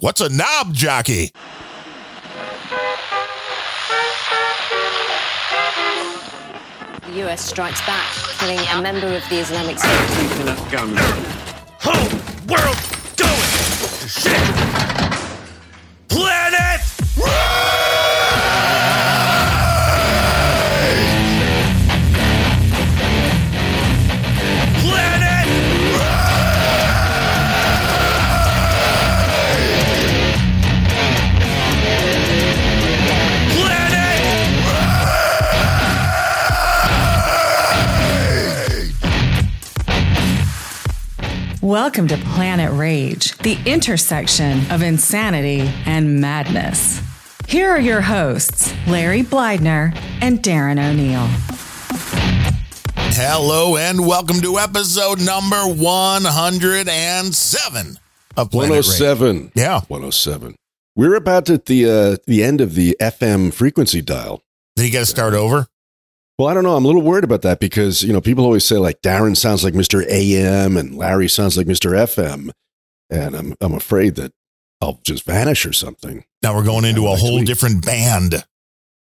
What's a knob jockey? The US strikes back, killing a member of the Islamic State. Enough guns. Whole world going to shit. Welcome to Planet Rage, the intersection of insanity and madness. Here are your hosts, Larry Blydner and Darren O'Neill. Hello and welcome to episode number 107 of Planet Rage. 107. Yeah. 107. We're about at the uh, the end of the FM frequency dial. Did you got to start over. Well, I don't know. I'm a little worried about that because, you know, people always say like Darren sounds like Mr. AM and Larry sounds like Mr. FM. And I'm I'm afraid that I'll just vanish or something. Now we're going into a whole week. different band.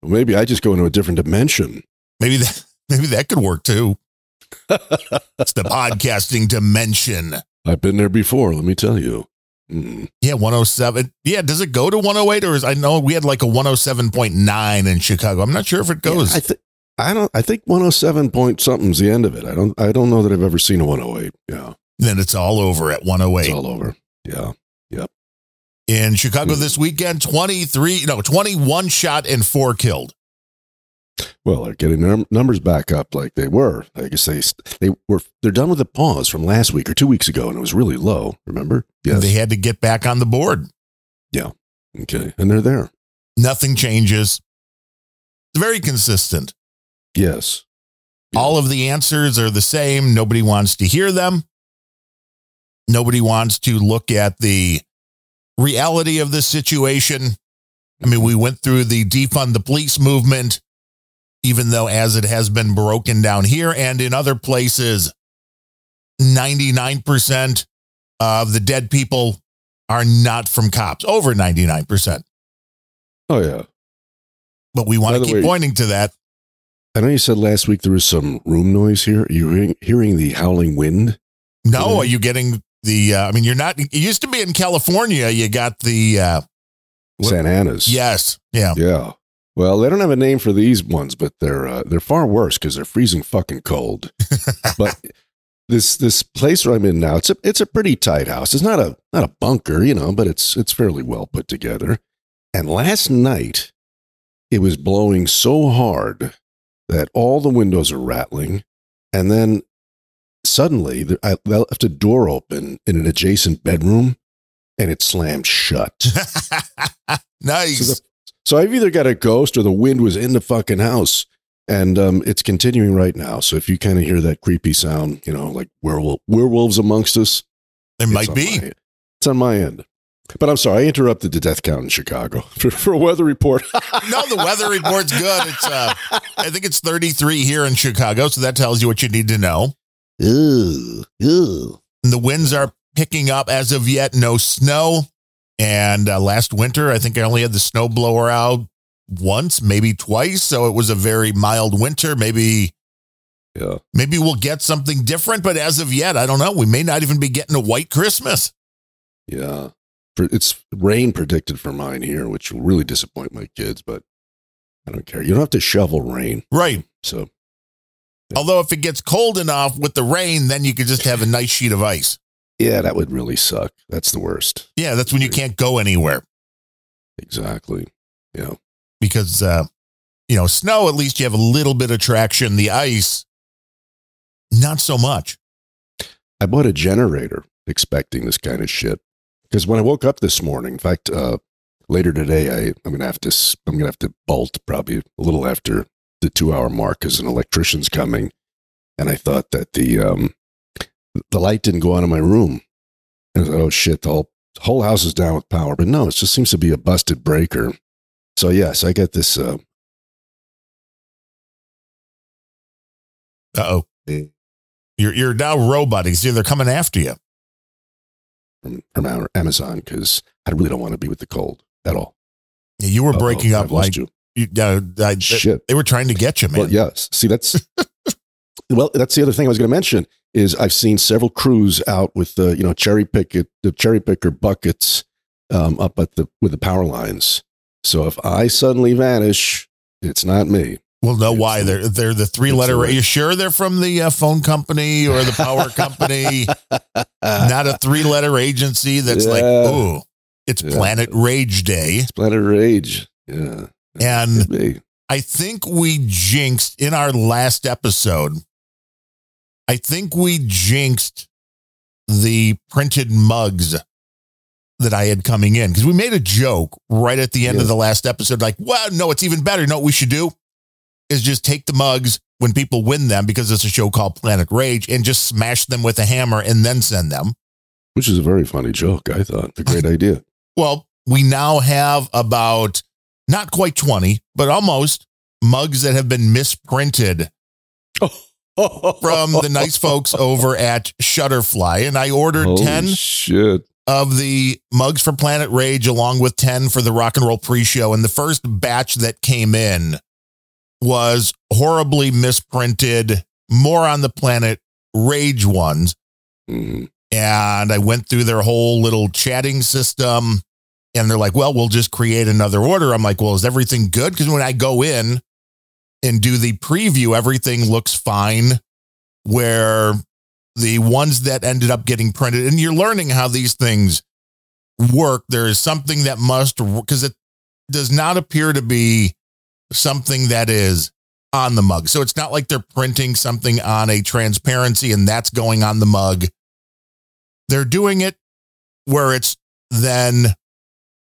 Well, maybe I just go into a different dimension. Maybe that maybe that could work too. It's the podcasting dimension. I've been there before, let me tell you. Mm. Yeah, 107. Yeah, does it go to 108 or is I know we had like a 107.9 in Chicago. I'm not sure if it goes. I think I don't I think 107 point something's the end of it. I don't I don't know that I've ever seen a 108. Yeah. then it's all over at 108. It's all over. Yeah. Yep. In Chicago Hmm. this weekend, 23, no, 21 shot and four killed. Well, they're getting their numbers back up like they were. I guess they they were they're done with the pause from last week or two weeks ago, and it was really low. Remember? Yes. They had to get back on the board. Yeah. Okay, and they're there. Nothing changes. It's very consistent. Yes. All of the answers are the same. Nobody wants to hear them. Nobody wants to look at the reality of this situation. I mean, we went through the defund the police movement, even though as it has been broken down here and in other places, 99% of the dead people are not from cops, over 99%. Oh yeah. But we want By to keep way- pointing to that. I know you said last week there was some room noise here. Are you hearing, hearing the howling wind? No, Yeah. are you getting the? Uh, I mean, you're not. It used to be in California. You got the. Uh, Santa Ana's. yes, yeah. Yeah. Well, they don't have a name for these ones, but they're uh, they're far worse because they're freezing fucking cold. but this this place where I'm in now, it's a it's a pretty tight house. It's not a not a bunker, you know, but it's it's fairly well put together. And last night, it was blowing so hard that all the windows are rattling, and then suddenly I left a door open in an adjacent bedroom, and it slammed shut. nice. So, the, so I've either got a ghost or the wind was in the fucking house. And um, it's continuing right now. So if you kind of hear that creepy sound, you know, like werewolf, werewolves amongst us, it it's might be. my- it's on my end. But I'm sorry, I interrupted the death count in Chicago for, for a weather report. no, the weather report's good. It's. Uh, I think it's 33 here in Chicago, so that tells you what you need to know. Ew, ew. And the winds are picking up as of yet. No snow. And uh, last winter, I think I only had the snow blower out once, maybe twice. So it was a very mild winter. Maybe Yeah. maybe we'll get something different, but as of yet, I don't know. We may not even be getting a white Christmas. Yeah. It's rain predicted for mine here, which will really disappoint my kids, but I don't care. You don't have to shovel rain. Right. So Although if it gets cold enough with the rain, then you could just have a nice sheet of ice. yeah, that would really suck. That's the worst. Yeah, that's when you can't go anywhere Exactly. Yeah. because uh you know, snow at least you have a little bit of traction. The ice not so much. I bought a generator expecting this kind of shit. Because when I woke up this morning, in fact, uh, later today, I, I'm gonna have to I'm gonna have to bolt probably a little after the two hour mark because an electrician's coming, and I thought that the um, the light didn't go on in my room, and I oh shit, the whole whole house is down with power, but no, it just seems to be a busted breaker. So yes, I get this. Uh, oh. You're you're now roboting. See, they're coming after you. From from Amazon because I really don't want to be with the cold at all. Yeah, you were Uh-oh, breaking up like you. you, uh, I- Shit. they were trying to get you, man. Well, yes. See, that's well, that's the other thing I was going to mention is I've seen several crews out with the you know cherry picket the cherry picker buckets um, up at the with the power lines. So if I suddenly vanish, it's not me. We'll know why they're they're the three it's letter. Are you sure they're from the uh, phone company or the power company? Not a three letter agency that's like, oh, it's Yeah. Planet Rage Day, It's Planet Rage. Yeah. and I think we jinxed in our last episode. I think we jinxed the printed mugs that I had coming in because we made a joke right at the end of the last episode. Like, well, no, it's even better. You know what we should do is just take the mugs when people win them because it's a show called Planet Rage and just smash them with a hammer and then send them. Which is a very funny joke, I thought. A great idea. Well, we now have about not quite 20, but almost mugs that have been misprinted from the nice folks over at Shutterfly. And I ordered Holy 10 shit. of the mugs for Planet Rage along with 10 for the rock and roll pre show. And the first batch that came in was horribly misprinted, more on the Planet Rage ones. Mhm. And I went through their whole little chatting system. And they're like, well, we'll just create another order. I'm like, well, is everything good? Because when I go in and do the preview, everything looks fine. Where the ones that ended up getting printed, and you're learning how these things work, there is something that must, because it does not appear to be something that is on the mug. So it's not like they're printing something on a transparency and that's going on the mug. They're doing it where it's then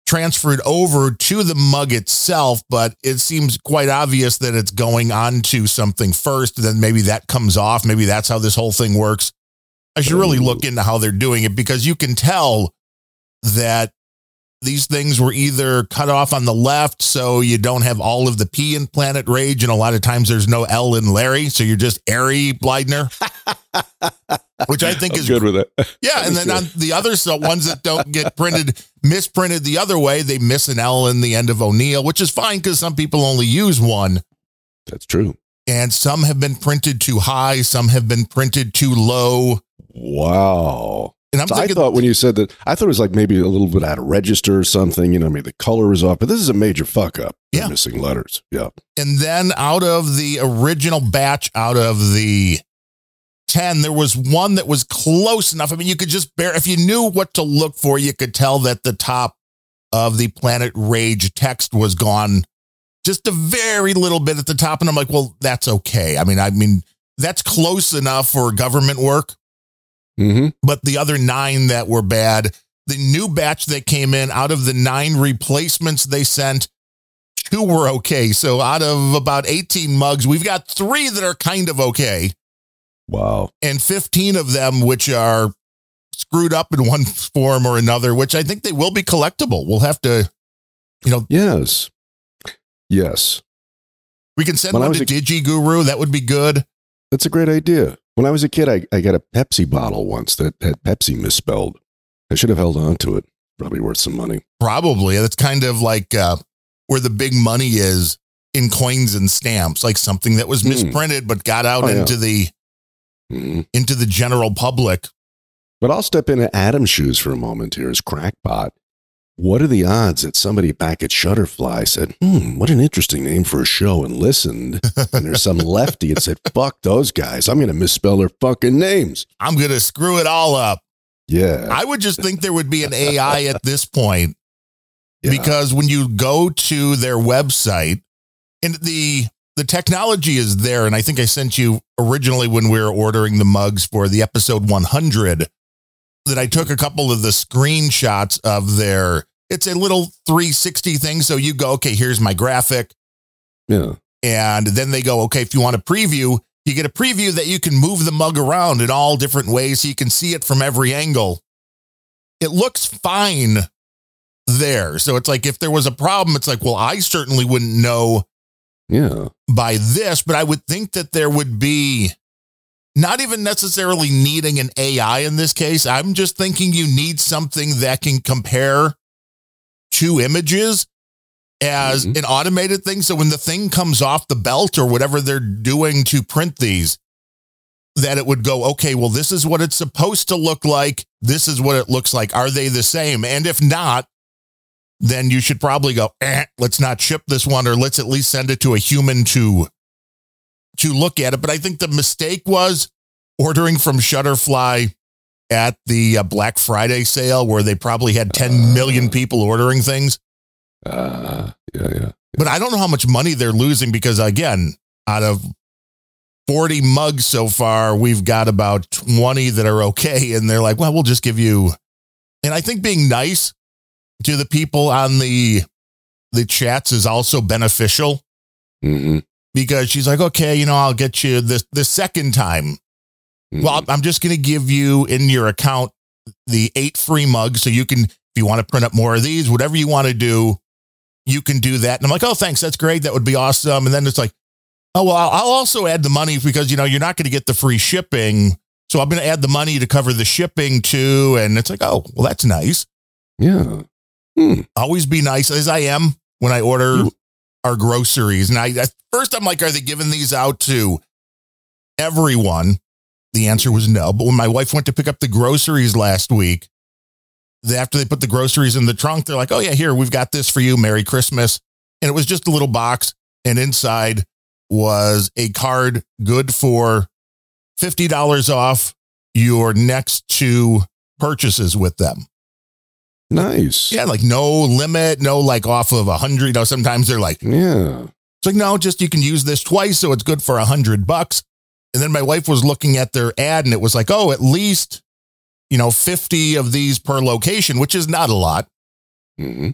transferred over to the mug itself, but it seems quite obvious that it's going onto something first. Then maybe that comes off. Maybe that's how this whole thing works. I should really look into how they're doing it because you can tell that these things were either cut off on the left so you don't have all of the P in Planet Rage, and a lot of times there's no L in Larry, so you're just Airy Blidner, which I think I'm is good with it. yeah, and then on the other so ones that don't get printed, misprinted the other way, they miss an L in the end of O'Neill, which is fine because some people only use one. That's true. And some have been printed too high, some have been printed too low. Wow. And I'm So I thought when you said that, I thought it was like maybe a little bit out of register or something. You know, I mean, the color was off, but this is a major fuck up. Yeah. missing letters. Yeah. and then out of the original batch, out of the 10, there was one that was close enough. I mean, you could just bear, if you knew what to look for, you could tell that the top of the Planet Rage text was gone just a very little bit at the top. And I'm like, well, that's okay. I mean, I mean, that's close enough for government work. Mm-hmm. But the other nine that were bad, the new batch that came in, out of the nine replacements they sent, two were okay. So out of about 18 mugs, we've got three that are kind of okay, Wow. and 15 of them which are screwed up in one form or another, which I think they will be collectible. We'll have to, you know, Yes. Yes. we can send When one to a- Digi Guru. That would be good. That's a great idea. When I was a kid, I, I got a Pepsi bottle once that had Pepsi misspelled. I should have held on to it. Probably worth some money. Probably. That's kind of like uh, where the big money is in coins and stamps, like something that was Hmm. misprinted but got out Oh, yeah. into the hmm into the general public. But I'll step into Adam's shoes for a moment here as crackpot. What are the odds that somebody back at Shutterfly said, hmm, what an interesting name for a show and listened? And there's some lefty that said, fuck those guys. I'm going to misspell their fucking names. I'm going to screw it all up. Yeah. I would just think there would be an AI at this point yeah. because when you go to their website and the the technology is there and I think I sent you originally when we were ordering the mugs for the episode 100 that I took a couple of the screenshots of their it's a little 360 thing so you go okay here's my graphic yeah. and then they go okay if you want a preview you get a preview that you can move the mug around in all different ways so you can see it from every angle it looks fine there so it's like if there was a problem it's like well i certainly wouldn't know Yeah. by this but i would think that there would be not even necessarily needing an AI in this case. I'm just thinking you need something that can compare two images as Mhm. an automated thing. So when the thing comes off the belt or whatever they're doing to print these, that it would go, okay, well, this is what it's supposed to look like. This is what it looks like. Are they the same? And if not, then you should probably go, eh, let's not ship this one or let's at least send it to a human to to look at it. But I think the mistake was ordering from Shutterfly at the uh, Black Friday sale where they probably had 10 million Uh. people ordering things. Uh, yeah, yeah. But I don't know how much money they're losing because, again, out of 40 mugs so far, we've got about 20 that are okay. And they're like, well, we'll just give you. And I think being nice to the people on the the chats is also beneficial hmm because she's like, okay, you know, I'll get you the the second time. Well, I'm just going to give you in your account the eight free mugs. So you can, if you want to print up more of these, whatever you want to do, you can do that. And I'm like, oh, thanks. That's great. That would be awesome. And then it's like, oh, well, I'll I'll also add the money because, you know, you're not going to get the free shipping. So I'm going to add the money to cover the shipping too. And it's like, oh, well, that's nice. yeah. Hmm. Always be nice as I am when I order our groceries. And I, at first I'm like, are they giving these out to everyone? The answer was no. But when my wife went to pick up the groceries last week, after they put the groceries in the trunk, they're like, oh, yeah, here, we've got this for you. Merry Christmas. And it was just a little box. And inside was a card good for $50 off your next two purchases with them. Nice. Yeah, like no limit, no like off of a hundred. You know, sometimes they're like, Yeah. it's like, no, just you can use this twice, so it's good for a hundred bucks. And then my wife was looking at their ad and it was like, oh, at least, you know, 50 of these per location, which is not a lot. hmm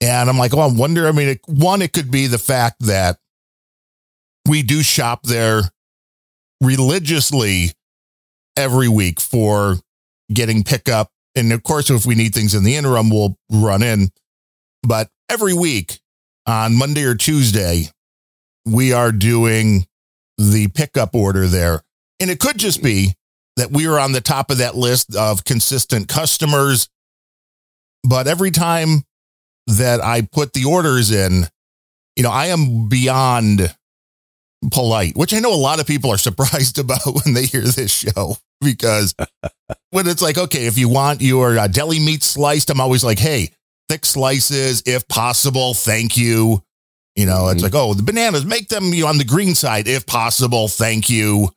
And I'm like, oh, I wonder. I mean, it, one, it could be the fact that we do shop there religiously every week for getting pickup. And of course, if we need things in the interim, we'll run in. But every week on Monday or Tuesday, we are doing the pickup order there. And it could just be that we are on the top of that list of consistent customers. But every time that I put the orders in, you know, I am beyond polite, which I know a lot of people are surprised about when they hear this show because when it's like, okay, if you want your uh, deli meat sliced, I'm always like, hey, thick slices if possible. Thank you. You know, it's Mhm. like, oh, the bananas, make them you know, on the green side if possible. Thank you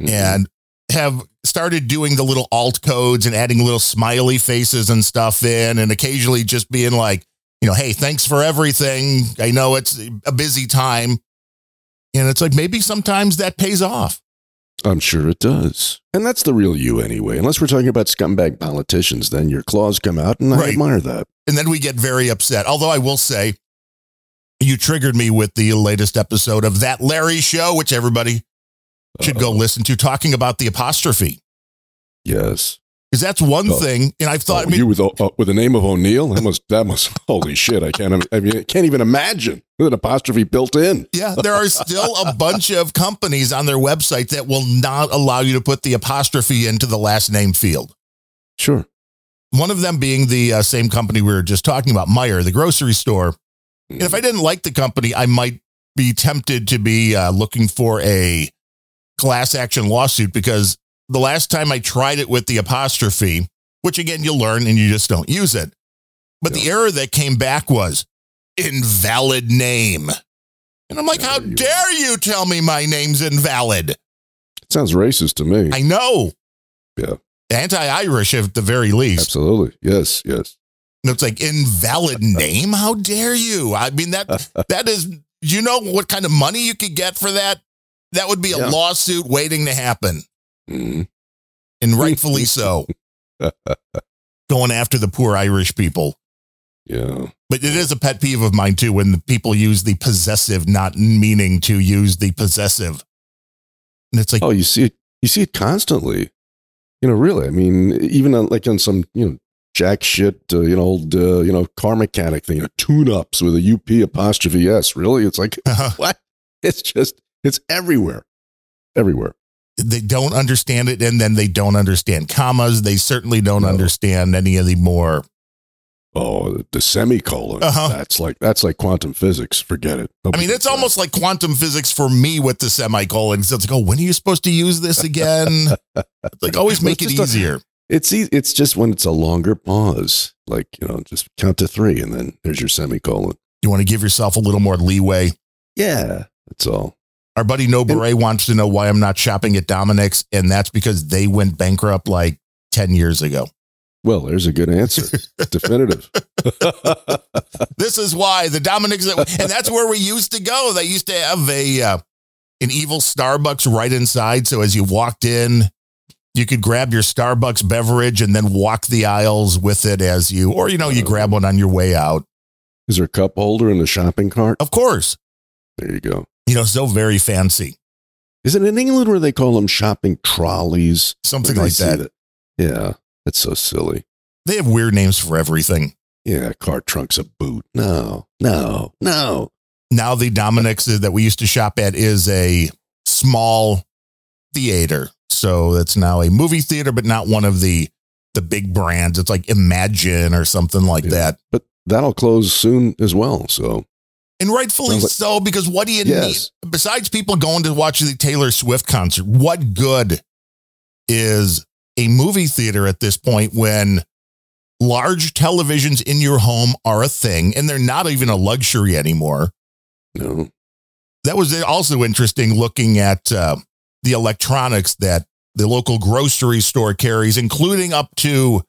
Mhm. and have started doing the little alt codes and adding little smiley faces and stuff in and occasionally just being like, you know, hey, thanks for everything. I know it's a busy time. And it's like maybe sometimes that pays off. I'm sure it does. And that's the real you anyway. Unless we're talking about scumbag politicians, then your claws come out, and I Right. admire that. And then we get very upset. Although I will say, you triggered me with the latest episode of That Larry Show, which everybody should go Uh-oh. listen to, talking about the apostrophe. Yes. Because that's one Oh. thing. And I've thought, Oh, you with uh, with the name of O'Neill? That must that must holy shit! I can't. I mean, I can't even imagine with an apostrophe built in. Yeah, there are still a bunch of companies on their website that will not allow you to put the apostrophe into the last name field. Sure. One of them being the uh, same company we were just talking about, Meijer, the grocery store. And if I didn't like the company, I might be tempted to be uh, looking for a class action lawsuit because the last time I tried it with the apostrophe, which again you'll learn and you just don't use it. But the error that came back was invalid name. And I'm like, how you- dare you tell me my name's invalid? It sounds racist to me. I know. Yeah. Anti Irish at the very least. Absolutely. Yes. Yes. And it's like invalid name. How dare you? I mean that that is. You know what kind of money you could get for that? That would be a Yeah. lawsuit waiting to happen, Mhm. and rightfully so. Going after the poor Irish people. Yeah. But it is a pet peeve of mine too when the people use the possessive, not meaning to use the possessive. And it's like, Oh, you see it. You see it constantly. You know, really. I mean, even on, like on some you know jack shit, uh, you know, old uh, you know car mechanic thing, you know, tune ups with a UP apostrophe S. Really, it's like what? It's just it's everywhere, everywhere. They don't understand it, and then they don't understand commas. They certainly don't No. understand any of the more. Oh, the semicolon. Uh-huh. That's like that's like quantum physics. Forget it. I mean, it's that. almost like quantum physics for me with the semicolon. So it's like, oh, when are you supposed to use this again? Like always make it just a- easier. It's e- it's just when it's a longer pause, like you know, just count to three, and then there's your semicolon. You want to give yourself a little more leeway. Yeah, that's all. Our buddy No Beret wants to know why I'm not shopping at Dominick's, and that's because they went bankrupt like 10 years ago. Well, there's a good answer. Definitive. This is why the Dominick's, and that's where we used to go. They used to have a uh, an evil Starbucks right inside. So as you walked in, you could grab your Starbucks beverage and then walk the aisles with it as you, or you know, you grab one on your way out. Is there a cup holder in the shopping cart? Of course, There you go. You know, so very fancy, Is it in England where they call them shopping trolleys? something like that. Yeah, that's so silly. They have weird names for everything. Yeah, car trunk's a boot. No, no, no. now the Dominick's that we used to shop at is a small theater. So it's now a movie theater, but not one of the the big brands. It's like Imagine or something like Yeah. that. But that'll close soon as well. So And rightfully like- so, because what do you Yes. need? Besides people going to watch the Taylor Swift concert, what good is a movie theater at this point when large televisions in your home are a thing and they're not even a luxury anymore? no, that was also interesting looking at uh, the electronics that the local grocery store carries, including up to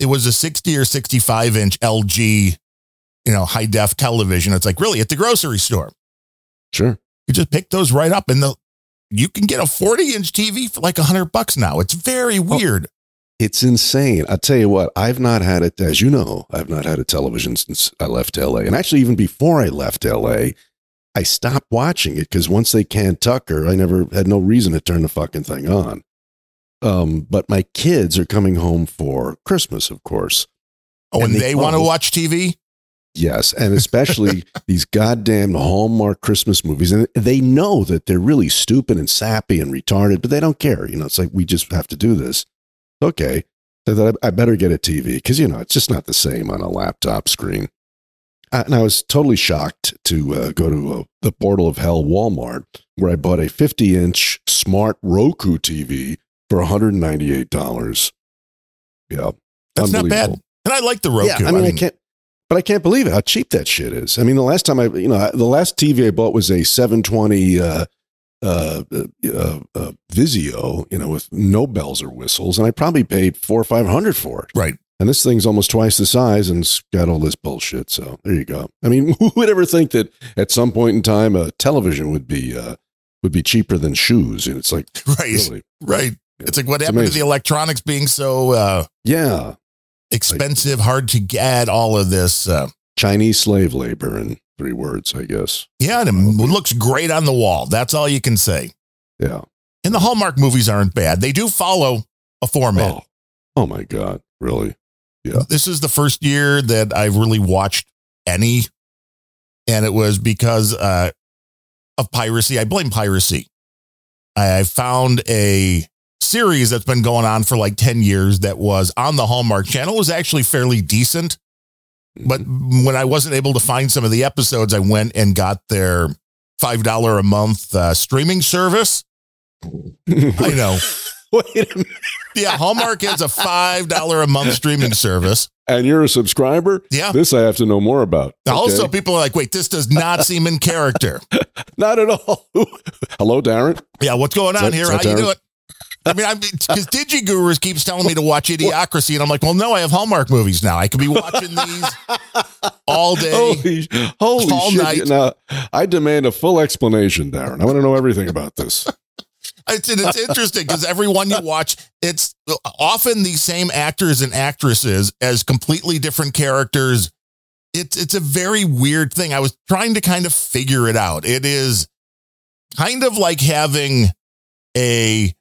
it was a 60 or 65 inch LG, you know, high def television. It's like really at the grocery store. sure. You just pick those right up and the you can get a 40 inch TV for like a hundred bucks now. It's very weird. It's insane. I tell you what, I've not had it, as you know, I've not had a television since I left LA. And actually, even before I left LA, I stopped watching it because once they canned Tucker, I never had no reason to turn the fucking thing on. Um, but my kids are coming home for Christmas, of course. Oh, and, And they, they want to watch TV? Yes, and especially these goddamn Hallmark Christmas movies. And they know that they're really stupid and sappy and retarded, but they don't care. You know, it's like we just have to do this. Okay. So that I I better get a TV because you know it's just not the same on a laptop screen. Uh, And I was totally shocked to uh, go to uh, the portal of hell Walmart where I bought a 50 inch smart Roku TV for $198. Yeah. That's not bad. And I like the Roku. Yeah, I mean, I, can't, but I can't believe it, how cheap that shit is. I mean, the last time I, you know, the last TV I bought was a 720 uh, uh, uh, uh, Vizio, you know, with no bells or whistles, and I probably paid four or five hundred for it. Right. And this thing's almost twice the size and it's got all this bullshit. So there you go. I mean, who would ever think that at some point in time a television would be uh, would be cheaper than shoes? And it's like, Right. really, Right. It's like what It's happened to the electronics being so uh, yeah, expensive, hard to get, all of this. Uh, Chinese slave labor in three words, I guess. yeah, and it looks great on the wall. That's all you can say. Yeah. And the Hallmark movies aren't bad. They do follow a format. Oh, oh my God, really? Yeah. This is the first year that I've really watched any, and it was because uh, of piracy. I blame piracy. I found a series that's been going on for like 10 years that was on the Hallmark channel. Was actually fairly decent. But when I wasn't able to find some of the episodes, I went and got their $5 a month uh, streaming service. I know. Wait a minute. Yeah, Hallmark has a $5 a month streaming service. And you're a subscriber? Yeah. This I have to know more about. Also, people are like, wait, this does not seem in character. not at all. Hello, Darren. Yeah, what's going on that- here? How that you Darren? doing? I mean, I'm because DigiGurus keeps telling me to watch Idiocracy, and I'm like, well, no, I have Hallmark movies now. I could be watching these all day. Holy, holy All shit. night. Now, I demand a full explanation, Darren. I want to know everything about this. It's, and it's interesting because every one you watch, it's often the same actors and actresses as completely different characters. It's it's a very weird thing. I was trying to kind of figure it out. It is kind of like having a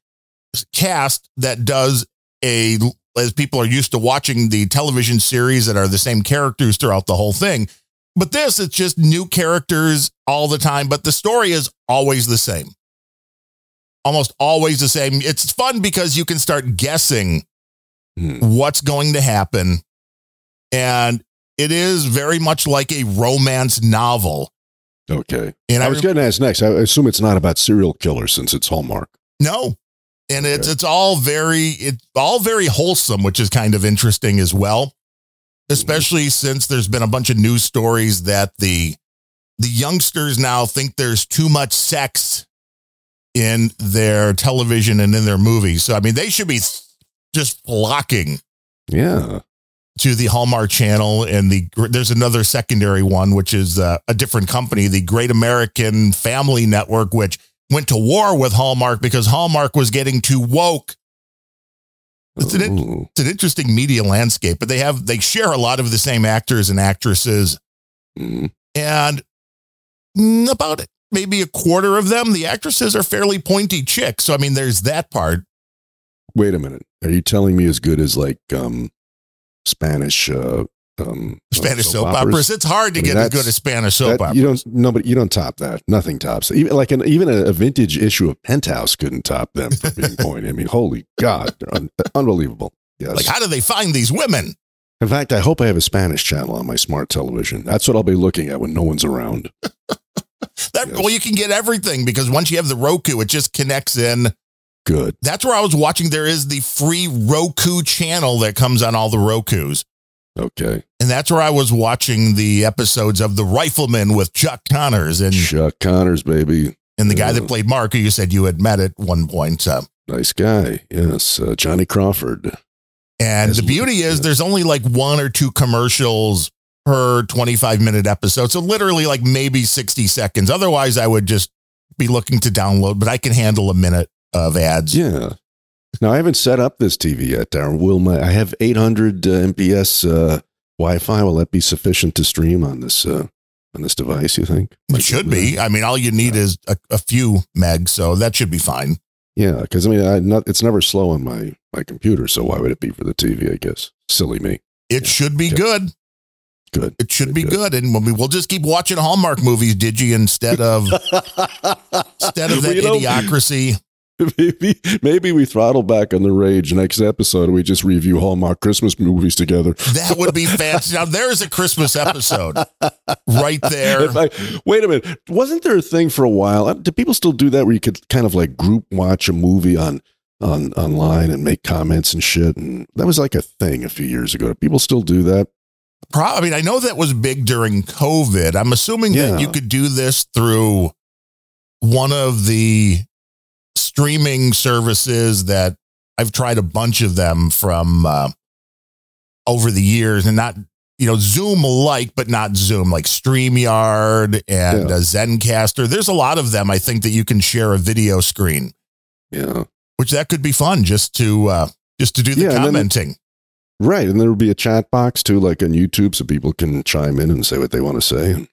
cast that does a as people are used to watching the television series that are the same characters throughout the whole thing. But this, it's just new characters all the time, but the story is always the same almost always the same. It's fun because you can start guessing Hmm. what's going to happen. And it is very much like a romance novel. Okay. And I was going to ask next. I assume it's not about serial killers since it's Hallmark. No. And it's it's all very it's all very wholesome, which is kind of interesting as well. Especially since there's been a bunch of news stories that the the youngsters now think there's too much sex in their television and in their movies. So I mean they should be just flocking Yeah. to the Hallmark channel and the there's another secondary one which is uh, a different company, the Great American Family Network which went to war with Hallmark because Hallmark was getting too woke. It's an, in- it's an interesting media landscape, but they have they share a lot of the same actors and actresses Mm. and about maybe a quarter of them the actresses are fairly pointy chicks. So I mean there's that part. Wait a minute. Are you telling me as good as like um, Spanish uh, um, Spanish uh, soap operas. It's hard to I mean, get as good as Spanish soap That- operas. You don't nobody you don't top that. Nothing tops. Even like an even a, a vintage issue of Penthouse couldn't top them for being pointy. I mean, holy God, they're un- unbelievable. Yes. Like, how do they find these women? In fact, I hope I have a Spanish channel on my smart television. That's what I'll be looking at when no one's around. That Yes. well, you can get everything because once you have the Roku, it just connects in. Good. That's where I was watching. There is the free Roku channel that comes on all the Roku's, Okay. and that's where I was watching the episodes of The Rifleman with Chuck Connors and Chuck Connors, baby. and the guy that played Mark, who you said you had met at one point. So. Nice guy. Yes. Uh, Johnny Crawford. And As the beauty is there's only like one or two commercials per 25 minute episode. So literally like maybe 60 seconds. Otherwise, I would just be looking to download, but I can handle a minute of ads. Yeah. Now, I haven't set up this TV yet, Darren. Will my, I have 800 uh, MPS uh, Wi Fi. Will that be sufficient to stream on this uh, on this device, you think? It should be. I mean, all you need is a, a few megs, so that should be fine. Yeah, because I mean, I not, it's never slow on my, my computer, so why would it be for the TV, I guess? Silly me. It Yeah. should be Yeah. good. Good. It should be Good. good. And we'll, we'll just keep watching Hallmark movies, Digi, instead of instead of Well, that you know, idiocracy. maybe, maybe we throttle back on the rage next episode we just review Hallmark Christmas movies together. That would be fancy. Now there's a Christmas episode right there. Fact, wait a minute. Wasn't there a thing for a while? uh, Do people still do that where you could kind of like group watch a movie on on online and make comments and shit? And that was like a thing a few years ago. Do people still do that? Pro- I mean, I know that was big during COVID. I'm assuming Yeah. that you could do this through one of the streaming services that I've tried a bunch of them from uh, over the years, and not you know Zoom like, but not Zoom like Streamyard and Yeah. uh, Zencastr. There's a lot of them. I think that you can share a video screen, Yeah. which that could be fun just to uh, just to do the Yeah, and commenting. Right. And there would be a chat box too, like on YouTube, so people can chime in and say what they want to say.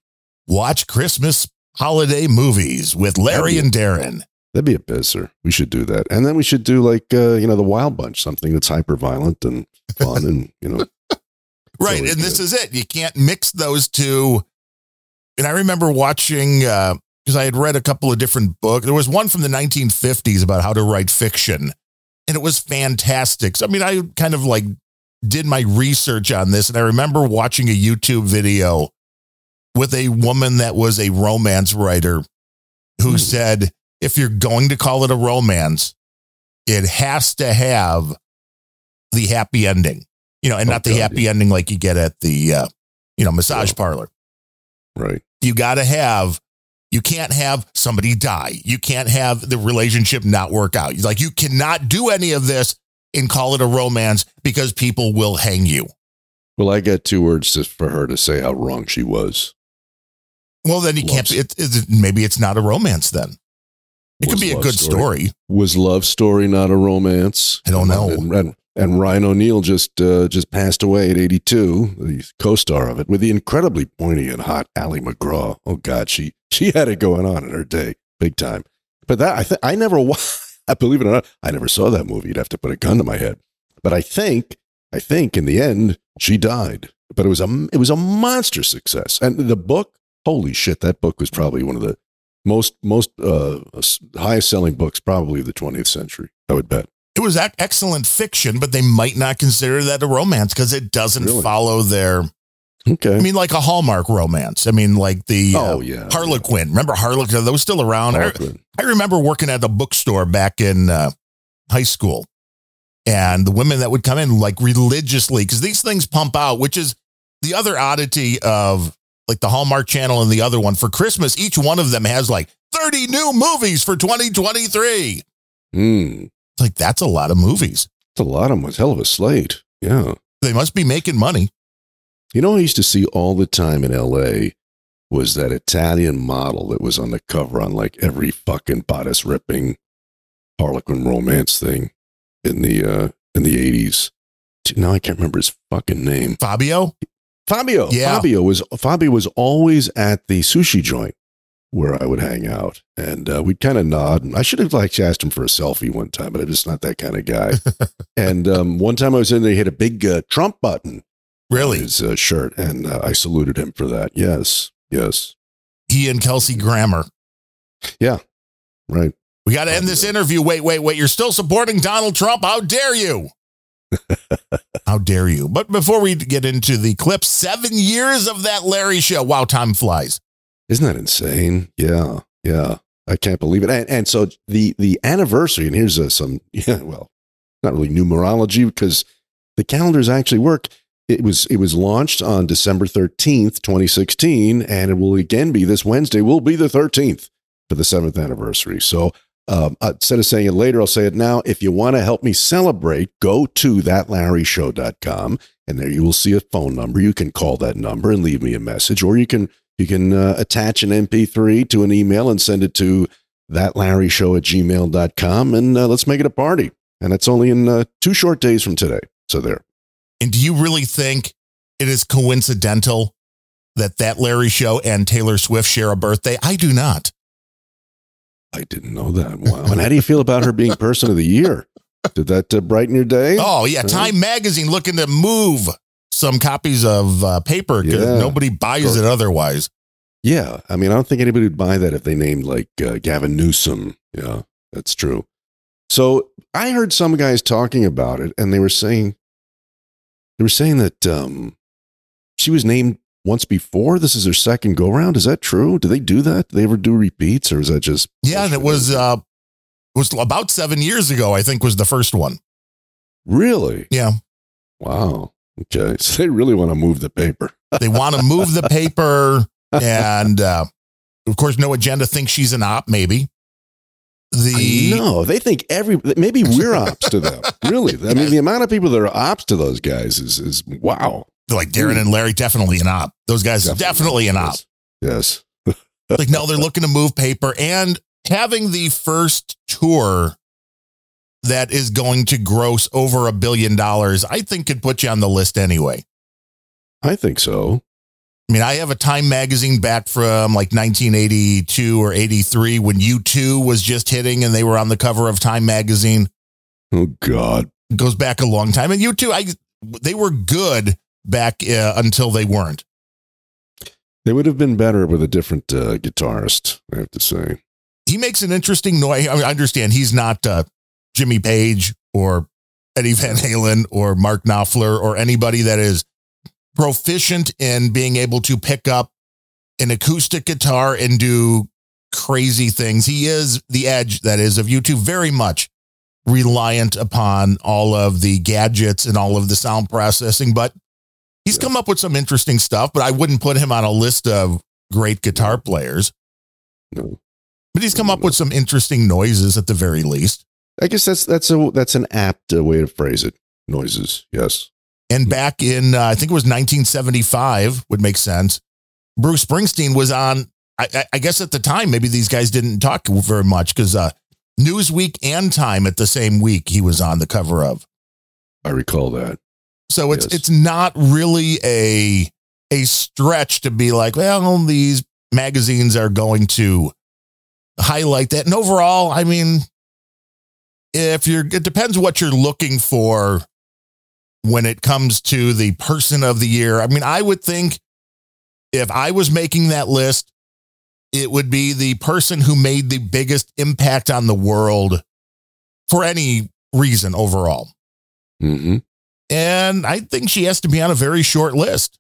Watch Christmas holiday movies with Larry and Darren. That'd be a pisser. We should do that. And then we should do like, uh, you know, the Wild Bunch, something that's hyper violent and fun and, you know, Right. And this is it. You can't mix those two. And I remember watching, because I had read a couple of different books. There was one from the 1950s about how to write fiction, and it was fantastic. So, I mean, I kind of like did my research on this, and I remember watching a YouTube video with a woman that was a romance writer who Hmm. said, if you're going to call it a romance, it has to have the happy ending, you know, and not the happy ending like you get at the, uh, you know, massage Yeah. parlor. right. You got to have, you can't have somebody die. You can't have the relationship not work out. Like you cannot do any of this and call it a romance because people will hang you. Well, I got two words to, for her to say how wrong she was. Well, then you can't. It, it, maybe it's not a romance. Then it could be a good story. Was Love Story not a romance? I don't know. And, and, and Ryan O'Neal just uh, just passed away at 82, the co-star of it, with the incredibly pointy and hot Ali MacGraw. Oh God, she she had it going on in her day, big time. But that I th- I never I believe it or not, I never saw that movie. You'd have to put a gun to my head. But I think I think in the end she died. But it was a it was a monster success. And the book, holy shit, that book was probably one of the Most most uh, highest selling books probably of the 20th century. I would bet. It was excellent fiction, but they might not consider that a romance because it doesn't Really? follow their. Okay. I mean, like a Hallmark romance. I mean, like the uh, oh yeah. Harlequin. Remember Harlequin? Those still around. I, I remember working at the bookstore back in uh, high school, and the women that would come in like religiously because these things pump out, which is the other oddity of like the Hallmark Channel and the other one for Christmas. Each one of them has like thirty new movies for 2023. Mm. It's like that's a lot of movies. That's a lot of them. It's hell of a slate. Yeah. They must be making money. You know, I used to see all the time in L.A. was that Italian model that was on the cover on like every fucking bodice ripping Harlequin romance thing in the uh in the eighties. Now I can't remember his fucking name. Fabio, Fabio. Yeah. Fabio was Fabio was always at the sushi joint where I would hang out, and uh, we'd kind of nod. And I should have like asked him for a selfie one time, but I'm just not that kind of guy. and um, one time I was in there, he had a big uh, Trump button on really? his uh, shirt, and uh, I saluted him for that. Yes, yes, He and Kelsey Grammer. Yeah, right. We got to end this interview. Wait, wait, wait. You're still supporting Donald Trump? How dare you? How dare you? But before we get into the clip, seven years of that Larry show. Wow, time flies. Isn't that insane? Yeah, yeah. I can't believe it. And, and so the the anniversary, and here's uh, some, yeah, well, not really numerology because the calendars actually work. It was it was launched on December thirteenth, twenty sixteen, and it will again be this Wednesday. Will be the thirteenth for the seventh anniversary. So um, uh, instead of saying it later, I'll say it now. If you want to help me celebrate, go to thatlarryshow.com and there you will see a phone number. You can call that number and leave me a message, or you can you can uh, attach an MP3 to an email and send it to thatlarryshow at gmail.com and uh, let's make it a party. And it's only in uh, two short days from today. So there. And do you really think it is coincidental that that Larry show and Taylor Swift share a birthday? I do not. I didn't know that. Wow. and how do you feel about her being person of the year? Did that uh, brighten your day? Oh, yeah. Time Magazine looking to move some copies of uh, paper because Yeah. nobody buys it otherwise. Yeah. I mean, I don't think anybody would buy that if they named like uh, Gavin Newsom. Yeah, that's true. So I heard some guys talking about it and they were saying, they were saying that um, she was named once before. This is their second go round. Is that true? Do they do that? Do they ever do repeats or is that just? Yeah, and it was uh it was about seven years ago, I think was the first one. really? Yeah. Wow. Okay. So they really want to move the paper. They want to move the paper and uh of course no agenda thinks she's an op, maybe. The no, they think every maybe we're ops to them. Really, I mean, the amount of people that are ops to those guys is is wow. Like Darren hmm. and Larry definitely an op. Those guys definitely, an op. Yes. Like no, they're looking to move paper and having the first tour that is going to gross over a billion dollars, I think could put you on the list anyway. I think so. I mean, I have a Time magazine back from like 1982 or 83 when U2 was just hitting and they were on the cover of Time magazine. Oh God. It goes back a long time. And U2, I they were good back uh, until they weren't. They would have been better with a different uh, guitarist. I have to say. He makes an interesting noise. I, mean, I understand he's not uh, Jimmy Page or Eddie Van Halen or Mark Knopfler or anybody that is proficient in being able to pick up an acoustic guitar and do crazy things. He is the edge that is of U2 very much reliant upon all of the gadgets and all of the sound processing, but he's come up with some interesting stuff, but I wouldn't put him on a list of great guitar players. No. But he's come up with some interesting noises at the very least. I guess that's that's a that's an apt uh, way to phrase it. Noises. Yes. And back in, uh, I think it was 1975, would make sense. Bruce Springsteen was on, I, I- I guess at the time, maybe these guys didn't talk very much because uh, Newsweek and Time at the same week he was on the cover of. I recall that. So it's Yes. it's not really a a stretch to be like, well, these magazines are going to highlight that. And overall, I mean, if you're, it depends what you're looking for when it comes to the person of the year. I mean, I would think if I was making that list, it would be the person who made the biggest impact on the world for any reason overall. hmm And I think she has to be on a very short list.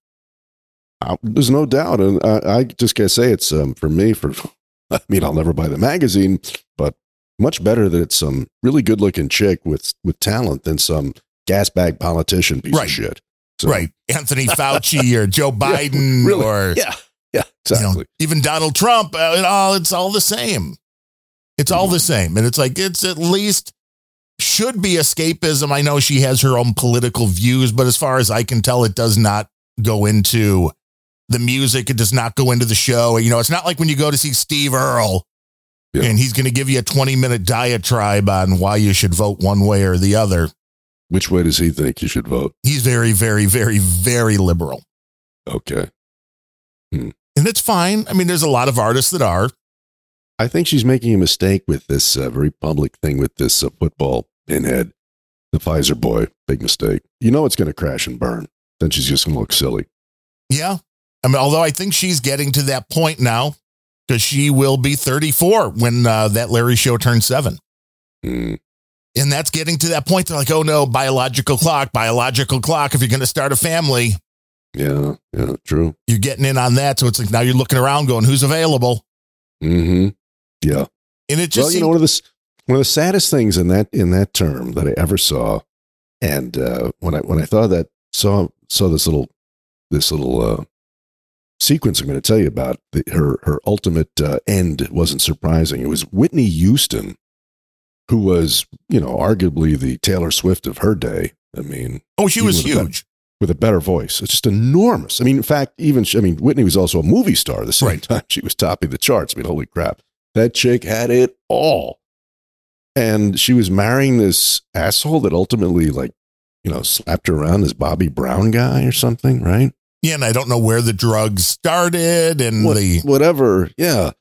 Uh, there's no doubt, and I, I just gotta say it's um, for me. For I mean, I'll never buy the magazine, but much better that it's some really good looking chick with with talent than some gas bag politician piece Right. of shit. So, Right. Anthony Fauci or Joe Biden really. or Yeah, yeah, you know, exactly. even Donald Trump. Uh, it all, it's all the same. It's all the same. And it's like, it's at least should be escapism. I know she has her own political views, but as far as I can tell, it does not go into the music. It does not go into the show. You know, it's not like when you go to see Steve Earle Yeah. and he's going to give you a 20 minute diatribe on why you should vote one way or the other. Which way does he think you should vote? He's very, very, very, very liberal. Okay, hmm. And it's fine. I mean, there's a lot of artists that are. I think she's making a mistake with this uh, very public thing with this uh, football pinhead, the Pfizer boy. Big mistake. You know it's going to crash and burn. Then she's just going to look silly. Yeah. I mean, although I think she's getting to that point now because she will be 34 when uh, that Larry show turns seven. Mm, And that's getting to that point. They're like, oh no, biological clock, biological clock. If you're going to start a family, yeah, yeah, true. you're getting in on that. So it's like now you're looking around going, who's available? hmm Yeah. And it just well, you seemed- know, one of the one of the saddest things in that in that term that I ever saw, and uh, when I when I thought that saw saw this little this little uh, sequence I'm going to tell you about, the, her her ultimate uh, end wasn't surprising. It was Whitney Houston, who was you know arguably the Taylor Swift of her day. I mean, oh, she was been- huge. with a better voice. It's just enormous. I mean, in fact, even I mean, Whitney was also a movie star at the same Right. time. She was topping the charts. I mean, holy crap, that chick had it all. And she was marrying this asshole that ultimately, like, you know, slapped her around, this Bobby Brown guy or something, right? Yeah. And I don't know where the drugs started and What- the, whatever, yeah.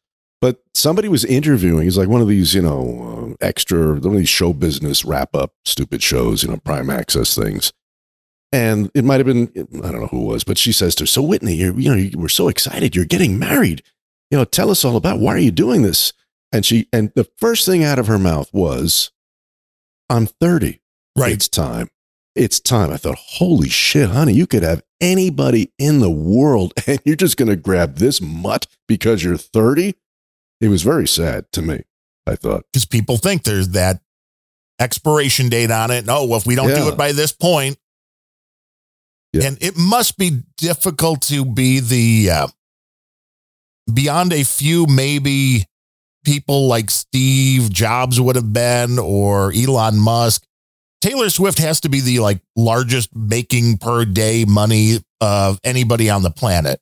But somebody was interviewing. He's like one of these, you know, uh, extra, one of these show business wrap up stupid shows, you know, prime access things. And it might have been, I don't know who it was, but she says to her, So Whitney, you're, you know, you we're so excited. You're getting married. You know, tell us all about why are you doing this? And she, and the first thing out of her mouth was, I'm 30. right. It's time. It's time. I thought, holy shit, honey, you could have anybody in the world and you're just going to grab this mutt because you're 30. It was very sad to me. I thought, Because people think there's that expiration date on it. Oh well, if we don't do it by this point, Yeah. and it must be difficult to be the uh, beyond a few maybe people like Steve Jobs would have been or Elon Musk. Taylor Swift has to be the like largest making per day money of anybody on the planet,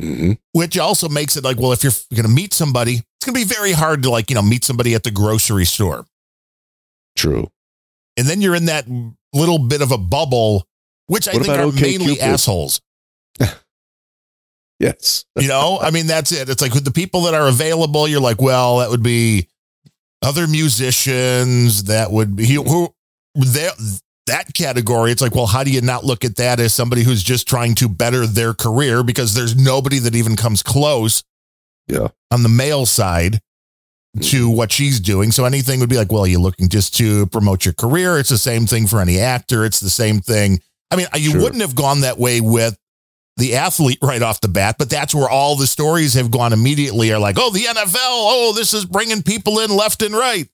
mhm, which also makes it like, well, if you're going to meet somebody, it's going to be very hard to like, you know, meet somebody at the grocery store. true. And then you're in that little bit of a bubble, which I think are OK mainly Cupid? assholes. Yes. You know, I mean, that's it. It's like with the people that are available, you're like, well, that would be other musicians. That would be who that that category. It's like, well, how do you not look at that as somebody who's just trying to better their career? Because there's nobody that even comes close Yeah. on the male side to mm-hmm. what she's doing. So anything would be like, well, you're looking just to promote your career. It's the same thing for any actor. It's the same thing. I mean, you Sure. wouldn't have gone that way with the athlete right off the bat, but that's where all the stories have gone immediately are like, oh, the NFL, oh, this is bringing people in left and right.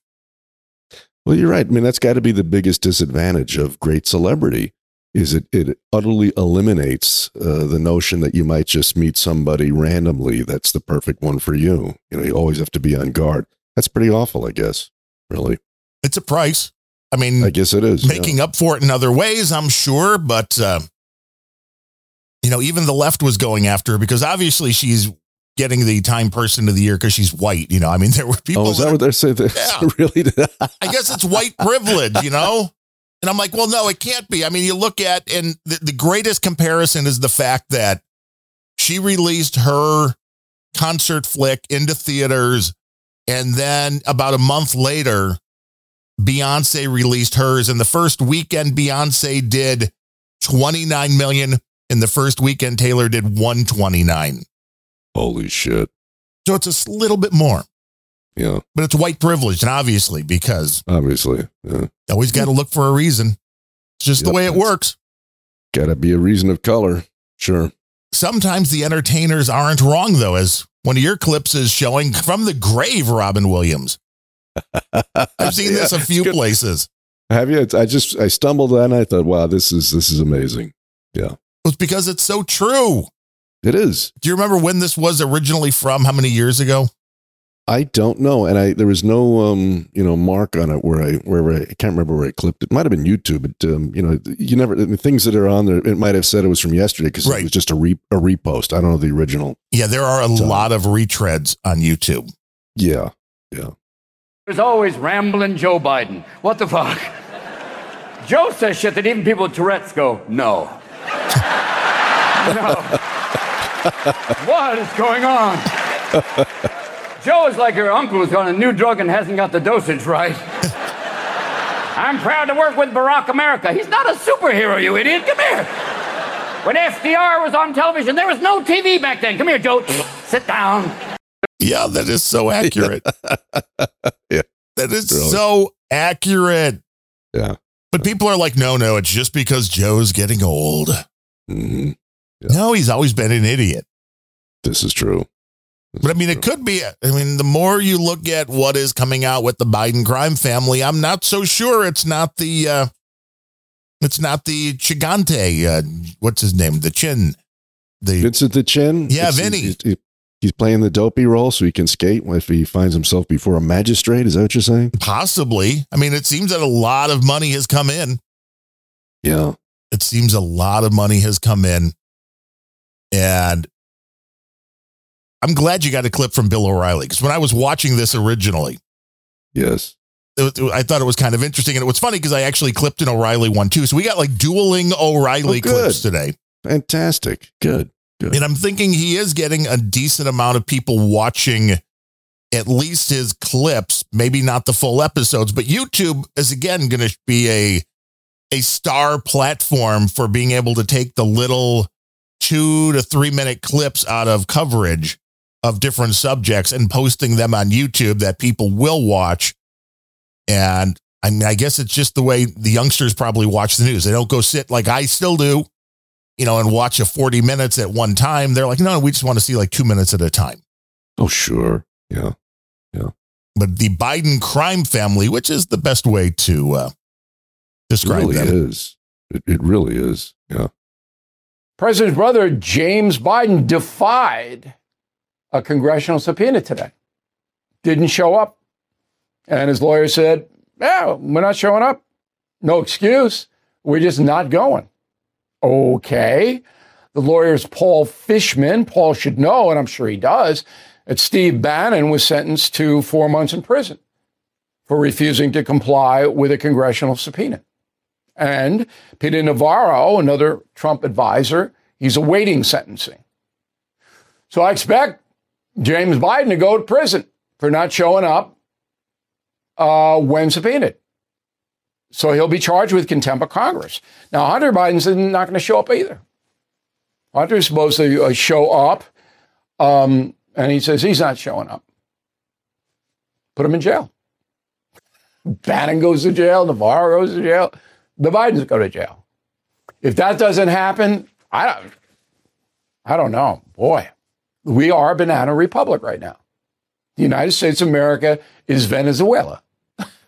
Well, you're right. I mean, that's got to be the biggest disadvantage of great celebrity is it, it utterly eliminates uh, the notion that you might just meet somebody randomly that's the perfect one for you. You know, you always have to be on guard. That's pretty awful, I guess. Really. It's a price. I mean, I guess it is. yeah. making up for it in other ways, I'm sure, but uh, you know, even the left was going after her because obviously she's getting the Time Person of the Year because she's white. You know, I mean, there were people. Oh, is that that what they're saying? Yeah. really? I guess it's white privilege, you know? And I'm like, well, no, it can't be. I mean, you look at, and the, the greatest comparison is the fact that she released her concert flick into theaters. And then about a month later, Beyonce released hers. And the first weekend, Beyonce did 29 million. In the first weekend, Taylor did 129. Holy shit. So it's a little bit more, Yeah, but it's white privilege. And obviously, because obviously. Yeah. always got to look for a reason. It's just the way it works. Gotta be a reason of color. Sure. Sometimes the entertainers aren't wrong, though, as one of your clips is showing from the grave, Robin Williams. I've seen this a few places. Have you? I just I stumbled on. it. I thought, wow, this is this is amazing. It's because it's so true. It is. Do you remember when this was originally from? How many years ago? I don't know, and I there was no um you know mark on it where I where I, I can't remember where I clipped it. Might have been YouTube, but um you know you never the things that are on there. It might have said it was from yesterday because Right. it was just a re, a repost. I don't know the original. Yeah, there are a So- lot of retreads on YouTube. Yeah, yeah, There's always rambling Joe Biden. What the fuck? Joe says shit that even people with Tourette's go, no. No. what is going on? Joe is like your uncle who's on a new drug and hasn't got the dosage right. I'm proud to work with Barack America. He's not a superhero, you idiot. Come here. When FDR was on television, there was no TV back then. Come here, Joe. Sit down. Yeah, that is so accurate. Yeah. That is Really. so accurate. yeah. But people are like, no, no, it's just because Joe's getting old. hmm No, he's always been an idiot. This is true. This But I mean, it could be. I mean, the more you look at what is coming out with the Biden crime family, I'm not so sure it's not the, uh, it's not the Gigante. Uh, what's his name? The Chin. The Vincent the Chin. Yeah, It's- Vinny. He's, he- he's playing the dopey role so he can skate if he finds himself before a magistrate. Is that what you're saying? possibly. I mean, it seems that a lot of money has come in. Yeah. it seems a lot of money has come in. And I'm glad you got a clip from Bill O'Reilly because when I was watching this originally, Yes. it I thought it was kind of interesting. And it was funny because I actually clipped an O'Reilly one too. So we got like dueling O'Reilly Oh, clips today. Fantastic. Good. Good. And I'm thinking he is getting a decent amount of people watching at least his clips, maybe not the full episodes, but YouTube is again going to be a a star platform for being able to take the little 2 to 3 minute clips out of coverage of different subjects and posting them on YouTube that people will watch. And I mean I guess it's just the way the youngsters probably watch the news. They don't go sit like I still do you know, and watch a 40 minutes at one time. They're like, no, we just want to see like two minutes at a time. Oh, sure. Yeah. Yeah. But the Biden crime family, which is the best way to uh, It describe really them. is. It, it really is. Yeah. President's brother, James Biden, defied a congressional subpoena today. Didn't show up. And his lawyer said, Yeah, we're not showing up. No excuse. We're just not going. Okay. The lawyer's Paul Fishman. Paul should know, and I'm sure he does, that Steve Bannon was sentenced to four months in prison for refusing to comply with a congressional subpoena. And Peter Navarro, another Trump advisor, he's awaiting sentencing. So I expect James Biden to go to prison for not showing up uh, when subpoenaed. So he'll be charged with contempt of Congress. Now, Hunter Biden's not going to show up either. Hunter's supposed to uh, show up, um, and he says he's not showing up. Put him in jail. Bannon goes to jail. Navarro goes to jail. The Bidens go to jail. If that doesn't happen, I don't. I don't know. Boy, we are a banana republic right now. The United States of America is Venezuela.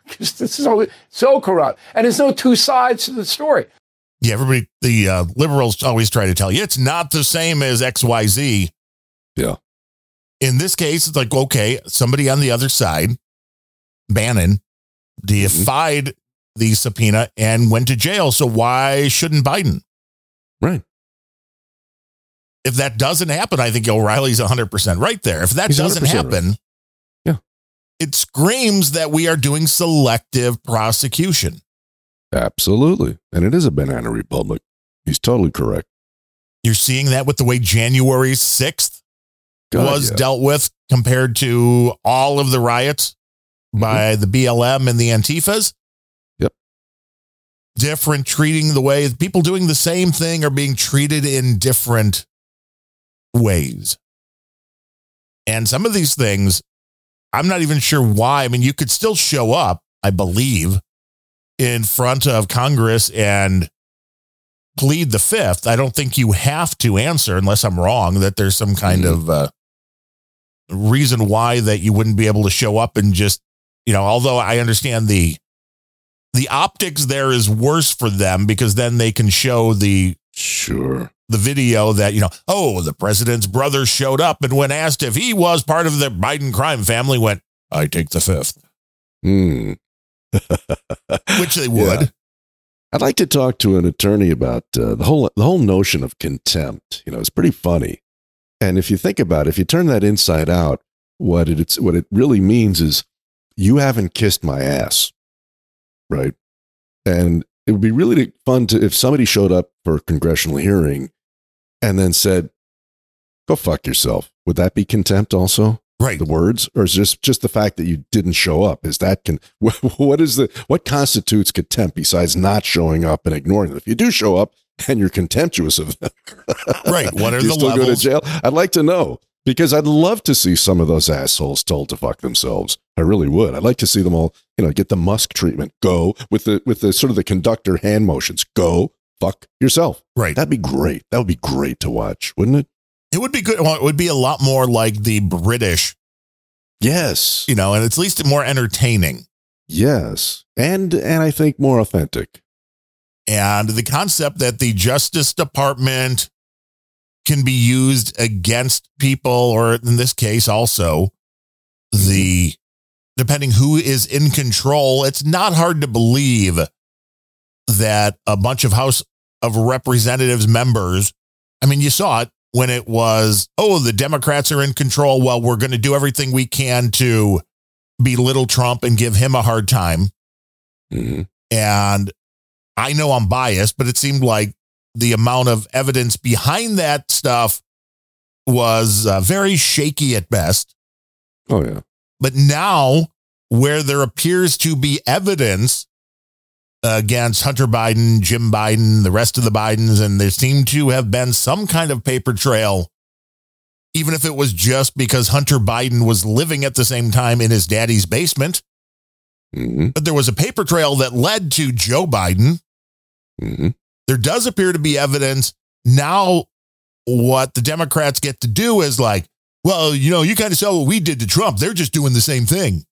Because this is so, so corrupt, and there's no two sides to the story. Yeah, everybody, the uh, liberals always try to tell you it's not the same as XYZ. Yeah. In this case, it's like, okay, somebody on the other side, Bannon, defied the subpoena and went to jail. So why shouldn't Biden? Right. if that doesn't happen, I think O'Reilly's 100% right there. If that He's doesn't happen, right. It screams that we are doing selective prosecution. Absolutely. And it is a banana republic. He's totally correct. You're seeing that with the way January 6th God, was yeah. dealt with compared to all of the riots by mm-hmm. the BLM and the Antifas. Yep. Different treating the way people doing the same thing are being treated in different ways. And some of these things, I'm not even sure why. I mean, you could still show up, I believe, in front of Congress and plead the fifth. I don't think you have to answer unless I'm wrong that there's some kind Mhm. of uh, reason why that you wouldn't be able to show up and just, you know, although I understand the the optics there is worse for them because then they can show the Sure. The video that you know oh the president's brother showed up and when asked if he was part of the biden crime family went i take the fifth Hmm. which they would Yeah. I'd like to talk to an attorney about uh, the whole the whole notion of contempt. You know, it's pretty funny. And if you think about it, if you turn that inside out, what it, it's what it really means is you haven't kissed my ass, right? And it would be really fun to if somebody showed up for a congressional hearing and then said, "Go fuck yourself." Would that be contempt also? right. The words? Or is just just the fact that you didn't show up? Is that can what is the what constitutes contempt besides not showing up and ignoring them? If you do show up and you're contemptuous of them Right. What are you the still go to levels? jail? I'd like to know because i'd love to see some of those assholes told to fuck themselves. I really would. I'd like to see them all you know get the musk treatment. Go with the with the sort of the conductor hand motions. Go fuck yourself. Right. That'd be great. That would be great to watch wouldn't it? It would be good. Well, it would be a lot more like the british. Yes. You know and it's at least more entertaining. Yes. And and i think more authentic. And the concept that the justice department can be used against people or in this case also the depending who is in control it's not hard to believe that a bunch of house of representatives members i mean you saw it when it was oh the democrats are in control well we're going to do everything we can to belittle trump and give him a hard time Mhm. and I know I'm biased, but it seemed like the amount of evidence behind that stuff was uh, very shaky at best. Oh yeah. But now, where there appears to be evidence against Hunter Biden, Jim Biden, the rest of the Bidens, and there seemed to have been some kind of paper trail, even if it was just because Hunter Biden was living at the same time in his daddy's basement. hmm But there was a paper trail that led to Joe Biden. hmm there does appear to be evidence. Now what the democrats get to do is like well you know you kind of saw what we did to trump. They're just doing the same thing.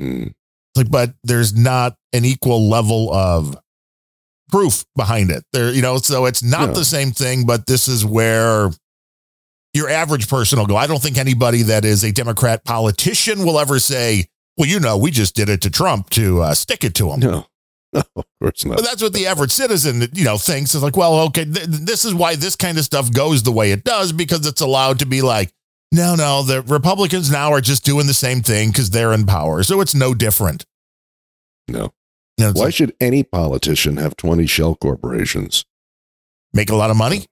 Mm like but there's not an equal level of proof behind it there you know so it's not No. the same thing but this is where your average person will go i don't think anybody that is a democrat politician will ever say well you know we just did it to trump to uh, stick it to him No. No, of course not. But that's what the average citizen, you know, thinks. It's like, well, okay, th- this is why this kind of stuff goes the way it does because it's allowed to be like, no, no, the Republicans now are just doing the same thing because they're in power, so it's no different. No. It's Why like, should any politician have 20 shell corporations? make a lot of money?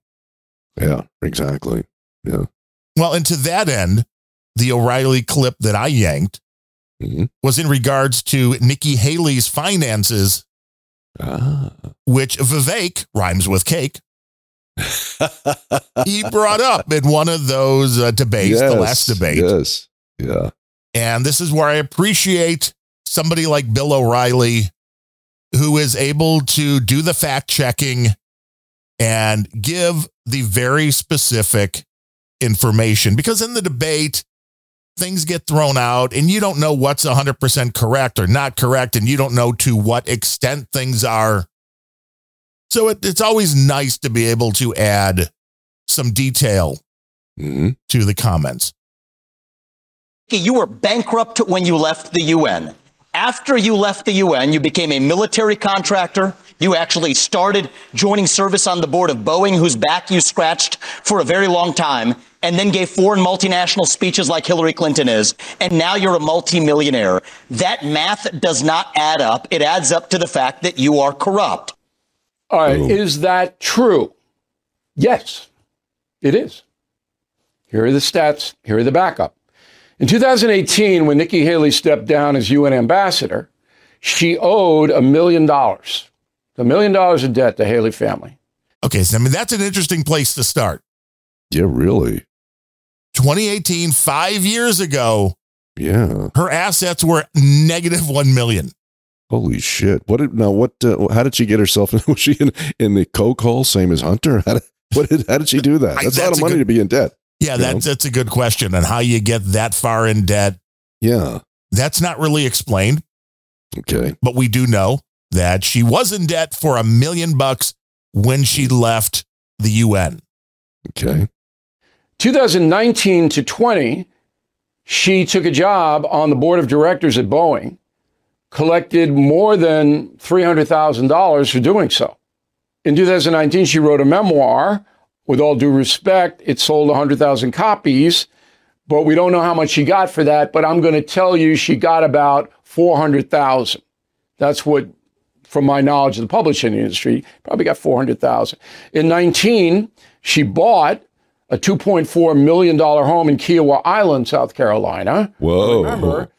Yeah, exactly. Yeah. Well, and to that end, the O'Reilly clip that I yanked hmm was in regards to Nikki Haley's finances, Ah. which Vivek rhymes with cake. He brought up in one of those uh, debates, the last debate. Yes. Yeah. And this is where I appreciate somebody like Bill O'Reilly who is able to do the fact checking and give the very specific information because in the debate, things get thrown out and you don't know what's 100% correct or not correct, and you don't know to what extent things are. So it, it's always nice to be able to add some detail hmm to the comments. You were bankrupt when you left the UN. After you left the UN, you became a military contractor. You actually started joining service on the board of Boeing, whose back you scratched for a very long time, and then gave foreign multinational speeches like Hillary Clinton is. And now you're a multimillionaire. That math does not add up. It adds up to the fact that you are corrupt. All right, Boom. is that true? Yes, it is. Here are the stats. Here are the backup. In 2018, when Nikki Haley stepped down as UN ambassador, she owed a million dollars, a million dollars in debt to Haley family. Okay, so I mean, that's an interesting place to start. Yeah, really. 2018, five years ago, Yeah. her assets were negative 1 million. Holy shit! What did now? What? Uh, how did she get herself? in Was she in, in the coke hole, same as Hunter? How did, what did? How did she do that? I- That's a lot of money good- to be in debt. Yeah, You that's, that's a good question. And how you get that far in debt, Yeah. that's not really explained, Okay. but we do know that she was in debt for a million bucks when she left the UN. Okay. 2019 to 20, she took a job on the board of directors at Boeing, collected more than $300,000 for doing so. In 2019, she wrote a memoir. With all due respect, it sold 100,000 copies, but we don't know how much she got for that. But I'm going to tell you, she got about 400,000. That's what, from my knowledge of the publishing industry, probably got 400,000. In 19, she bought a $2.4 million home in Kiawah Island, South Carolina. Whoa. Remember,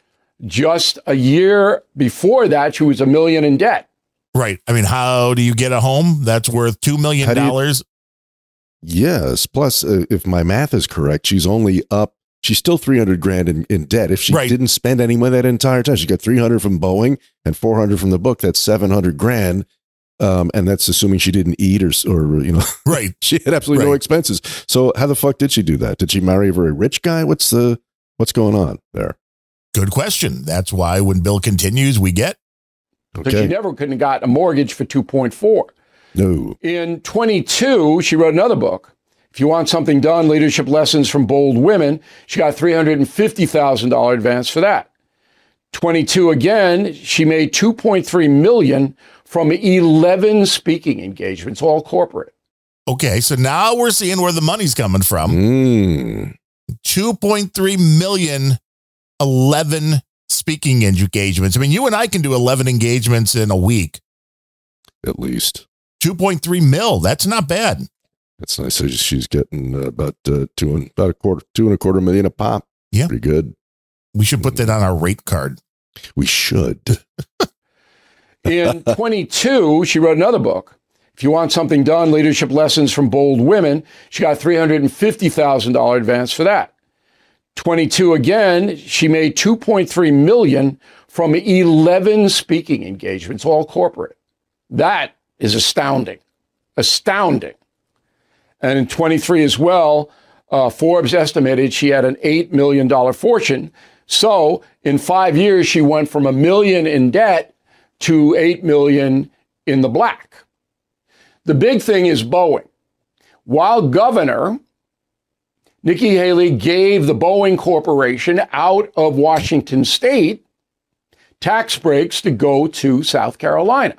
just a year before that, she was a million in debt. Right. I mean, how do you get a home that's worth $2 million? Do you- Yes. Plus, uh, if my math is correct, she's only up. She's still three hundred grand in, in debt. If she Right. didn't spend any money that entire time, she got three hundred from Boeing and four hundred from the book. That's seven hundred grand. Um, and that's assuming she didn't eat or, or you know, right. she had absolutely no expenses. So how the fuck did she do that? Did she marry a very rich guy? What's the what's going on there? Good question. That's why when Bill continues, we get But she never couldn't have got a mortgage for 2.4. No. In 22, she wrote another book. If you want something done, leadership lessons from bold women. She got $350,000 advance for that. 22 again, she made 2.3 million from 11 speaking engagements, all corporate. okay. So now we're seeing where the money's coming from. Mm. 2.3 million, 11 speaking engagements. I mean, you and I can do 11 engagements in a week. At least 2.3 mil. That's not bad. that's nice. So she's getting uh, about uh, two and about a quarter, two and a quarter million a pop. Yeah. pretty good. We should put that on our rate card. We should. In 22, she wrote another book. If you want something done, leadership lessons from bold women. She got $350,000 advance for that. 22 again, she made 2.3 million from 11 speaking engagements, all corporate. That is astounding. Astounding. And in 23 as well, uh, Forbes estimated she had an $8 million fortune. So in five years, she went from a million in debt to 8 million in the black. The big thing is Boeing. While governor, Nikki Haley gave the Boeing Corporation out of Washington state tax breaks to go to South Carolina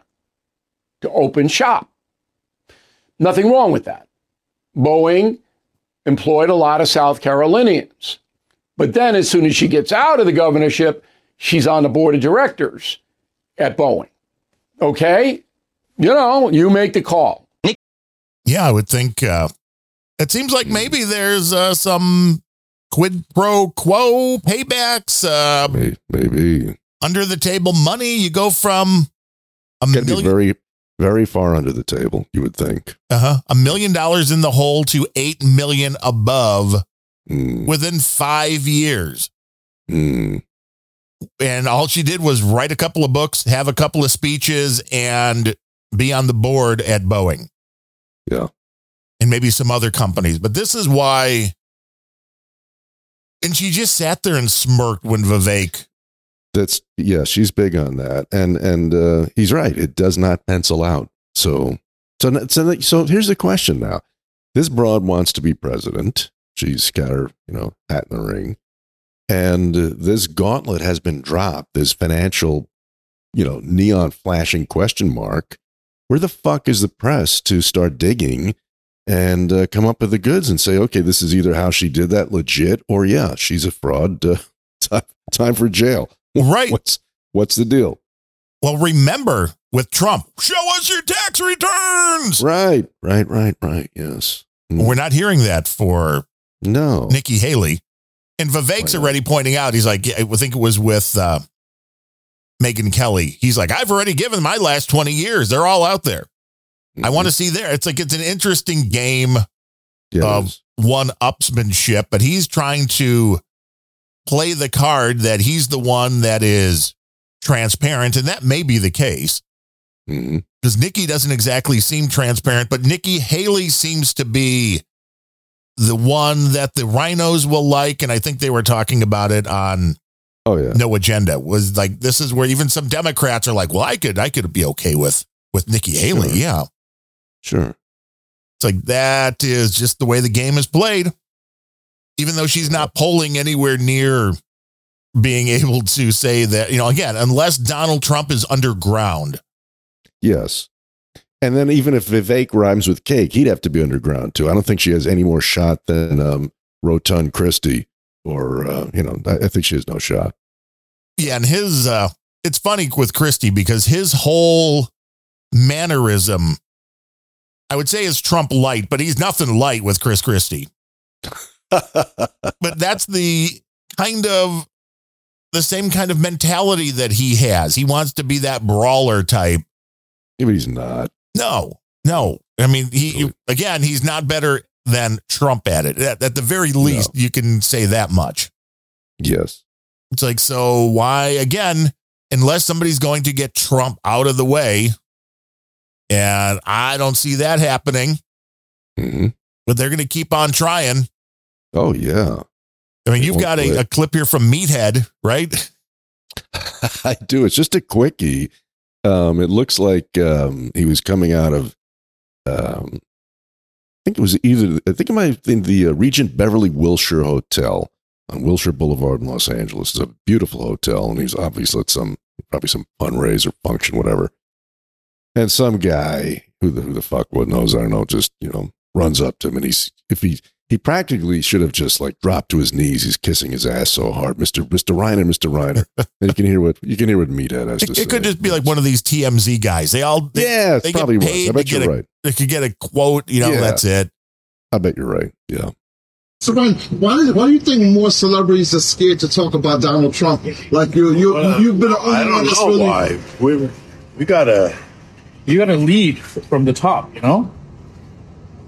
to open shop. Nothing wrong with that. Boeing employed a lot of South Carolinians. But then, as soon as she gets out of the governorship, she's on the board of directors at Boeing. Okay? You know, you make the call. Yeah, I would think uh, it seems like maybe there's uh, some quid pro quo paybacks, uh, Maybe under the table money. You go from a be million, very, very far under the table. You would think. uh-huh, a million dollars in the hole to eight million above Mm, within five years. mm. And all she did was write a couple of books, have a couple of speeches, and be on the board at Boeing. Yeah. And maybe some other companies. But this is why. And she just sat there and smirked when Vivek. That's yeah. She's big on that, and and uh, he's right. It does not pencil out. So so so so here's the question now. This broad wants to be president. She's got her you know hat in the ring, and this gauntlet has been dropped. This financial, you know, neon flashing question mark. Where the fuck is the press to start digging and uh, come up with the goods and say, okay, this is either how she did that legit, or yeah, she's a fraud. Uh, time, time for jail. Right. What's what's the deal? Well, remember with Trump, show us your tax returns. Right, right, right, right. Yes. Mm. We're not hearing that for No. Nikki Haley. And Vivek's already pointing out, he's like, I think it was with uh, Megyn Kelly. He's like, I've already given my last 20 years. They're all out there. I want to mm-hmm. see there. It's like it's an interesting game it of one upsmanship, but he's trying to play the card that he's the one that is transparent, and that may be the case mm-hmm. because Nikki doesn't exactly seem transparent, but Nikki Haley seems to be the one that the RINOs will like, and I think they were talking about it on Oh yeah. No Agenda. Was like this is where even some Democrats are like, well, I could I could be okay with with Nikki Haley, Sure. yeah. Sure. It's like that is just the way the game is played. Even though she's not polling anywhere near being able to say that, you know, again, unless Donald Trump is underground. Yes. And then even if Vivek rhymes with cake, he'd have to be underground too. I don't think she has any more shot than um, Rotund Christie, or uh, you know, I, I think she has no shot. Yeah, and his uh it's funny with Christie because his whole mannerism I would say is Trump light, but he's nothing light with Chris Christie. But that's the kind of the same kind of mentality that he has. He wants to be that brawler type. Yeah, but he's not. No, no. I mean, he again, he's not better than Trump at it. At, at the very least, you can say that much. Yes. It's like, so why again, unless somebody's going to get Trump out of the way, and I don't see that happening, hmm but they're going to keep on trying. Oh yeah. I mean, you've got a, a clip here from Meathead, right? I do. It's just a quickie. Um, it looks like um, he was coming out of. Um, I think it was either. I think it might have been the uh, Regent Beverly Wilshire Hotel on Wilshire Boulevard in Los Angeles. It's a beautiful hotel, and he's obviously at some probably some fundraiser function, whatever. And some guy who the who the fuck what knows, I don't know, just you know runs up to him, and he's if he he practically should have just like dropped to his knees. He's kissing his ass so hard, Mister Mister Reiner, Mister Reiner. and you can hear what you can hear what Meathead has to It, say. it could just be like one of these TMZ guys. They all they, yeah, it's they get probably was. paid I bet you're a- right. they could get a quote. You know, Yeah. that's it. I bet you're right. Yeah. So Ryan, why, why do you think more celebrities are scared to talk about Donald Trump? Like you, you, you've been the only I one don't know really. why. We we gotta. You got to lead from the top, you know,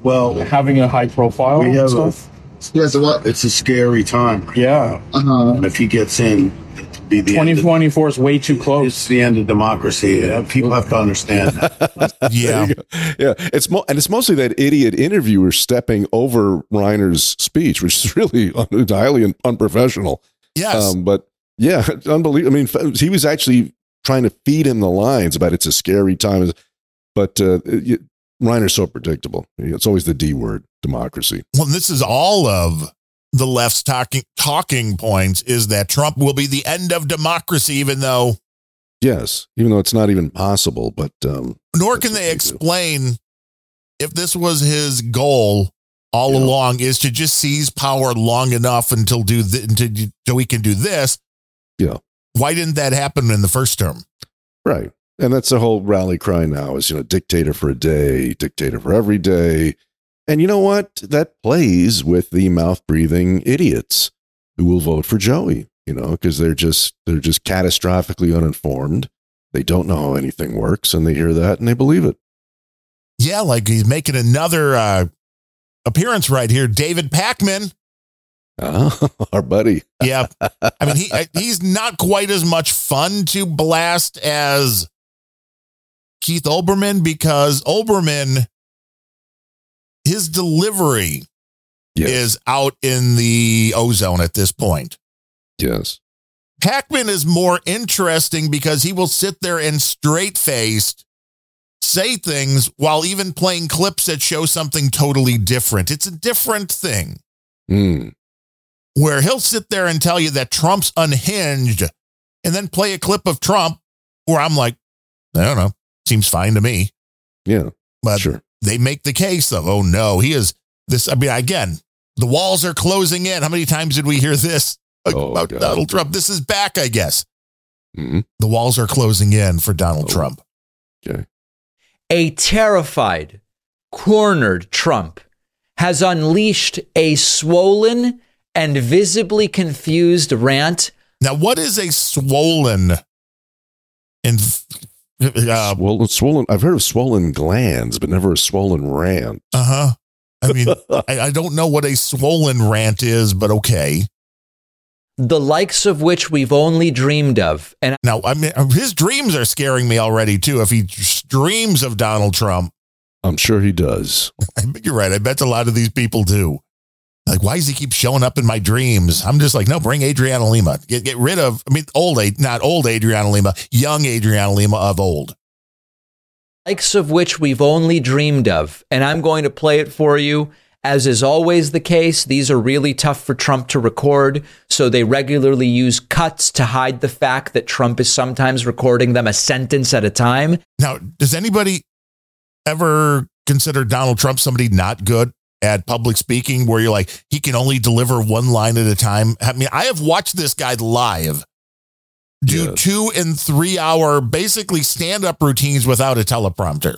Well, having a high profile. we and have a. stuff. Yeah, so what? It's a scary time. yeah. Uh-huh. And if he gets in, it'll be the end of, 2024 is way too close. it's the end of democracy. Yeah, People have to understand that. Yeah. Yeah. It's mo- and it's mostly that idiot interviewer stepping over Reiner's speech, which is really un- highly un- unprofessional. Yes. Um, but yeah, unbelievable. I mean, f- he was actually trying to feed him the lines about it's a scary time. But uh, y- Reiner's so predictable. It's always the D word, democracy. well, this is all of the left's talking talking points is that Trump will be the end of democracy, even though Yes, even though it's not even possible. But um, nor can they they do. explain if this was his goal all Yeah. along is to just seize power long enough until do th- until, until we can do this. Yeah. Why didn't that happen in the first term? Right. And that's the whole rally cry now is, you know, dictator for a day, dictator for every day. And you know what? That plays with the mouth breathing idiots who will vote for Joey, you know, because they're just they're just catastrophically uninformed. They don't know how anything works and they hear that and they believe it. Yeah, like he's making another uh, appearance right here. David Pakman. Ah, our buddy. Yeah. I mean, he he's not quite as much fun to blast as Keith Olbermann because Olbermann, his delivery Yes. is out in the ozone at this point. Yes. Pakman is more interesting because he will sit there and straight faced say things while even playing clips that show something totally different. It's a different thing Mm. where he'll sit there and tell you that Trump's unhinged and then play a clip of Trump where I'm like, I don't know, seems fine to me. Yeah. But Sure. they make the case of, oh no, he is this. I mean, again, the walls are closing in. How many times did we hear this Oh, about God. Donald Trump? This is back, I guess. Mhm. The walls are closing in for Donald Oh. Trump. Okay. A terrified, cornered Trump has unleashed a swollen and visibly confused rant. Now, what is a swollen and uh swollen, swollen. I've heard of swollen glands, but never a swollen rant. Uh huh. I mean, I, I don't know what a swollen rant is, but okay. The likes of which we've only dreamed of. And Now, I mean, his dreams are scaring me already too. If he dreams of Donald Trump, I'm sure he does. I bet you're right. I bet a lot of these people do. Like, why does he keep showing up in my dreams? I'm just like, no, bring Adriana Lima. Get get rid of. I mean, old, not old Adriana Lima, young Adriana Lima of old. likes of which we've only dreamed of. And I'm going to play it for you. As is always the case, these are really tough for Trump to record. So they regularly use cuts to hide the fact that Trump is sometimes recording them a sentence at a time. Now, does anybody ever consider Donald Trump somebody not good at public speaking where you're like, he can only deliver one line at a time? I mean, I have watched this guy live do Yes. two and three hour basically stand up routines without a teleprompter.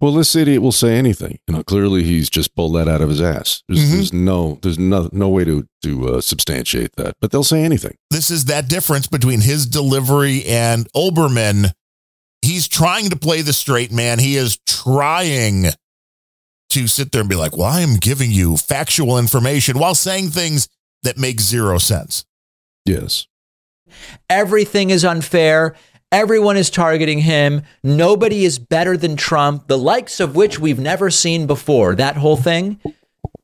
Well, this idiot will say anything. You know, clearly he's just pulled that out of his ass. There's, Mhm. there's no, there's no, no way to to uh, substantiate that. But they'll say anything. This is that difference between his delivery and Olbermann. He's trying to play the straight man. He is trying to sit there and be like, well, I am giving you factual information while saying things that make zero sense. Yes. Everything is unfair. Everyone is targeting him. Nobody is better than Trump, the likes of which we've never seen before. That whole thing.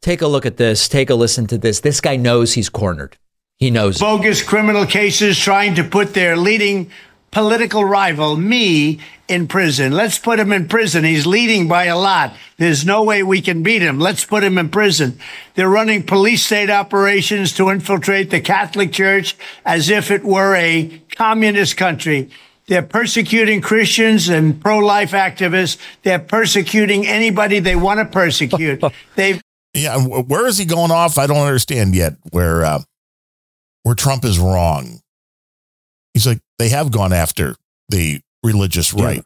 Take a look at this. Take a listen to this. This guy knows he's cornered. He knows. it. bogus criminal cases trying to put their leading political rival, me, in prison. Let's put him in prison. He's leading by a lot. There's no way we can beat him. Let's put him in prison. They're running police state operations to infiltrate the Catholic Church as if it were a communist country. They're persecuting Christians and pro life activists. They're persecuting anybody they want to persecute. They've Yeah, where is he going off? I don't understand yet. Where uh, where Trump is wrong. He's like they have gone after the religious Yeah. right.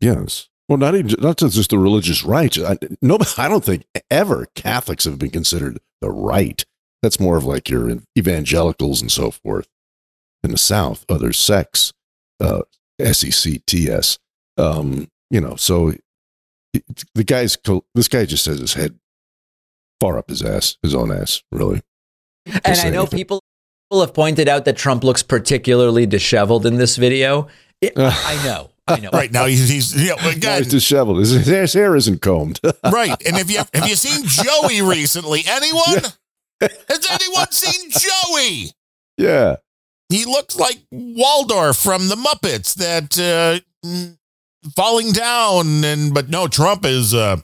Yes. Well, not even not just the religious right. I, no, I don't think ever Catholics have been considered the right. That's more of like your evangelicals and so forth. In the South, other sects, uh, S-E-C-T-S. Um, you know, so it- the guy's co- this guy just has his head far up his ass, his own ass, really. And I know anything. people have pointed out that Trump looks particularly disheveled in this video. It- I know. I know. Right now he's he's you know, Now again, he's disheveled. His, his hair isn't combed. right. And if you have, have you seen Joey recently? Anyone? Has anyone seen Joey? yeah. He looks like Waldorf from the Muppets that uh, mm, falling down and but no, Trump is uh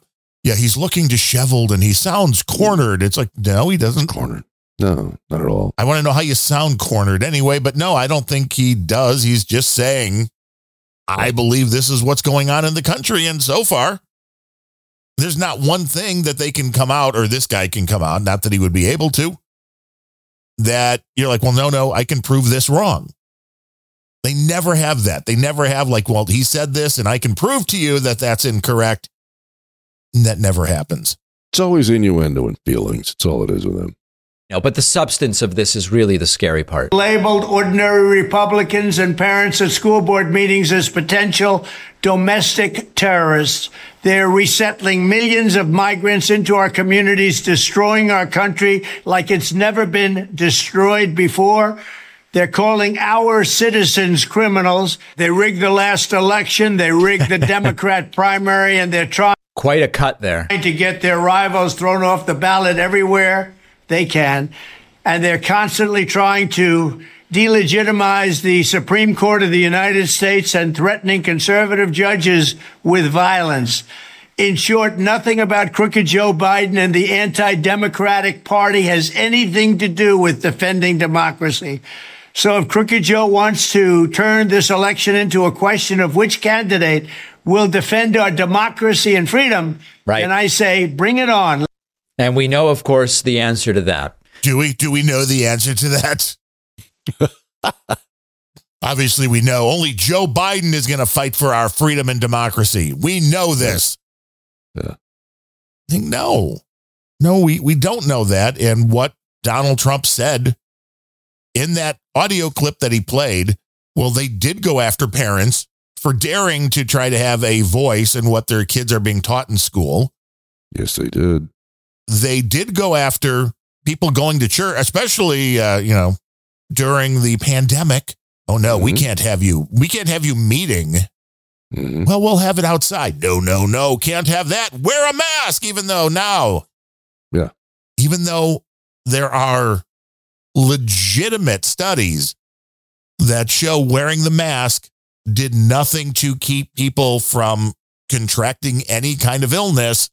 yeah, he's looking disheveled and he sounds cornered. It's like no, he doesn't Cornered. No, not at all. I want to know how you sound cornered anyway, but no, I don't think he does. He's just saying, I believe this is what's going on in the country. And so far, there's not one thing that they can come out, or this guy can come out, not that he would be able to, that you're like, well, no, no, I can prove this wrong. They never have that. They never have, like, well, he said this and I can prove to you that that's incorrect. And that never happens. It's always innuendo and feelings. It's all it is with him. No, but the substance of this is really the scary part. labeled ordinary Republicans and parents at school board meetings as potential domestic terrorists. They're resettling millions of migrants into our communities, destroying our country like it's never been destroyed before. They're calling our citizens criminals. They rigged the last election. They rigged the Democrat primary and they're trying Quite a cut there. to get their rivals thrown off the ballot everywhere they can. And they're constantly trying to delegitimize the Supreme Court of the United States and threatening conservative judges with violence. In short, nothing about crooked Joe Biden and the anti Democratic Party has anything to do with defending democracy. So if Crooked Joe wants to turn this election into a question of which candidate will defend our democracy and freedom, Right. then I say, bring it on. And we know, of course, the answer to that. Do we do we know the answer to that? Obviously, we know only Joe Biden is going to fight for our freedom and democracy. We know this. Yeah. I think no, no, we we don't know that. And what Donald Trump said in that audio clip that he played, well, they did go after parents for daring to try to have a voice in what their kids are being taught in school. Yes, they did. They did go after people going to church, especially uh, you know during the pandemic. Oh no, we Mm-hmm. can't have you. We can't have you meeting. Mhm. Well, we'll have it outside. No, no, no, can't have that. Wear a mask, even though now, Yeah. even though there are legitimate studies that show wearing the mask did nothing to keep people from contracting any kind of illness,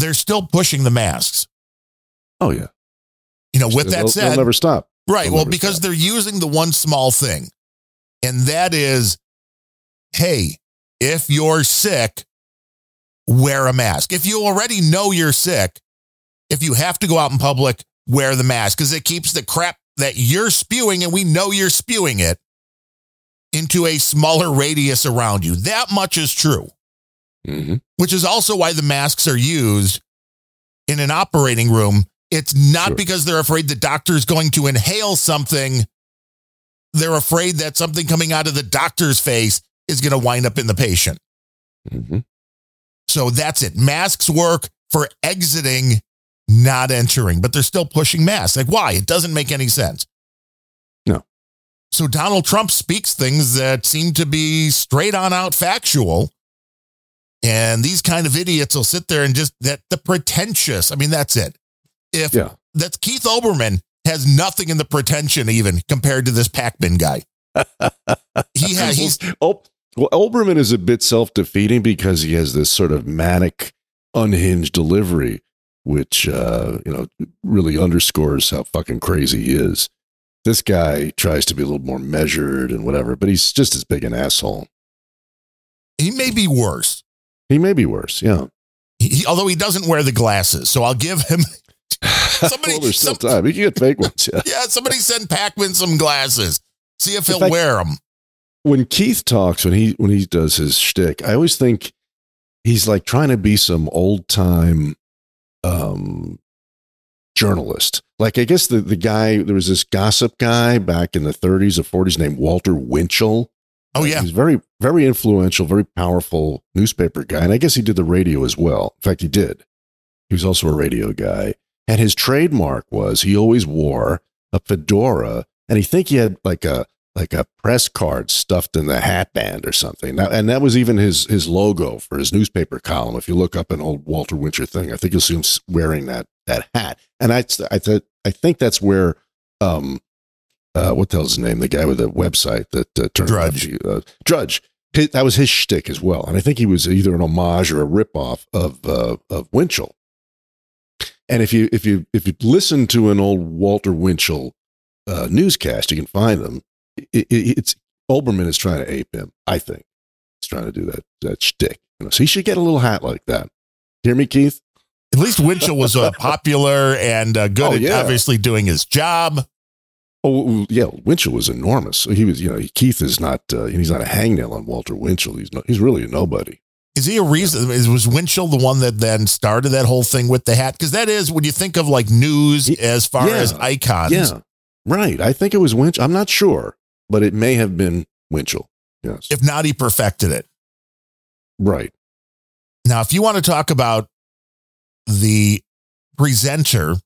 they're still pushing the masks. Oh yeah. You know, with that They'll- said, they'll never stop. Right. They'll Well, because stop. they're using the one small thing, and that is hey, if you're sick, wear a mask. If you already know you're sick, if you have to go out in public, wear the mask because it keeps the crap that you're spewing, and we know you're spewing it, into a smaller radius around you. That much is true, Mhm. which is also why the masks are used in an operating room. It's not Sure. because they're afraid the doctor's going to inhale something. They're afraid that something coming out of the doctor's face is going to wind up in the patient. Mhm. So that's it. Masks work for exiting, not entering, but they're still pushing masks. Like, why? It doesn't make any sense. No. So Donald Trump speaks things that seem to be straight on out factual. And these kind of idiots will sit there and just that the pretentious. I mean, that's it. If Yeah. that's Keith Olbermann has nothing in the pretension even compared to this Pakman guy. he has he's Oh, well, Olbermann is a bit self defeating because he has this sort of manic, unhinged delivery, which, uh, you know, really underscores how fucking crazy he is. This guy tries to be a little more measured and whatever, but he's just as big an asshole. he may be worse. He may be worse. Yeah. He, he- although he doesn't wear the glasses, so I'll give him. Somebody, well, there's still some- time. You can get fake ones. Yeah. yeah, somebody send Pakman some glasses. See if he'll fact- wear them. when Keith talks, when he when he does his shtick, I always think he's like trying to be some old time um journalist. Like I guess the the guy there was this gossip guy back in the 30s or 40s named Walter Winchell. Oh yeah, He's very very influential, very powerful newspaper guy, and I guess he did the radio as well. In fact, he did. He was also a radio guy, and his trademark was he always wore a fedora, and he think he had like a like a press card stuffed in the hat band or something. Now, and that was even his his logo for his newspaper column. If you look up an old Walter Winchell thing, I think you'll see him wearing that that hat. And I I th- I think that's where um uh what the hell's his name? The guy with the website that uh, turned Drudge. Out to, uh, Drudge. His, that was his shtick as well, and I think he was either an homage or a ripoff of uh, of Winchell. And if you if you if you listen to an old Walter Winchell uh, newscast, you can find them. It, it, it's Olbermann is trying to ape him. I think he's trying to do that that shtick. You know, so he should get a little hat like that. Hear me, Keith? At least Winchell was uh, popular and uh, good Oh, at obviously doing his job. Oh yeah, Winchell was enormous. He was, you know, Keith is not. Uh, he's not a hangnail on Walter Winchell. He's no, he's really a nobody. Is he a reason? Is, was Winchell the one that then started that whole thing with the hat? Because that is when you think of like news as far Yeah. as icons. Yeah, right. I think it was Winchell. I'm not sure, but it may have been Winchell. Yes, If not, he perfected it. right. Now, if you want to talk about the presenter,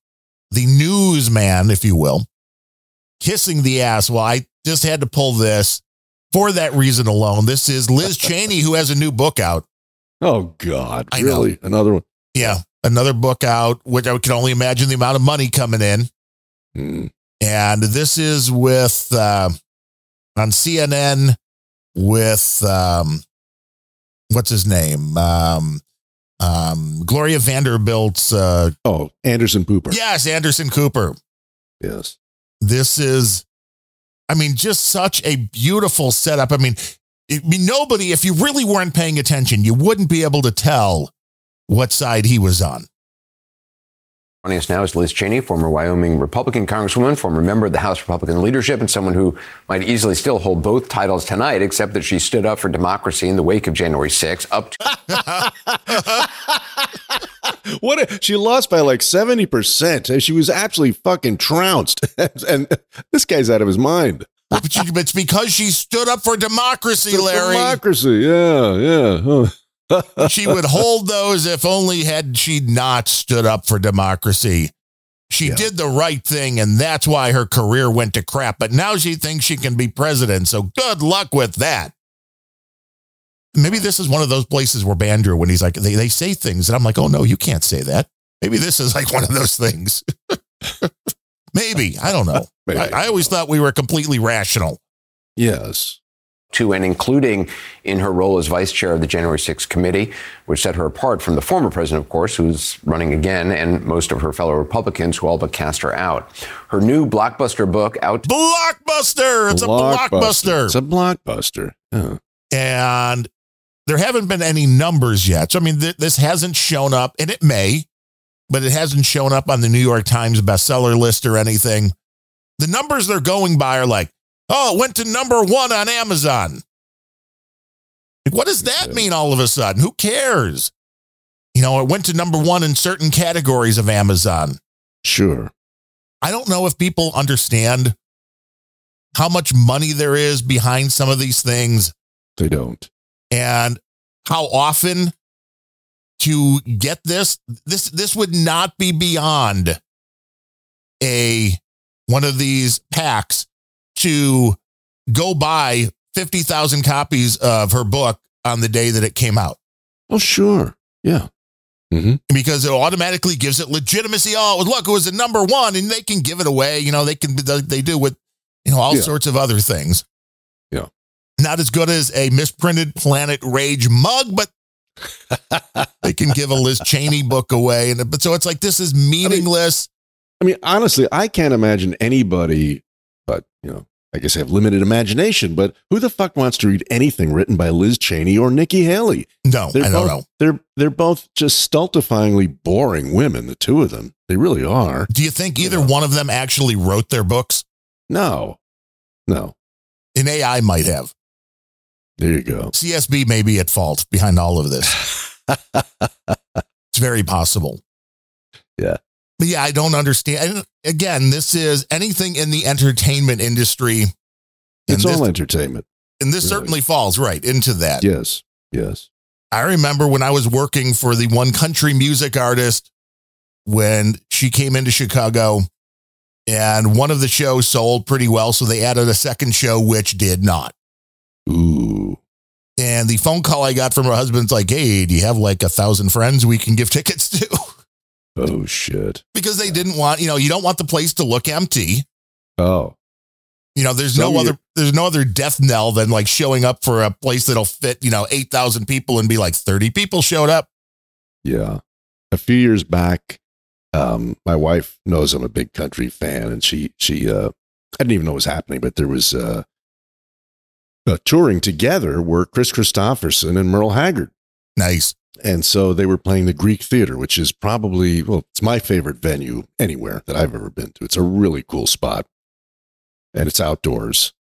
the newsman, if you will, kissing the ass, well, I just had to pull this for that reason alone. This is Liz Cheney, who has a new book out. Oh God, I know. really? Another one? Yeah, another book out, which I can only imagine the amount of money coming in. Mm. And this is with uh, on CNN with um, what's his name? Um, um, Gloria Vanderbilt's. Uh, Oh, Anderson Cooper. yes, Anderson Cooper. Yes. This is, I mean, just such a beautiful setup. I mean, nobody, if you really weren't paying attention, you wouldn't be able to tell what side he was on. Joining us now is Liz Cheney, former Wyoming Republican Congresswoman, former member of the House Republican leadership, and someone who might easily still hold both titles tonight, except that she stood up for democracy in the wake of January 6th, up to What a, she lost by like 70%. She was absolutely fucking trounced. and this guy's out of his mind. But it's because she stood up for democracy, Larry. Democracy. Yeah, yeah. Huh. She would hold those if only had she not stood up for democracy. She Yeah. did the right thing, and that's why her career went to crap. But now she thinks she can be president. So good luck with that. Maybe this is one of those places where Bandrew, when he's like, they, they say things, and I'm like, oh no, you can't say that. Maybe this is like one of those things. Maybe. I don't know. I, I always thought we were completely rational. Yes. To and including in her role as vice chair of the January 6th committee, which set her apart from the former president, of course, who's running again, and most of her fellow Republicans who all but cast her out. Her new blockbuster book out. Blockbuster! It's a blockbuster. It's a blockbuster. Yeah. and there haven't been any numbers yet. So, I mean, th- this hasn't shown up, and it may, but it hasn't shown up on the New York Times bestseller list or anything. The numbers they're going by are like, oh, it went to number one on Amazon. Like, what does that mean all of a sudden? Who cares? You know, it went to number one in certain categories of Amazon. Sure. I don't know if people understand how much money there is behind some of these things They don't. and how often to get this this this would not be beyond a one of these packs to go buy 50,000 copies of her book on the day that it came out Oh, sure. Yeah. hmm because it automatically gives it legitimacy oh look it was the number 1 and they can give it away you know they can they do with you know all Yeah. sorts of other things Yeah. not as good as a misprinted planet rage mug but they can give a Liz Cheney book away, and but so it's like this is meaningless. I mean, honestly, I can't imagine anybody, but, you know, I guess I have limited imagination, but who the fuck wants to read anything written by Liz Cheney or Nikki Haley? no, They're I don't both, know. They're they're both just stultifyingly boring women, the two of them. They really are. Do you think either one of them actually wrote their books? No. No. An AI might have. There you go. CSB may be at fault behind all of this. it's very possible. Yeah. But yeah, I don't understand. And again, this is anything in the entertainment industry. It's this, all entertainment. and this really. certainly falls right into that. Yes. Yes. I remember when I was working for the one country music artist when she came into Chicago and one of the shows sold pretty well. So they added a second show, which did not. Ooh. And the phone call I got from her husband's like, Hey, do you have like a thousand friends we can give tickets to? Oh shit. because they didn't want, you know, you don't want the place to look empty. Oh. You know, there's Some no other there's no other death knell than like showing up for a place that'll fit, you know, 8,000 people and be like 30 people showed up. Yeah. A few years back, um, my wife knows I'm a big country fan, and she she uh, I didn't even know what was happening, but there was uh, uh, touring together were Kris Kristofferson and Merle Haggard, Nice. And so they were playing the Greek Theater, which is probably well, it's my favorite venue anywhere that I've ever been to. It's a really cool spot, and it's outdoors,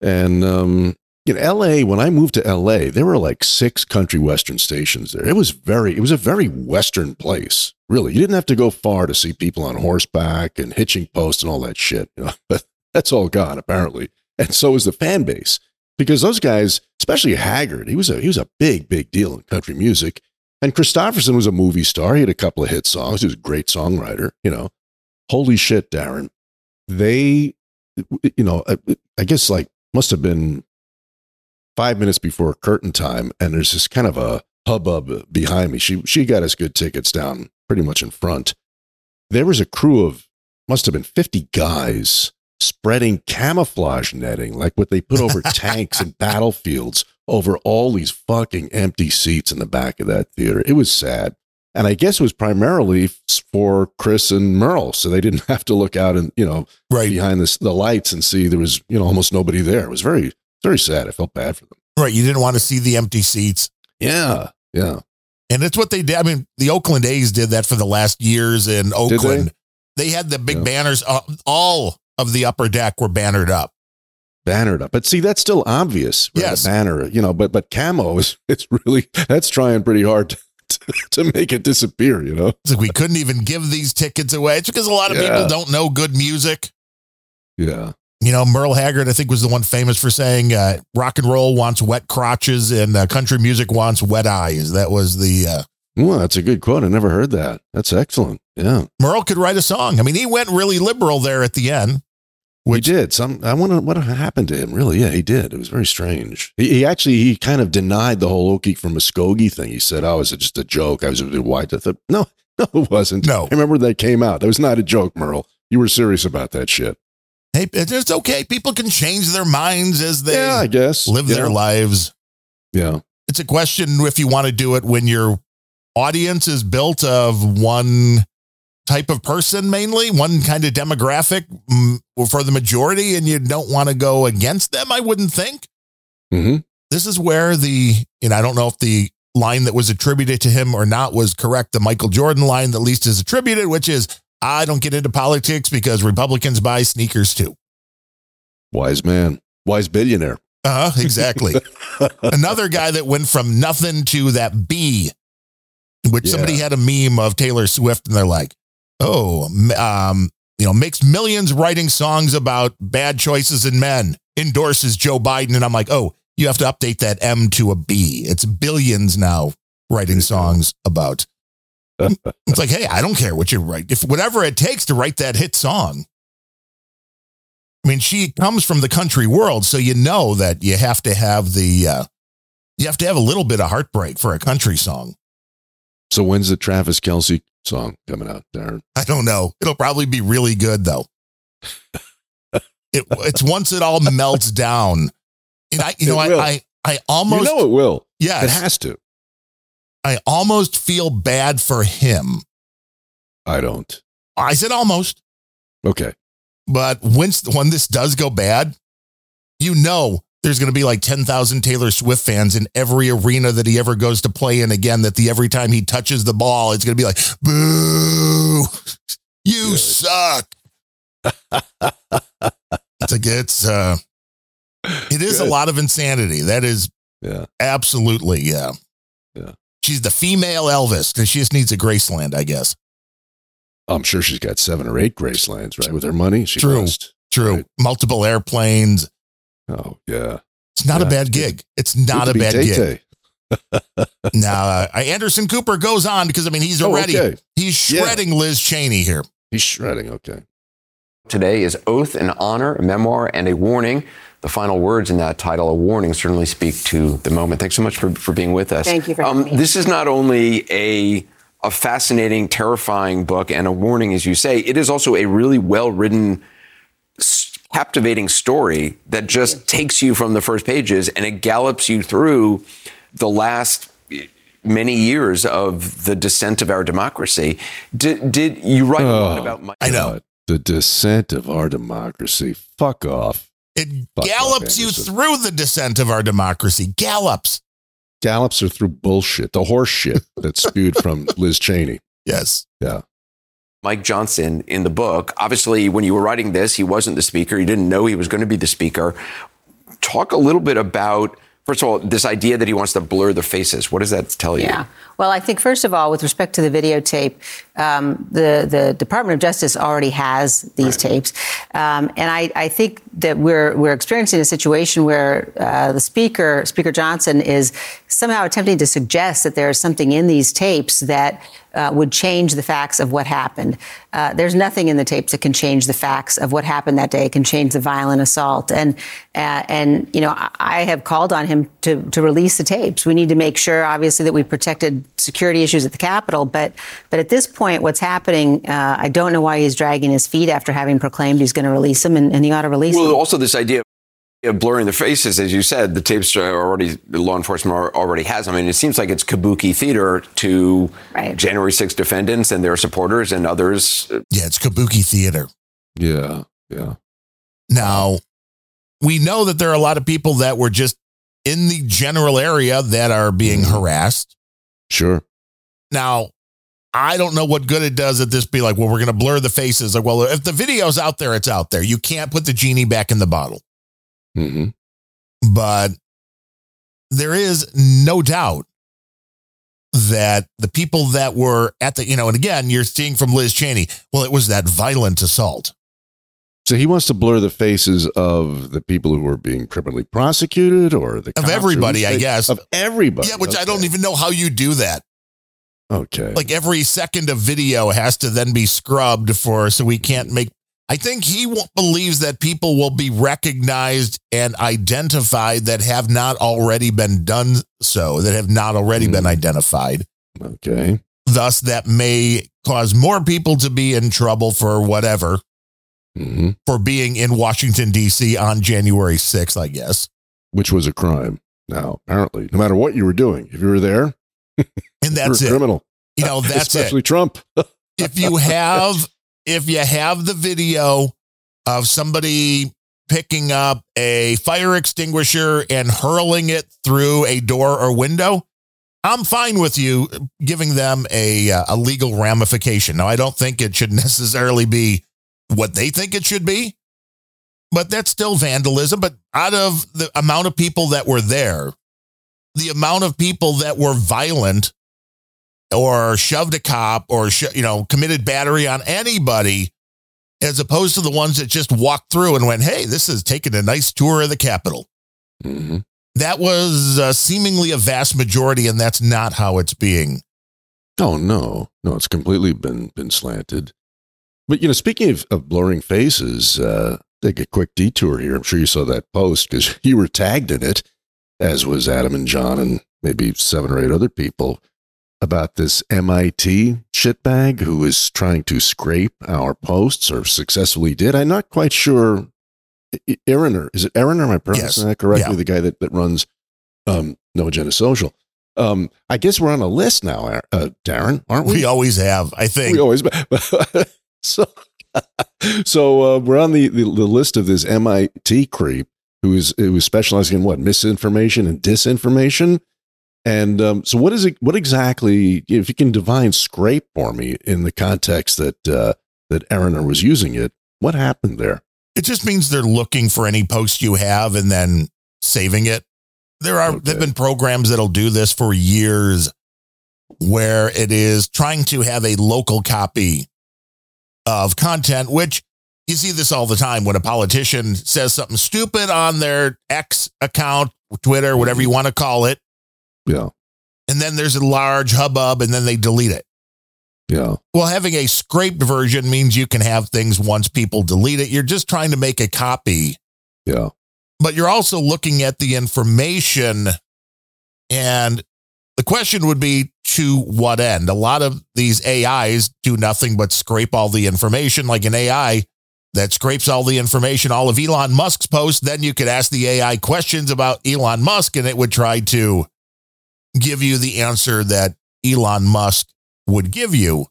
and um, know, L.A. When I moved to L.A., there were like six country western stations there. It was very, it was a very western place. Really, you didn't have to go far to see people on horseback and hitching posts and all that shit. You know, but that's all gone apparently, and so is the fan base because those guys, especially Haggard, he was a he was a big, big deal in country music. And Kristofferson was a movie star. He had a couple of hit songs. He was a great songwriter. You know, holy shit, Darren. They, you know, I, I guess like must have been five minutes before curtain time, and there's this kind of a hubbub behind me. She she got us good tickets down pretty much in front. There was a crew of must have been 50 guys spreading camouflage netting, like what they put over tanks and battlefields over all these fucking empty seats in the back of that theater. It was sad. And I guess it was primarily for Kris and Merle, so they didn't have to look out and you know Right. behind this, the lights and see there was you know almost nobody there. It was very very sad. I felt bad for them. Right. You didn't want to see the empty seats. Yeah, yeah. And it's what they did. I mean, the Oakland A's did that for the last years in they? Oakland. They? had the big Yeah. banners. Uh, all of the upper deck were bannered up. Bannered up. But see, that's still obvious. right? Yes. Banner, you know, but but camo is it's really that's trying pretty hard to, to make it disappear, you know. It's like we couldn't even give these tickets away. It's because a lot of Yeah. people don't know good music. Yeah. You know, Merle Haggard, I think, was the one famous for saying uh, rock and roll wants wet crotches and uh, country music wants wet eyes. That was the. Uh, well, that's a good quote. I never heard that. That's excellent. Yeah. Merle could write a song. I mean, he went really liberal there at the end. Which, he did. Some I wonder what happened to him. Really, yeah, he did. It was very strange. He, he actually he kind of denied the whole Okie from Muskogee thing. He said, "Oh, it was just a joke. I was white." I thought, no, no, it wasn't. No, I remember that came out. That was not a joke, Merle. You were serious about that shit. Hey, it's okay. People can change their minds as they, yeah, I guess, live yeah. their lives. Yeah, it's a question if you want to do it when your audience is built of one type of person mainly, one kind of demographic mm, for the majority, and you don't want to go against them, I wouldn't think. Mm-hmm. This is where the, and I don't know if the line that was attributed to him or not was correct. The Michael Jordan line that least is attributed, which is, I don't get into politics because Republicans buy sneakers too. Wise man, wise billionaire. Uh huh, exactly. Another guy that went from nothing to that B, which yeah. somebody had a meme of Taylor Swift, and they're like, oh, um, you know, makes millions writing songs about bad choices in men, endorses Joe Biden. And I'm like, oh, you have to update that M to a B. It's billions now writing songs about. it's like, hey, I don't care what you write. If whatever it takes to write that hit song. I mean, she comes from the country world, so you know that you have to have the uh, you have to have a little bit of heartbreak for a country song. So when's the Travis Kelce song coming out, Darren? I don't know. It'll probably be really good though. it, it's once it all melts down. And I, you know, I, I, I almost you know it will. Yes, it has to. I almost feel bad for him. I don't. I said almost. Okay. But when when this does go bad, you know there's going to be like 10,000 Taylor Swift fans in every arena that he ever goes to play in again. That the every time he touches the ball, it's going to be like, boo, you Good. suck. it's like, it's, uh, it is Good. a lot of insanity. That is yeah. absolutely, yeah. Yeah. She's the female Elvis because she just needs a Graceland, I guess. I'm sure she's got seven or eight Gracelands, right? With her money. She True. Must, True. Right? Multiple airplanes. Oh yeah, it's not yeah. a bad gig. It's not a bad gig. now, uh, Anderson Cooper goes on because I mean he's already oh, okay. he's shredding yeah. Liz Cheney here. He's shredding. Okay. Today is oath and honor, a memoir, and a warning. The final words in that title, a warning, certainly speak to the moment. Thanks so much for, for being with us. Thank you for um, This is not only a a fascinating, terrifying book and a warning, as you say. It is also a really well written captivating story that just takes you from the first pages and it gallops you through the last many years of the descent of our democracy. Did, did you write oh, about? My- I know the descent of our democracy. Fuck off. It Fuck gallops you through the descent of our democracy. Gallops. Gallops are through bullshit, the horse shit that's spewed from Liz Cheney. Yes. Yeah. Mike Johnson in the book. Obviously, when you were writing this, he wasn't the speaker. You didn't know he was going to be the speaker. Talk a little bit about, first of all, this idea that he wants to blur the faces. What does that tell you? Yeah. Well, I think, first of all, with respect to the videotape, um, the, the Department of Justice already has these right. tapes. Um, and I, I, think that we're, we're experiencing a situation where uh, the Speaker, Speaker Johnson, is somehow attempting to suggest that there is something in these tapes that uh, would change the facts of what happened. Uh, there's nothing in the tapes that can change the facts of what happened that day. It can change the violent assault. And uh, and you know, I, I have called on him to to release the tapes. We need to make sure, obviously, that we protected security issues at the Capitol. But but at this point, what's happening? Uh, I don't know why he's dragging his feet after having proclaimed he's going to release them, and, and he ought to release well, them. Well, also this idea of blurring the faces, as you said, the tapes are already law enforcement already has. I mean, it seems like it's kabuki theater to right. January 6 defendants and their supporters and others. Yeah, it's kabuki theater. Yeah, yeah. Now, we know that there are a lot of people that were just in the general area that are being mm. harassed. Sure. Now, I don't know what good it does at this be like, well, we're going to blur the faces. Like, well, if the video's out there, it's out there. You can't put the genie back in the bottle. Mm-hmm. But there is no doubt that the people that were at the, you know, and again, you're seeing from Liz Cheney, well, it was that violent assault. So he wants to blur the faces of the people who are being criminally prosecuted or the Of everybody, I guess. Of everybody. Yeah, which I don't even know how you do that. Okay. Like every second of video has to then be scrubbed for so we can't make. I think he believes that people will be recognized and identified that have not already been done so, that have not already been hmm. identified. Okay. Thus, that may cause more people to be in trouble for whatever, hmm for being in Washington, D.C. on January 6th, I guess. Which was a crime. Now, apparently, no matter what you were doing, if you were there, And that's you're a it. criminal. You know, that's Especially it. Trump. if you have if you have the video of somebody picking up a fire extinguisher and hurling it through a door or window i'm fine with you giving them a uh, a legal ramification now i don't think it should necessarily be what they think it should be but that's still vandalism. But out of the amount of people that were there the amount of people that were violent or shoved a cop or you know committed battery on anybody as opposed to the ones that just walked through and went hey this is taking a nice tour of the capitol. Hmm that was uh, seemingly a vast majority and that's not how it's being Oh no, no, it's completely been been slanted. But you know, speaking of, of blurring faces, uh, take a quick detour here. I'm sure you saw that post because you were tagged in it, as was Adam and John and maybe seven or eight other people about this MIT shitbag who is trying to scrape our posts or successfully did. I'm not quite sure. I- Aaroner, is it Aaroner? Am I pronouncing Yes. that correctly? Yeah. The guy that, that runs um, No Agenda Social. Um, I guess we're on a list now, Aaron- uh, Darren, aren't we? we always have i think We always so so uh, we're on the, the the list of this MIT creep who is who is specializing in what misinformation and disinformation. And um, so, what is it? What exactly? If you can divine scrape for me in the context that uh, that Aaroner was using it, what happened there? it just means they're looking for any post you have and then saving it there are there've been programs that'll do this for years where it is trying to have a local copy of content which you see this all the time when a politician says something stupid on their X account, Twitter, whatever you want to call it, Yeah, and then there's a large hubbub and then they delete it. yeah, Well, having a scraped version means you can have things once people delete it. You're just trying to make a copy, yeah. but you're also looking at the information. And the question would be to what end? A lot of these AIs do nothing but scrape all the information, like an AI that scrapes all the information, all of Elon Musk's posts. Then you could ask the AI questions about Elon Musk and it would try to give you the answer that Elon Musk would give you.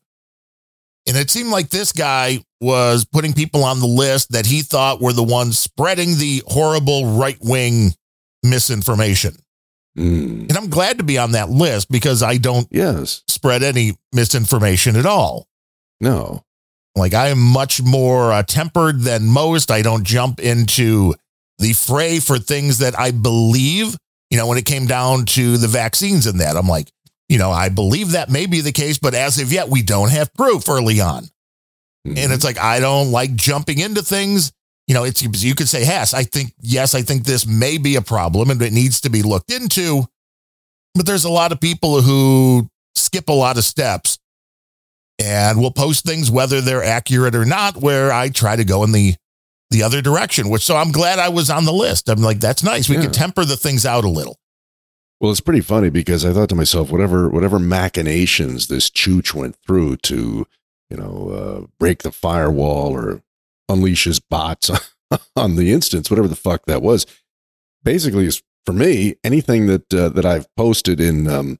And it seemed like this guy was putting people on the list that he thought were the ones spreading the horrible right wing misinformation. Mm, And I'm glad to be on that list because I don't yes, spread any misinformation at all. no, Like I am much more uh, tempered than most. I don't jump into the fray for things that I believe. You know, when it came down to the vaccines and that, I'm like, you know, I believe that may be the case, but as of yet, we don't have proof early on. Mhm. And it's like, I don't like jumping into things. You know, it's, you could say, yes, I think, yes, I think this may be a problem and it needs to be looked into. But there's a lot of people who skip a lot of steps and will post things whether they're accurate or not, where I try to go in the, the other direction, which so I'm glad I was on the list. I'm like, that's nice. We Yeah. can temper the things out a little. Well, it's pretty funny because I thought to myself, whatever whatever machinations this chooch went through to, you know, uh, break the firewall or unleash his bots on the instance, whatever the fuck that was, basically is for me anything that uh, that I've posted in um,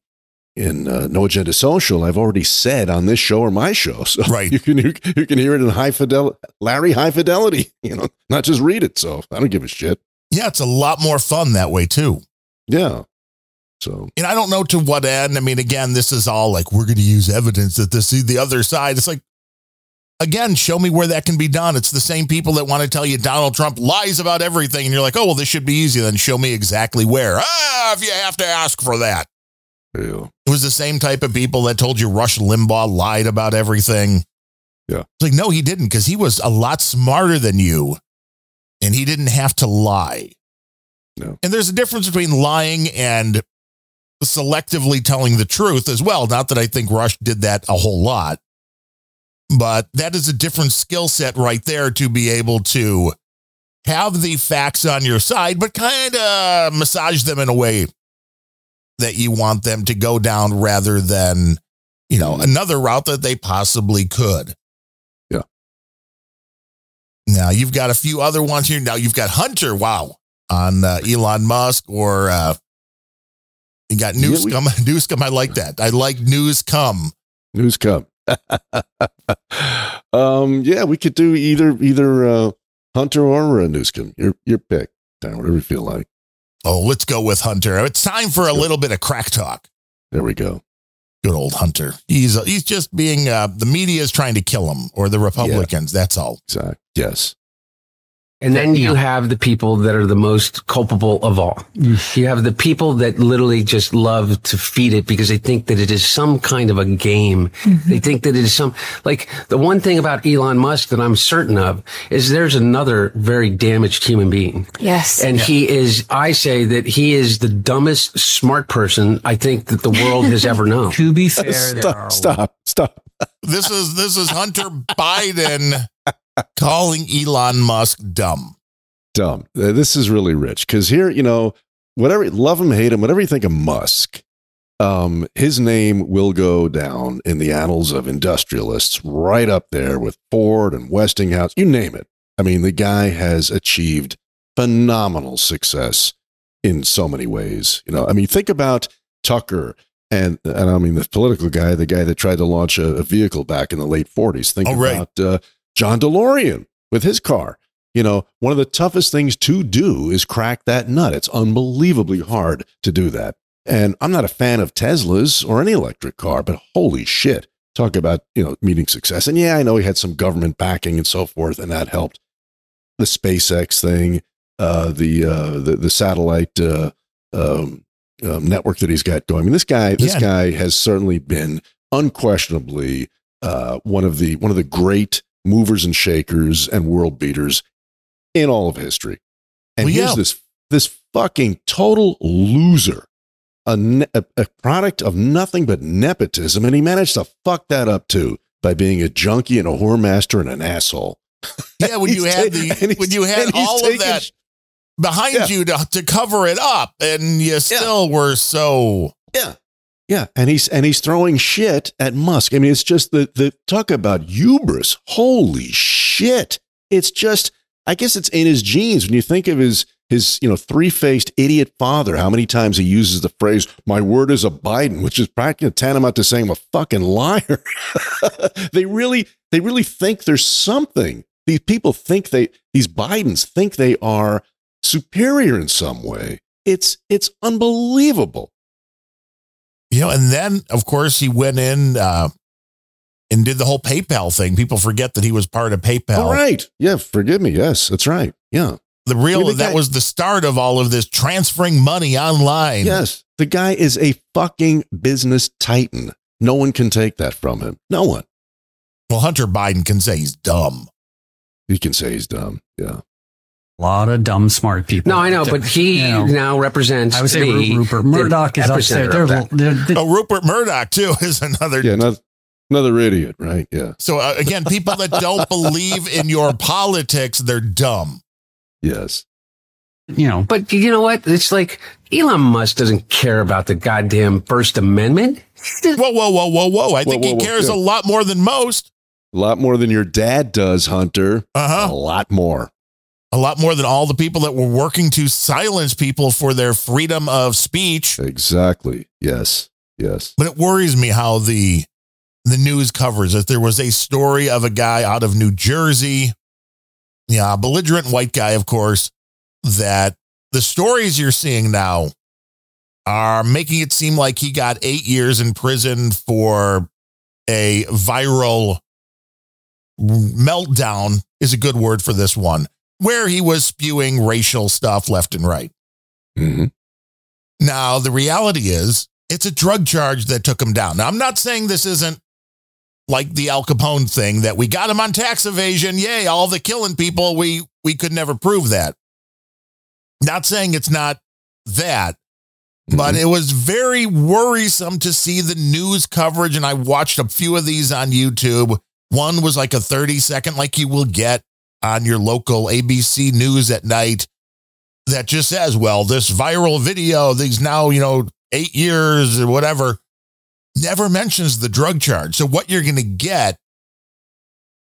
in uh, No Agenda Social, I've already said on this show or my show, so Right. you can you, you can hear it in high fidelity, Larry high fidelity, you know, not just read it. So I don't give a shit. Yeah, it's a lot more fun that way too. Yeah. So And I don't know to what end. I mean, again, this is all like we're going to use evidence that this is the other side. It's like, again, show me where that can be done. It's the same people that want to tell you Donald Trump lies about everything, and you're like, oh well, this should be easy. Then show me exactly where. Ah, if you have to ask for that. yeah. It was the same type of people that told you Rush Limbaugh lied about everything. Yeah. It's like, no, he didn't, because he was a lot smarter than you and he didn't have to lie. No. And there's a difference between lying and selectively telling the truth as well. Not that I think Rush did that a whole lot, but that is a different skill set right there to be able to have the facts on your side, but kind of massage them in a way that you want them to go down rather than, you know, another route that they possibly could. Yeah. Now you've got a few other ones here. Now you've got Hunter. Wow. On uh, Elon Musk or uh, you got Yeah, news we- come. News come. I like that. I like news come. News come. um, yeah, we could do either either uh, Hunter or Newscomb. Your your pick. Dan, whatever you feel like. Oh, let's go with Hunter. It's time for a little bit of crack talk. There we go. Good old Hunter. He's uh, he's just being uh, the media is trying to kill him or the Republicans. That's all. Exactly. Yes. And then you have the people that are the most culpable of all. You have the people that literally just love to feed it because they think that it is some kind of a game. Mm-hmm. They think that it is some, like the one thing about Elon Musk that I'm certain of is there's another very damaged human being. Yes. And he is, I say that he is the dumbest smart person I think that the world has ever known. To be fair, Stop. Stop. Stop. This is this is Hunter Biden calling Elon Musk dumb. Dumb. Uh, This is really rich because here, you know, whatever love him, hate him, whatever you think of Musk, um, his name will go down in the annals of industrialists, right up there with Ford and Westinghouse. You name it. I mean, the guy has achieved phenomenal success in so many ways. You know, I mean, think about Tucker and and I mean the political guy, the guy that tried to launch a, a vehicle back in the late forties. Think Oh, right. about uh, John DeLorean with his car. You know, one of the toughest things to do is crack that nut. It's unbelievably hard to do that. And I'm not a fan of Teslas or any electric car, but holy shit, talk about you know meeting success. And yeah, I know he had some government backing and so forth, and that helped. The SpaceX thing, uh, the uh, the the satellite uh, um, um, network that he's got going. I mean, this guy, this Yeah. guy has certainly been unquestionably uh, one of the one of the great movers and shakers and world beaters in all of history. And Well, here's yeah. this this fucking total loser, a, ne- a product of nothing but nepotism, and he managed to fuck that up too by being a junkie and a whore master and an asshole. Yeah, when you had ta- the when you had all of taking that behind Yeah. you to, to cover it up, and you still were so Yeah. Yeah, and he's and he's throwing shit at Musk. I mean, it's just the the talk about hubris. Holy shit! It's just, I guess it's in his genes. When you think of his his you know three faced idiot father, how many times he uses the phrase "my word is a Biden," which is practically tantamount to saying I'm a fucking liar. they really they really think there's something. These people think they these Bidens think they are superior in some way. It's it's unbelievable. You know. And then, of course, he went in uh, and did the whole PayPal thing. People forget that he was part of PayPal. All right. Yeah. Forgive me. Yes, that's right. Yeah. The real the that guy- was the start of all of this transferring money online. Yes. The guy is a fucking business titan. No one can take that from him. No one. Well, Hunter Biden can say he's dumb. He can say he's dumb. Yeah. A lot of dumb, smart people. No, I know, but he You know, now represents I would say the, Rupert Murdoch is up there. epicenter They're, they're, they're- Oh, Rupert Murdoch too is another. Yeah. Another, another idiot, right? Yeah. So uh, again, people that don't believe in your politics, they're dumb. Yes. you know, But you know what? It's like Elon Musk doesn't care about the goddamn First Amendment. Whoa, whoa, whoa, whoa, whoa! I Whoa, think whoa, he whoa, cares yeah. a lot more than most. A lot more than your dad does, Hunter. Uh huh. A lot more. A lot more than all the people that were working to silence people for their freedom of speech. Exactly. Yes. Yes. But it worries me how the the news covers it. There was a story of a guy out of New Jersey, yeah, a belligerent white guy, of course, that the stories you're seeing now are making it seem like he got eight years in prison for a viral meltdown, is a good word for this one, where he was spewing racial stuff left and right. hmm Now, the reality is, it's a drug charge that took him down. Now, I'm not saying this isn't like the Al Capone thing that we got him on tax evasion. Yay, all the killing people. We we could never prove that. Not saying it's not that, but it was very worrisome to see the news coverage. And I watched a few of these on YouTube. One was like a 30 second, like you will get on your local ABC News at night, that just says, well, this viral video, these now, you know, eight years or whatever, never mentions the drug charge. So what you're going to get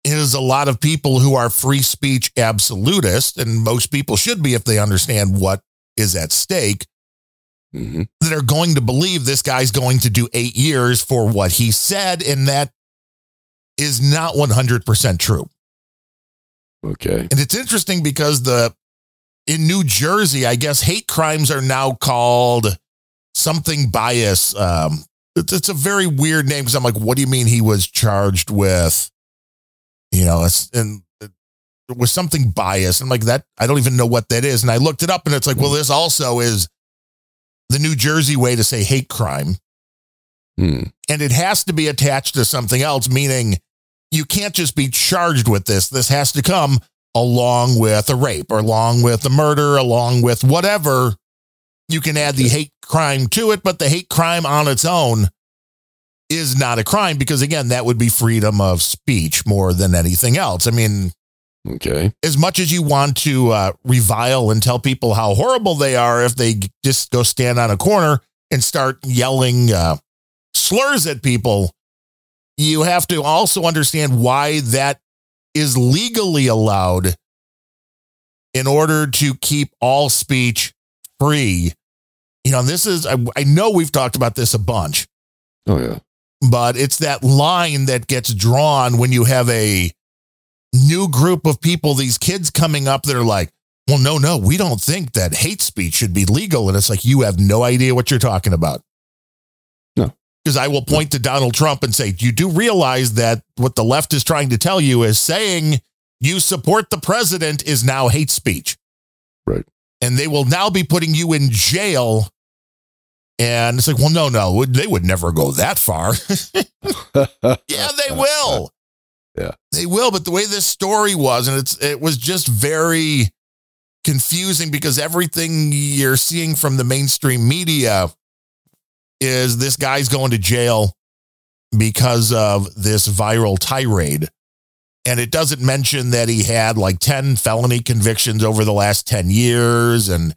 is a lot of people who are free speech absolutists, and most people should be if they understand what is at stake, mm-hmm. that are going to believe this guy's going to do eight years for what he said. And that is not 100% true. Okay. And it's interesting because the in New Jersey, I guess hate crimes are now called something bias. Um, it's, it's a very weird name because I'm like, what do you mean he was charged with? You know, it's, and it was something bias. I'm like that. I don't even know what that is. And I looked it up, and it's like, well, this also is the New Jersey way to say hate crime, Hmm. and it has to be attached to something else. Meaning, you can't just be charged with this. This has to come along with a rape or along with a murder, along with whatever. You can add the hate crime to it, but the hate crime on its own is not a crime because, again, that would be freedom of speech more than anything else. I mean, Okay. as much as you want to uh, revile and tell people how horrible they are if they just go stand on a corner and start yelling uh, slurs at people, you have to also understand why that is legally allowed in order to keep all speech free. You know, this is, I, I know we've talked about this a bunch, Oh yeah. but it's that line that gets drawn when you have a new group of people, these kids coming up that are like, well, no, no, we don't think that hate speech should be legal. And it's like, you have no idea what you're talking about. Because I will point to Donald Trump and say, you do realize that what the left is trying to tell you is saying you support the president is now hate speech. Right. And they will now be putting you in jail. And it's like, well, no, no, they would never go that far. yeah, they will. Yeah. They will, but the way this story was, and it's it was just very confusing because everything you're seeing from the mainstream media is this guy's going to jail because of this viral tirade. And it doesn't mention that he had like 10 felony convictions over the last 10 years. And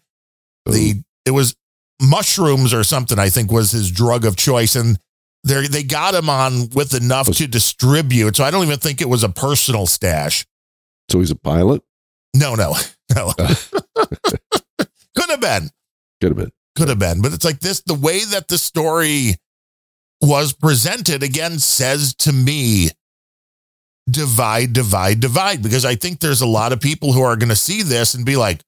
the it was mushrooms or something, I think was his drug of choice. And they they got him on with enough to distribute. So I don't even think it was a personal stash. So he's a pilot. No, no, no. Could have been. Could have been. Could have been. But it's like this the way that the story was presented again says to me divide, divide, divide. Because I think there's a lot of people who are going to see this and be like,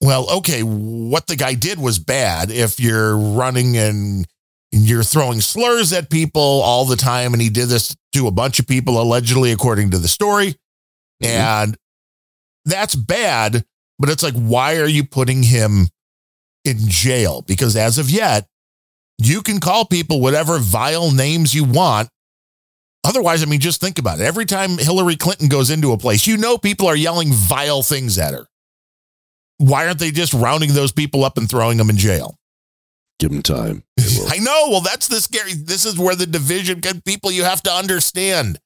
well, okay, what the guy did was bad. If you're running and you're throwing slurs at people all the time, and he did this to a bunch of people, allegedly, according to the story. Mm-hmm. And that's bad. But it's like, why are you putting him in jail? Because as of yet, you can call people whatever vile names you want. Otherwise, I mean, just think about it. Every time Hillary Clinton goes into a place, you know people are yelling vile things at her. Why aren't they just rounding those people up and throwing them in jail? Give them time. I know. Well, that's the scary. This is where the division can people you have to understand.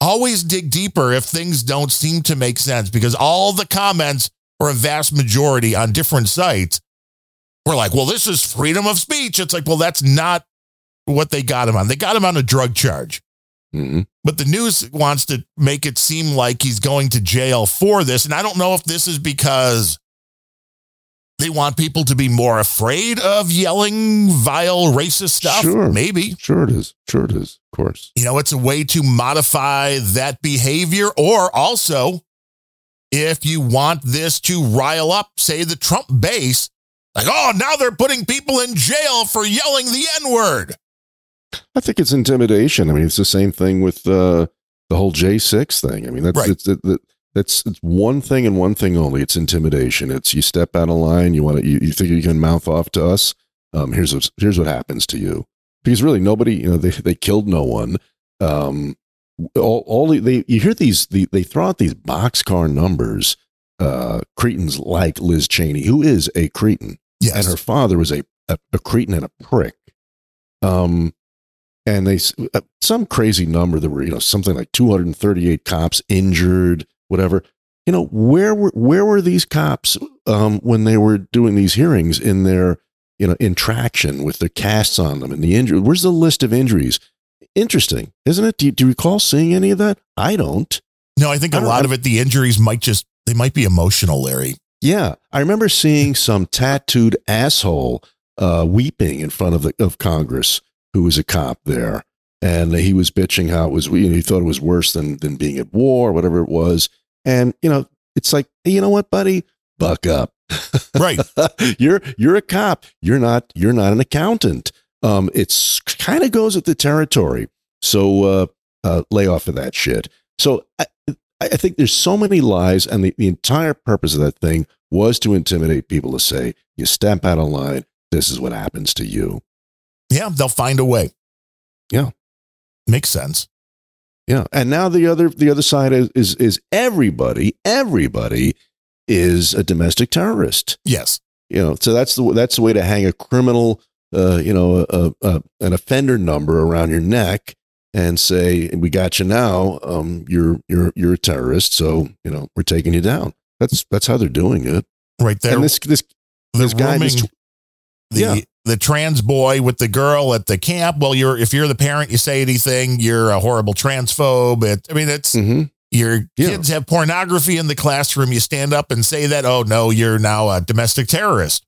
Always dig deeper if things don't seem to make sense because all the comments or a vast majority on different sites were like, well, this is freedom of speech. It's like, well, that's not what they got him on. They got him on a drug charge. Mm-hmm. But the news wants to make it seem like he's going to jail for this. And I don't know if this is because they want people to be more afraid of yelling vile racist stuff. Sure. Maybe. Sure it is. Sure it is. Of course. You know, it's a way to modify that behavior. Or also, if you want this to rile up, say, the Trump base, like, oh, now they're putting people in jail for yelling the N word. I think it's intimidation. I mean, it's the same thing with uh, the whole J six thing. I mean, that's Right. it's, it, that's it's one thing and one thing only. It's intimidation. It's you step out of line. You want to. You, you think you can mouth off to us? Um, here's what here's what happens to you. Because really, nobody. You know, they they killed no one. Um, all, all they you hear these the, they throw out these boxcar numbers. Uh, cretins like Liz Cheney, who is a cretin, Yes. and her father was a, a a cretin and a prick. Um, and they uh, some crazy number that were you know something like 238 cops injured, whatever. You know where were where were these cops um, when they were doing these hearings in their you know in traction with the casts on them and the injury? Where's the list of injuries? Interesting, isn't it? Do you, do you recall seeing any of that? I don't. No, I think a lot of it, the injuries might just, they might be emotional, Larry. Yeah, I remember seeing some tattooed asshole uh, weeping in front of the of Congress, who was a cop there, and he was bitching how it was. You know, he thought it was worse than than being at war, whatever it was. And you know, it's like, hey, you know what, buddy, buck up. Right. you're you're a cop. You're not you're not an accountant. Um, it's kind of goes with the territory. So uh, uh, lay off of that shit. So I, I I think there's so many lies, and the, the entire purpose of that thing was to intimidate people to say, you step out of line, this is what happens to you. Yeah, they'll find a way. Yeah. Makes sense. Yeah. And now the other the other side is is, is everybody, everybody is a domestic terrorist. Yes. You know, so that's the that's the way to hang a criminal, uh, you know, a, a, an offender number around your neck and say, "We got you now. Um, you're you're you're a terrorist, so you know we're taking you down." That's that's how they're doing it. Right there. And this this the this guy, this the Yeah. the trans boy with the girl at the camp. Well, you're if you're the parent, you say anything, you're a horrible transphobe. It, I mean, it's Mhm. your Yeah. kids have pornography in the classroom. You stand up and say that. Oh no, you're now a domestic terrorist.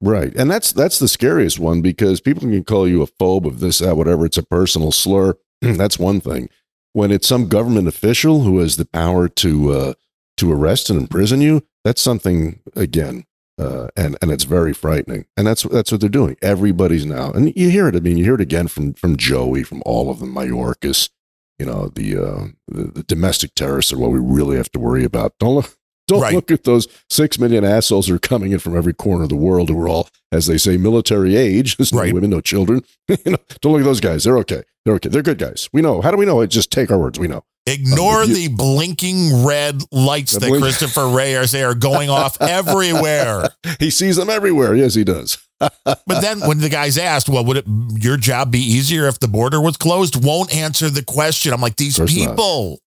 Right. And that's that's the scariest one because people can call you a phobe of this, that, whatever. It's a personal slur. that's one thing. When it's some government official who has the power to uh, to arrest and imprison you, that's something again. Uh, and and it's very frightening, and that's that's what they're doing. Everybody's now, and you hear it. I mean, you hear it again from from Joey, from all of them, Mayorkas. You know, the uh, the, the domestic terrorists are what we really have to worry about. Don't look, don't Right. look at those six million assholes who are coming in from every corner of the world who are all, as they say, military age. There's no Right. women, no children. you know, don't look at those guys. They're okay. They're okay. They're good guys. We know. How do we know? It Just take our words. We know. Ignore Um, you- the blinking red lights that blink- Christopher Wray are say are going off everywhere. He sees them everywhere. Yes, he does. But then when the guy's asked, well, would it your job be easier if the border was closed? Won't answer the question. I'm like, these course not. people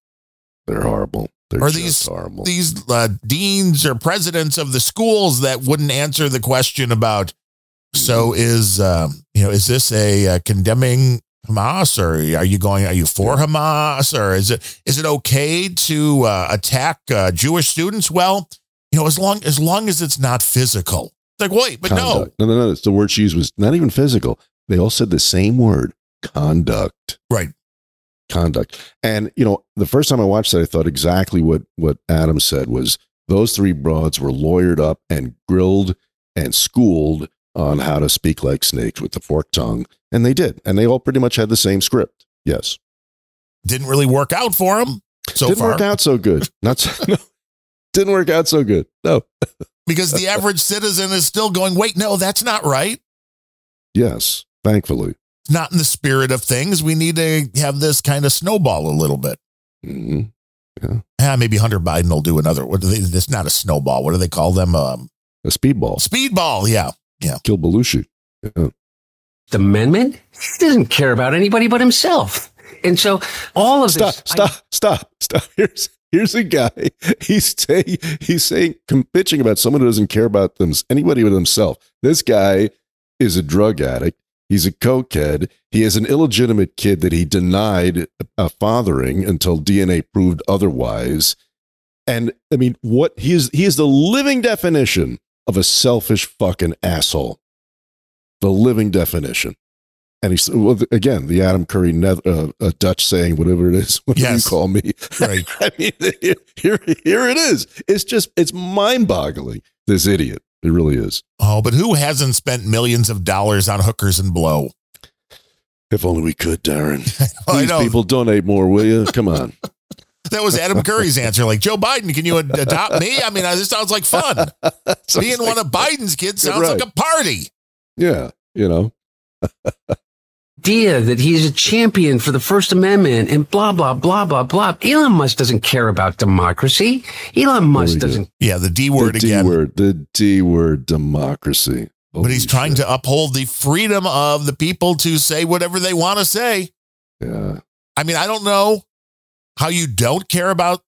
They're horrible. They're are these horrible. these uh, deans or presidents of the schools that wouldn't answer the question about. So is um, you know is this a uh, condemning Hamas or are you going are you for Hamas or is it is it okay to uh, attack uh, Jewish students? Well, you know as long as long as it's not physical. It's like wait, but no, Conduct. no, no, no. It's the word she used was not even physical. They all said the same word: conduct. right? Conduct. And you know, the first time I watched that, I thought exactly what what Adam said was those three broads were lawyered up and grilled and schooled on how to speak like snakes with the forked tongue, and they did, and they all pretty much had the same script. Yes, Didn't really work out for them so didn't far work out so good. Not so, no, didn't work out so good. No. because the average citizen is still going. Wait, no, that's not right. Yes, thankfully. It's not in the spirit of things. We need to have this kind of snowball a little bit. hmm Ah, maybe Hunter Biden will do another. What do they? It's not a snowball. What do they call them? Um, A speedball. speedball. Yeah, yeah. Kill Belushi. Yeah. The amendment? He doesn't care about anybody but himself. And so all of Stop! this. Stop! stop! Stop! Here's here's a guy. He's saying he's saying com- bitching about someone who doesn't care about them anybody but himself. This guy is a drug addict. He's a cokehead. He is an illegitimate kid that he denied uh, fathering until DNA proved otherwise. And I mean, what he is he is the living definition of a selfish fucking asshole. The living definition. And he's well, again the Adam Curry Neth- uh, uh, Dutch saying, whatever it is, whatever Yes. you call me. Right. I mean, here, here it is. It's just it's mind boggling. This idiot, it really is. Oh, but who hasn't spent millions of dollars on hookers and blow? If only we could, Darren. Please, know. people, donate more, will you? Come on. That was Adam Curry's answer. Like Joe Biden, can you ad- adopt me? I mean, this sounds like fun. Being one of Biden's kids sounds Right. like a party. Yeah, you know. Idea that he's a champion for the First Amendment and blah, blah, blah, blah, blah. Elon Musk doesn't care about democracy. Elon Musk doesn't. Yeah, the D word the D again. word, the D word, democracy. but he's trying to uphold the freedom of the people to say whatever they want to say. Yeah. I mean, I don't know how you don't care about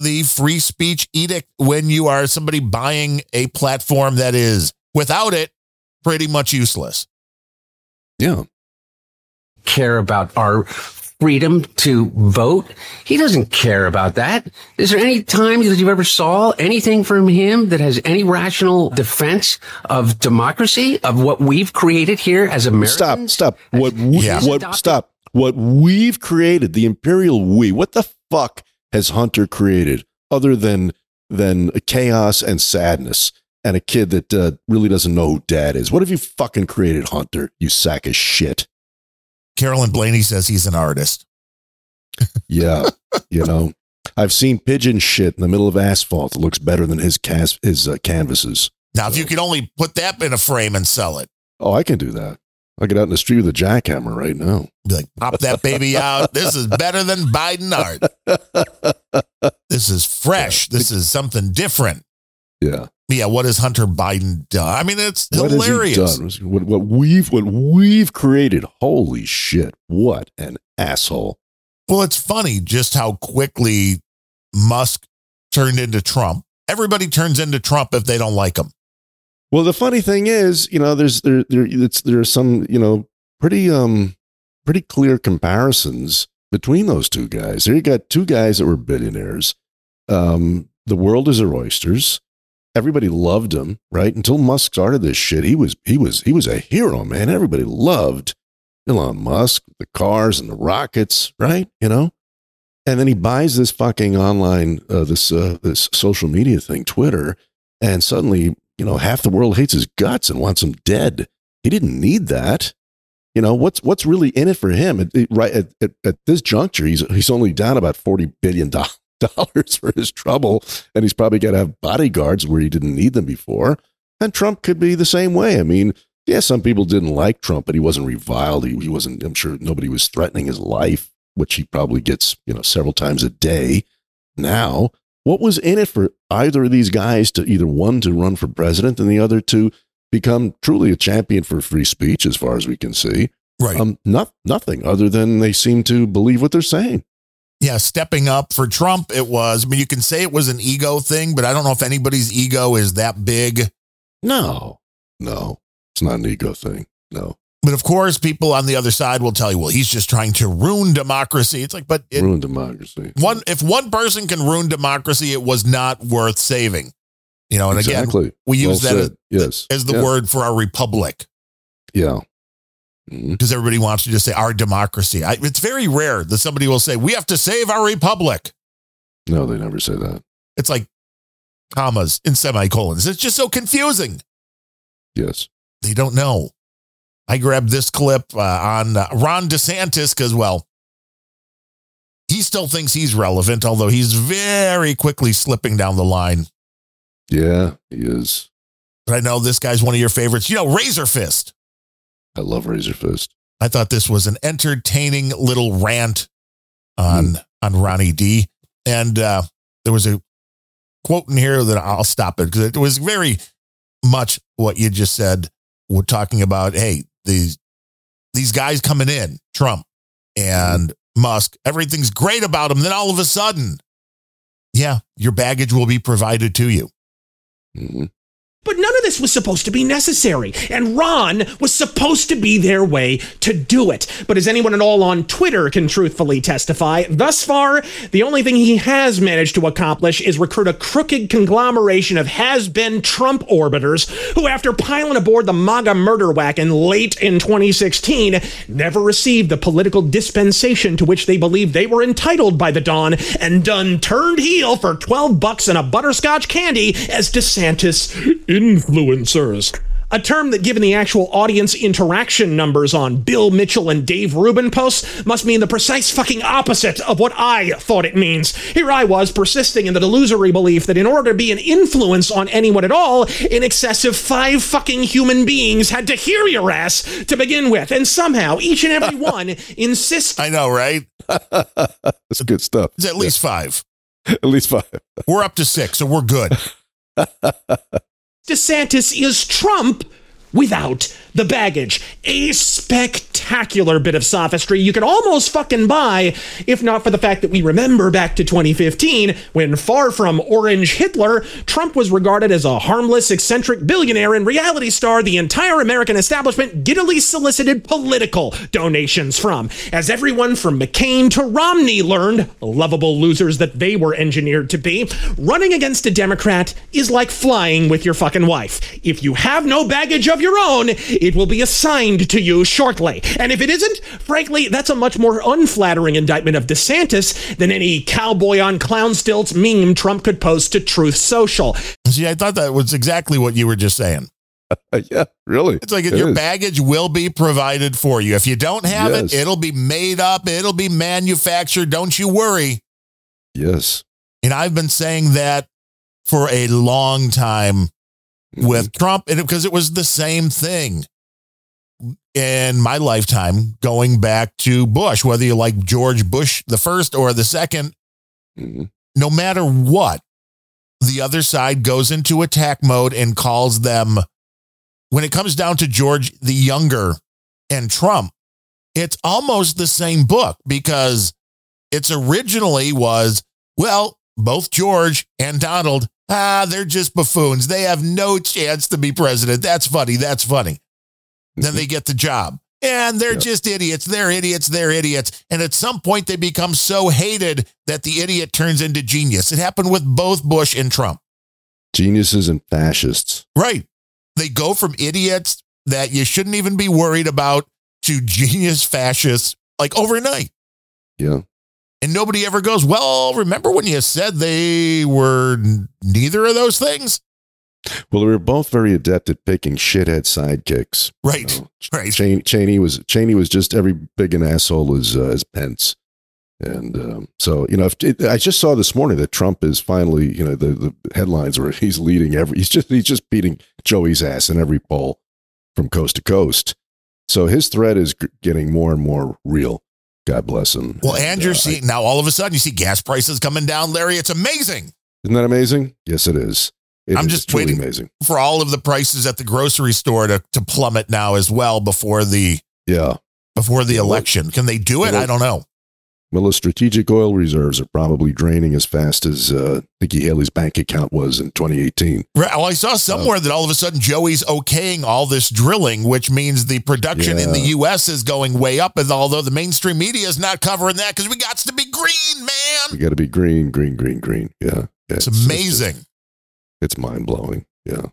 the free speech edict when you are somebody buying a platform that is, without it, pretty much useless. Yeah. Care about our freedom to vote. He doesn't care about that. Is there any time that you've ever saw anything from him that has any rational defense of democracy, of what we've created here as Americans? Stop, stop. What we, Yeah. what stop. What we've created, the imperial we. What the fuck has Hunter created other than than chaos and sadness and a kid that uh, really doesn't know who dad is? What have you fucking created, Hunter? You sack of shit. Carolyn Blaney says he's an artist. Yeah, you know, I've seen pigeon shit in the middle of asphalt that looks better than his cas- his uh, canvases. Now, if you could only put that in a frame and sell it, Oh, I can do that. I'll get out in the street with a jackhammer right now. be like, pop that baby out. This is better than Biden art. This is fresh. This is something different. Yeah. Yeah, what has Hunter Biden done? I mean, it's What has he hilarious. done? What, what we've what we've created. Holy shit! What an asshole. Well, it's funny just how quickly Musk turned into Trump. Everybody turns into Trump if they don't like him. Well, the funny thing is, you know, there's there there it's there are some you know pretty um pretty clear comparisons between those two guys. There you got two guys that were billionaires. Um, the world is their oysters. Everybody loved him, right? Until Musk started this shit, he was he was he was a hero, man. Everybody loved Elon Musk, the cars and the rockets, right? You know, and then he buys this fucking online uh, this uh, this social media thing, Twitter, and suddenly you know half the world hates his guts and wants him dead. He didn't need that. You know what's what's really in it for him? It- it- right at, at, at this juncture, he's he's only down about forty billion dollars dollars for his trouble, and he's probably got to have bodyguards where he didn't need them before. And Trump could be the same way. I mean, yeah, some people didn't like Trump, but he wasn't reviled. He, he wasn't. I'm sure nobody was threatening his life, which he probably gets you know several times a day. Now, what was in it for either of these guys to either one to run for president and the other to become truly a champion for free speech, as far as we can see? Right. Um, not nothing other than they seem to believe what they're saying. Yeah, stepping up for Trump, it was. I mean, you can say it was an ego thing, but I don't know if anybody's ego is that big. No, no, it's not an ego thing. No, But of course, people on the other side will tell you, well, he's just trying to ruin democracy. It's like, but it, ruin democracy. one if one person can ruin democracy, it was not worth saving. You know, and exactly. again, we use Well that said. yes as, as the Yeah. word for our republic Yeah. Because everybody wants to just say our democracy. I, it's very rare that somebody will say we have to save our republic. No, they never say that. It's like commas and semicolons. It's just so confusing. Yes. They don't know. I grabbed this clip uh, on uh, Ron DeSantis because, well, he still thinks he's relevant, although he's very quickly slipping down the line. Yeah, he is. But I know this guy's one of your favorites. You know, Razorfist. I love Razorfist. I thought this was an entertaining little rant on on Ronnie D. And uh, there was a quote in here that I'll stop it because it was very much what you just said. We're talking about, hey, these these guys coming in, Trump and Musk, everything's great about them. Then all of a sudden, yeah, your baggage will be provided to you. Mm-hmm. But none of this was supposed to be necessary, and Ron was supposed to be their way to do it. But as anyone at all on Twitter can truthfully testify, thus far, the only thing he has managed to accomplish is recruit a crooked conglomeration of has been Trump orbiters who, after piling aboard the MAGA murder wagon late in 2016, never received the political dispensation to which they believed they were entitled by the dawn and done turned heel for 12 bucks and a butterscotch candy as DeSantis influencers. A term that, given the actual audience interaction numbers on Bill Mitchell and Dave Rubin posts, must mean the precise fucking opposite of what I thought it means. Here I was persisting in the delusory belief that in order to be an influence on anyone at all, in excess of five fucking human beings had to hear your ass to begin with. And somehow, each and every one insists. I know, right? That's good stuff. It's at least five. At least five. We're up to six, so we're good. DeSantis is Trump without the baggage. A spectacular bit of sophistry you could almost fucking buy if not for the fact that we remember back to 2015 when far from orange Hitler, Trump was regarded as a harmless, eccentric billionaire and reality star the entire American establishment giddily solicited political donations from. As everyone from McCain to Romney learned, lovable losers that they were engineered to be, running against a Democrat is like flying with your fucking wife. If you have no baggage of your own, it will be assigned to you shortly. And if it isn't, frankly, that's a much more unflattering indictment of DeSantis than any cowboy on clown stilts meme Trump could post to Truth Social. See, I thought that was exactly what you were just saying. yeah, really. It's like It your is. baggage will be provided for you. If you don't have Yes. it, it'll be made up, it'll be manufactured. Don't you worry. Yes. And I've been saying that for a long time with mm-hmm. Trump, and because it was the same thing in my lifetime, going back to Bush, whether you like George Bush the first or the 2nd no matter what, the other side goes into attack mode and calls them, when it comes down to George the Younger and Trump, it's almost the same book because it's originally was, well, both George and Donald, ah, they're just buffoons. They have no chance to be president. That's funny. That's funny. Then they get the job. And they're just idiots. They're idiots. They're idiots. And at some point, they become so hated that the idiot turns into genius. It happened with both Bush and Trump. Geniuses and fascists. Right. They go from idiots that you shouldn't even be worried about to genius fascists like overnight. Yeah. And nobody ever goes, well, remember when you said they were neither of those things? Well, we were both very adept at picking shithead sidekicks. Right. right. Cheney, Cheney was Cheney was just every big an asshole as uh, as Pence, and um, so you know, if it, I just saw this morning that Trump is finally, you know, the, the headlines were he's leading every he's just he's just beating Joey's ass in every poll from coast to coast. So his threat is getting more and more real. God bless him. Well, and you're seeing now all of a sudden you see gas prices coming down, Larry. It's amazing. Isn't that amazing? Yes, it is. It I'm just waiting amazing. for all of the prices at the grocery store to, to plummet now as well before the Yeah. before the election. Can they do it? Well, I don't know. Well, the strategic oil reserves are probably draining as fast as uh, Nikki Haley's bank account was in 2018. Right. Well, I saw somewhere that all of a sudden Joey's okaying all this drilling, which means the production in the U.S. is going way up. And although the mainstream media is not covering that because we got to be green, man. We got to be green, green, green, green. Yeah. yeah It's amazing. It's, mind blowing. Yeah.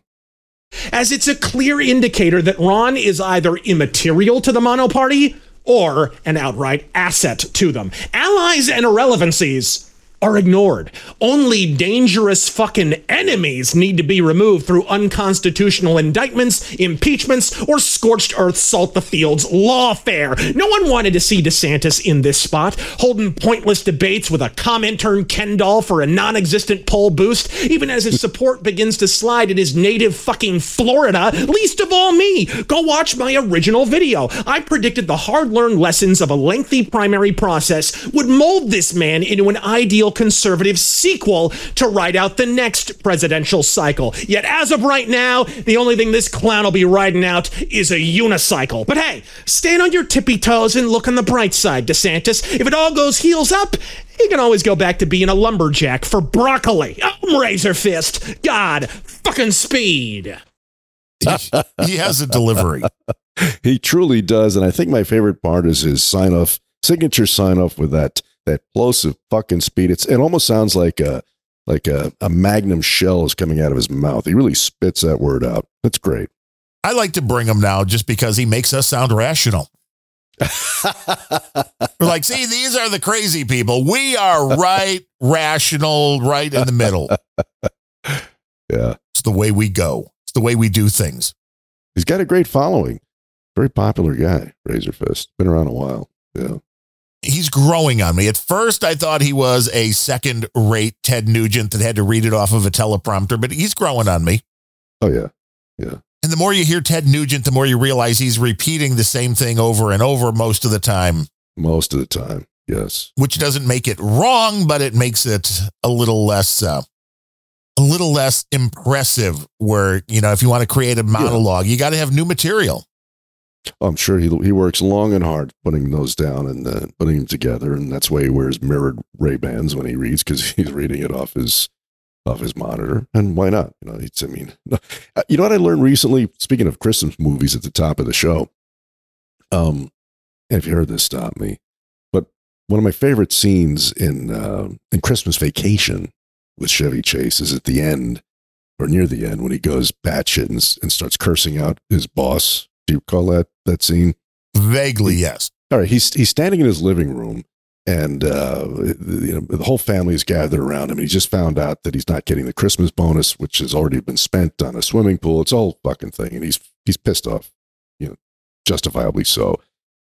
as it's a clear indicator that Ron is either immaterial to the mono party or an outright asset to them. Allies and irrelevancies are ignored. Only dangerous fucking enemies need to be removed through unconstitutional indictments, impeachments, or scorched earth salt the fields lawfare. No one wanted to see DeSantis in this spot, holding pointless debates with a commenter Ken doll for a non existent poll boost, even as his support begins to slide in his native fucking Florida, least of all me. Go watch my original video. I predicted the hard learned lessons of a lengthy primary process would mold this man into an ideal conservative sequel to ride out the next presidential cycle. Yet as of right now, the only thing this clown will be riding out is a unicycle. But hey, stand on your tippy toes and look on the bright side, DeSantis. If it all goes heels up, he can always go back to being a lumberjack for broccoli. Oh, Razorfist. God, fucking speed. he has a delivery. he truly does. And I think my favorite part is his sign off, signature sign off with that that plosive fucking speed. It's it almost sounds like a like a, a magnum shell is coming out of his mouth. He really spits that word out. That's great. I like to bring him now just because he makes us sound rational. We're like, see, these are the crazy people. We are right, rational, right in the middle. Yeah. It's the way we go. It's the way we do things. he's got a great following. Very popular guy, Razorfist. Been around a while. Yeah. He's growing on me. At first, I thought he was a second rate Ted Nugent that had to read it off of a teleprompter, but he's growing on me. Oh yeah. Yeah. And the more you hear Ted Nugent, the more you realize he's repeating the same thing over and over most of the time. Most of the time. Yes. Which doesn't make it wrong, but it makes it a little less uh, a little less impressive where, you know, if you want to create a monologue, you got to have new material. I'm sure he he works long and hard putting those down and uh, putting them together, and that's why he wears mirrored Ray Bans when he reads because he's reading it off his off his monitor. And why not? You know, it's I mean, you know what I learned recently. Speaking of Christmas movies, at the top of the show, um, if you heard this, stop me. But one of my favorite scenes in uh, in Christmas Vacation with Chevy Chase is at the end or near the end when he goes batshit and, and starts cursing out his boss. Do you recall that that scene? Vaguely, yes. All right, he's he's standing in his living room, and uh, you know the whole family is gathered around him. And he just found out that he's not getting the Christmas bonus, which has already been spent on a swimming pool. It's all fucking thing, and he's he's pissed off, you know, justifiably so.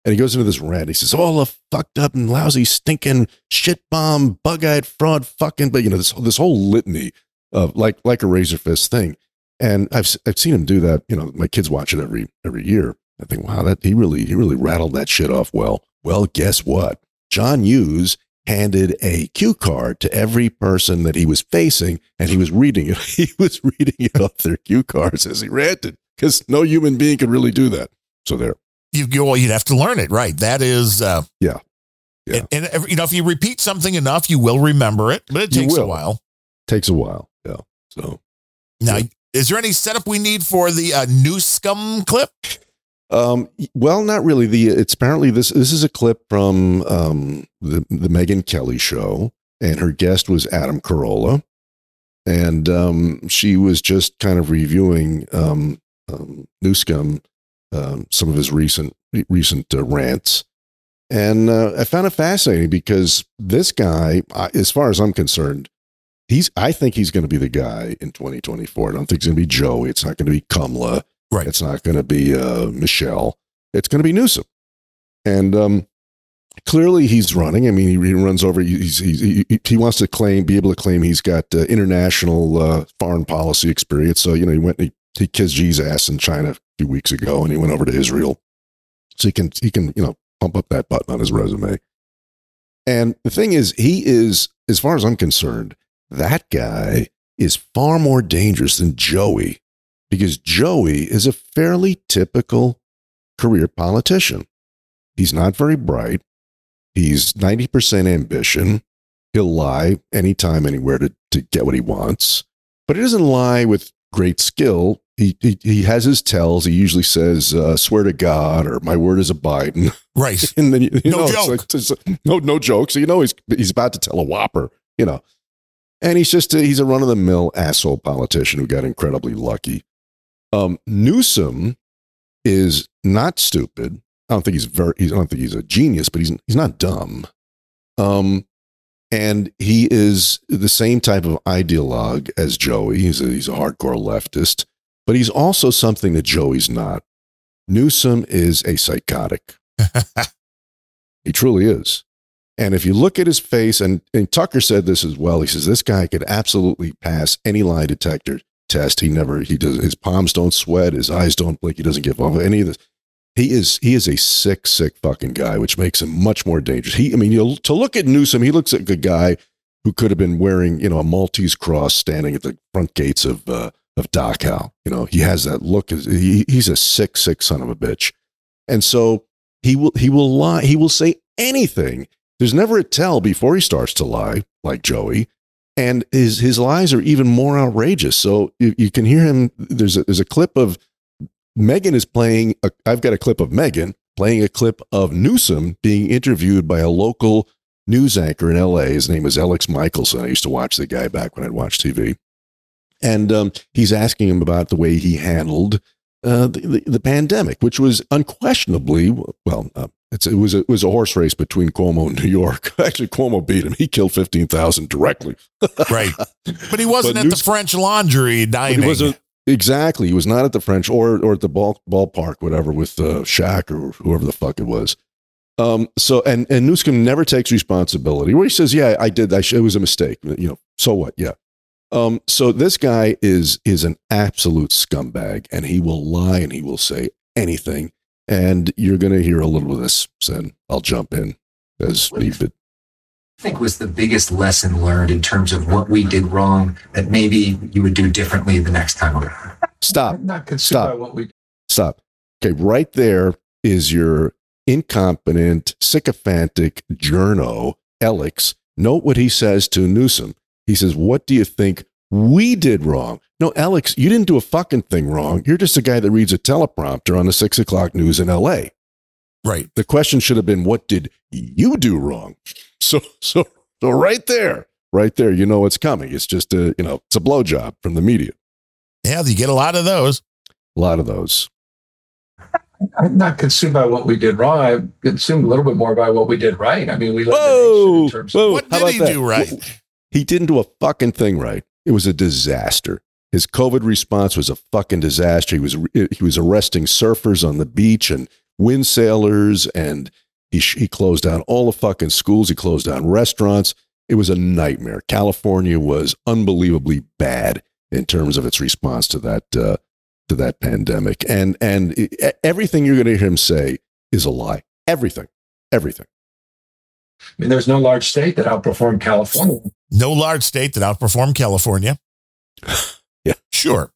And he goes into this rant. He says, "All the fucked up and lousy, stinking shit bomb, bug-eyed fraud, fucking." But you know this this whole litany of like like a Razorfist thing. And I've I've seen him do that. You know, my kids watch it every every year. I think, wow, that he really he really rattled that shit off well. Well, guess what? John Hughes handed a cue card to every person that he was facing, and he was reading it. He was reading it off their cue cards as he ranted, because no human being could really do that. So there. You go. Well, you'd have to learn it, right? That is, uh, yeah, yeah. And, and you know, if you repeat something enough, you will remember it, but it takes a while. Takes a while. Yeah. So Now, is there any setup we need for the uh, new scum clip? Um, well, not really. The it's apparently this this is a clip from um the the Megyn Kelly show, and her guest was Adam Carolla, and um she was just kind of reviewing um, um Newscom um some of his recent recent uh, rants, and uh, I found it fascinating because this guy, as far as I'm concerned, he's I think he's going to be the guy in 2024. I don't think it's going to be Joey. It's not going to be Kamala. Right. It's not going to be uh, Michelle. It's going to be Newsom. And um, clearly he's running. I mean, he, he runs over. He's, he's, he, he wants to claim, be able to claim he's got uh, international uh, foreign policy experience. So you know, he went he, he kissed Xi's ass in China a few weeks ago, and he went over to Israel. So he can he can you know pump up that button on his resume. And the thing is, he is, as far as I'm concerned, that guy is far more dangerous than Joey because Joey is a fairly typical career politician. He's not very bright. He's 90% ambition. He'll lie anytime, anywhere to, to get what he wants, but he doesn't lie with great skill. He, he, he has his tells. He usually says, uh, swear to God, or my word is a Biden. Right. and then, you, you No know, it's joke. like- it's no, no joke. So, you know, he's, he's about to tell a whopper, you know. And he's just, a, he's a run of the mill asshole politician who got incredibly lucky. Um, Newsom is not stupid. I don't think he's very. He's, I don't think he's a genius, but he's he's not dumb. Um, and he is the same type of ideologue as Joey. He's a, he's a hardcore leftist, but he's also something that Joey's not. Newsom is a psychotic. he truly is. And if you look at his face, and, and Tucker said this as well, he says this guy could absolutely pass any lie detector test. He never, he does, his palms don't sweat, his eyes don't blink, he doesn't give off any of this. He is, he is a sick, sick fucking guy, which makes him much more dangerous. He, I mean, you to look at Newsom, he looks like a guy who could have been wearing, you know, a Maltese cross standing at the front gates of, uh, of Dachau. You know, he has that look. He, he's a sick, sick son of a bitch. And so he will, he will lie. He will say anything. There's never a tell before he starts to lie, like Joey. And his, his lies are even more outrageous. So you, you can hear him. There's a, there's a clip of Megyn is playing. I've got a clip of Megyn playing a clip of Newsom being interviewed by a local news anchor in LA. His name is Alex Michaelson. I used to watch the guy back when I'd watch TV. And um, he's asking him about the way he handled uh, the, the, the pandemic, which was unquestionably, well, uh, it's, it, was a, it was a horse race between Cuomo and New York. Actually, Cuomo beat him. He killed 15,000 directly. Right. But he wasn't But at the French Laundry dining. he wasn't, Exactly. He was not at the French or or at the ball ballpark, whatever, with uh, Shaq or whoever the fuck it was. Um. So and and Newscomb never takes responsibility. Where he says, "Yeah, I did. I sh- it was a mistake." You know. So what? Yeah. Um. So this guy is is an absolute scumbag, and he will lie and he will say anything. And you're going to hear a little of this. Then I'll jump in as he I think was the biggest lesson learned in terms of what we did wrong that maybe you would do differently the next time around? Stop. Not consumed Stop. by what we Stop. Okay, right there is your incompetent, sycophantic journo, Alex. Note what he says to Newsom. He says, What do you think we did wrong? No, Alex, you didn't do a fucking thing wrong. You're just a guy that reads a teleprompter on the six o'clock news in LA. Right. The question should have been, What did you do wrong? So, so, so right there, right there, you know what's coming. It's just a, you know, it's a blowjob from the media. Yeah, you get a lot of those. A lot of those. I'm not consumed by what we did wrong. I'm consumed a little bit more by what we did right. I mean, we led the nation in terms Whoa, of how about that? He didn't do a fucking thing right. It was a disaster. His COVID response was a fucking disaster. He was he was arresting surfers on the beach and wind sailors, and he he closed down all the fucking schools. He closed down restaurants. It was a nightmare. California was unbelievably bad in terms of its response to that uh, to that pandemic, and and i- everything you're going to hear him say is a lie. Everything, everything. I mean, there's no large state that outperformed California. No large state that outperformed California. yeah. Sure.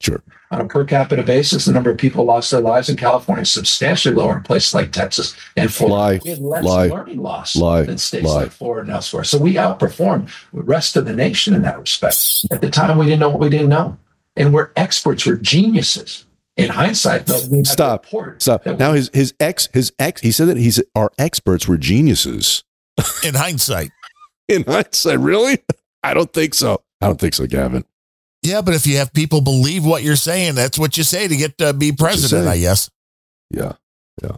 Sure. On a per capita basis, the number of people lost their lives in California is substantially lower in places like Texas and Florida. Lie. We had less Lie. learning loss Lie. than states Lie. like Florida and elsewhere. So we outperformed the rest of the nation in that respect. At the time, we didn't know what we didn't know. And we're experts, we're geniuses. In hindsight, though, we have Stop. Stop. Now his his ex his ex he said that he's our experts were geniuses. In hindsight. In hindsight, really? I don't think so. I don't think so, Gavin. Yeah, but if you have people believe what you're saying, that's what you say to get to be president, say. I guess. Yeah. Yeah.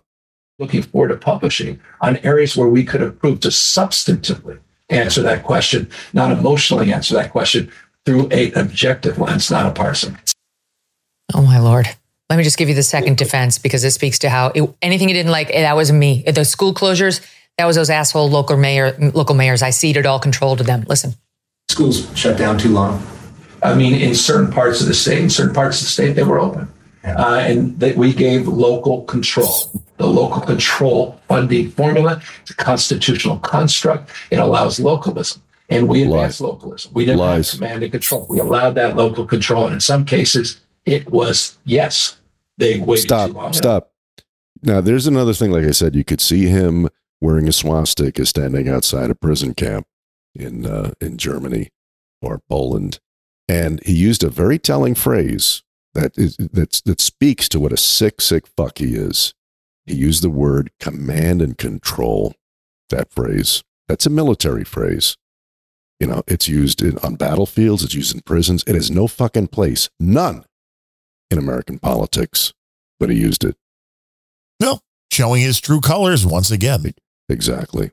looking forward to publishing on areas where we could have proved to substantively answer that question, not emotionally answer that question through a objective lens, not a partisan. Oh my lord. Let me just give you the second defense because it speaks to how it, anything you didn't like, that was me. The school closures, that was those asshole local mayor, local mayors. I ceded all control to them. Listen, Schools shut down too long. I mean, in certain parts of the state, in certain parts of the state, they were open. Uh, and that we gave local control. The local control funding formula is a constitutional construct. It allows localism. And we advanced localism. We didn't Lies. have command and control. We allowed that local control. And in some cases, it was, yes, they waited too long. Stop. Stop. Now there's another thing, like I said, you could see him wearing a swastika standing outside a prison camp in uh, in Germany or Poland. And he used a very telling phrase that is that's that speaks to what a sick, sick fuck he is. He used the word command and control. That phrase. That's a military phrase. You know, it's used in, on battlefields, it's used in prisons. It has no fucking place, none in American politics, but he used it. No, showing his true colors once again. Exactly.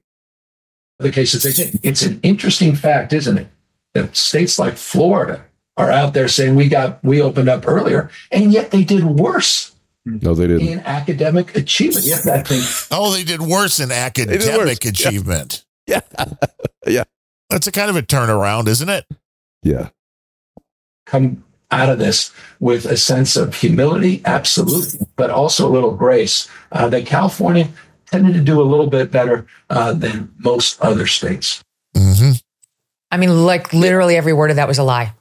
the cases they did. It's an interesting fact, isn't it? That states like Florida are out there saying we got we opened up earlier, and yet they did worse No, they didn't. in academic achievement. Yet that thing Oh, they did worse in academic worse. Achievement. Yeah. yeah. That's a kind of a turnaround, isn't it? Yeah. come out of this with a sense of humility, absolutely, but also a little grace. Uh, that California tended to do a little bit better uh, than most other states. I mean, like literally every word of that was a lie.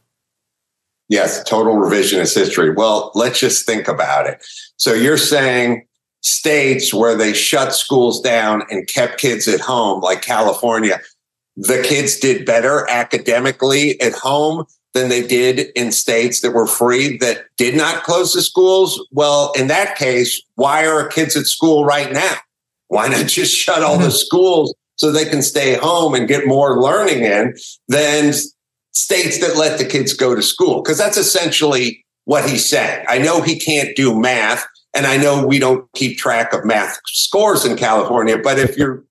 Yes, total revisionist history. Well, let's just think about it. So you're saying states where they shut schools down and kept kids at home, like California, the kids did better academically at home than they did in states that were free that did not close the schools? Well, in that case, why are kids at school right now? Why not just shut all the schools so they can stay home and get more learning in than states that let the kids go to school? Because that's essentially what he's saying. I know he can't do math, and I know we don't keep track of math scores in California, but if you're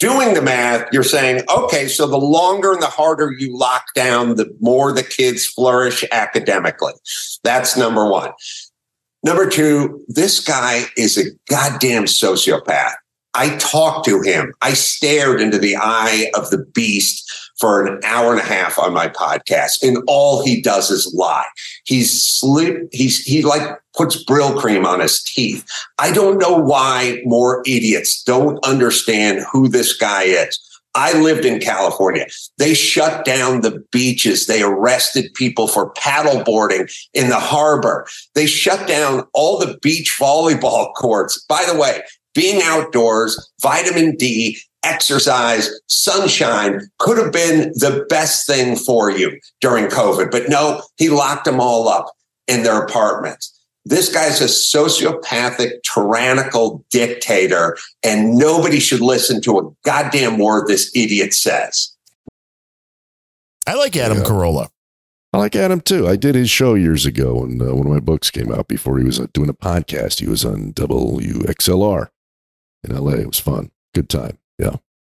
doing the math, you're saying, okay, so the longer and the harder you lock down, the more the kids flourish academically. That's number one. Number two, this guy is a goddamn sociopath. I talked to him. I stared into the eye of the beast for an hour and a half on my podcast, and all he does is lie. He's sleep. He's he like puts Brylcreem on his teeth. I don't know why more idiots don't understand who this guy is. I lived in California. They shut down the beaches. They arrested people for paddleboarding in the harbor. They shut down all the beach volleyball courts. By the way, being outdoors, vitamin D, exercise, sunshine could have been the best thing for you during COVID. But no, he locked them all up in their apartments. This guy's a sociopathic, tyrannical dictator, and nobody should listen to a goddamn word this idiot says. I like Adam Carolla. I like Adam too. I did his show years ago when uh, one of my books came out. Before he was uh, doing a podcast, he was on WXLR in LA. It was fun, good time. Yeah,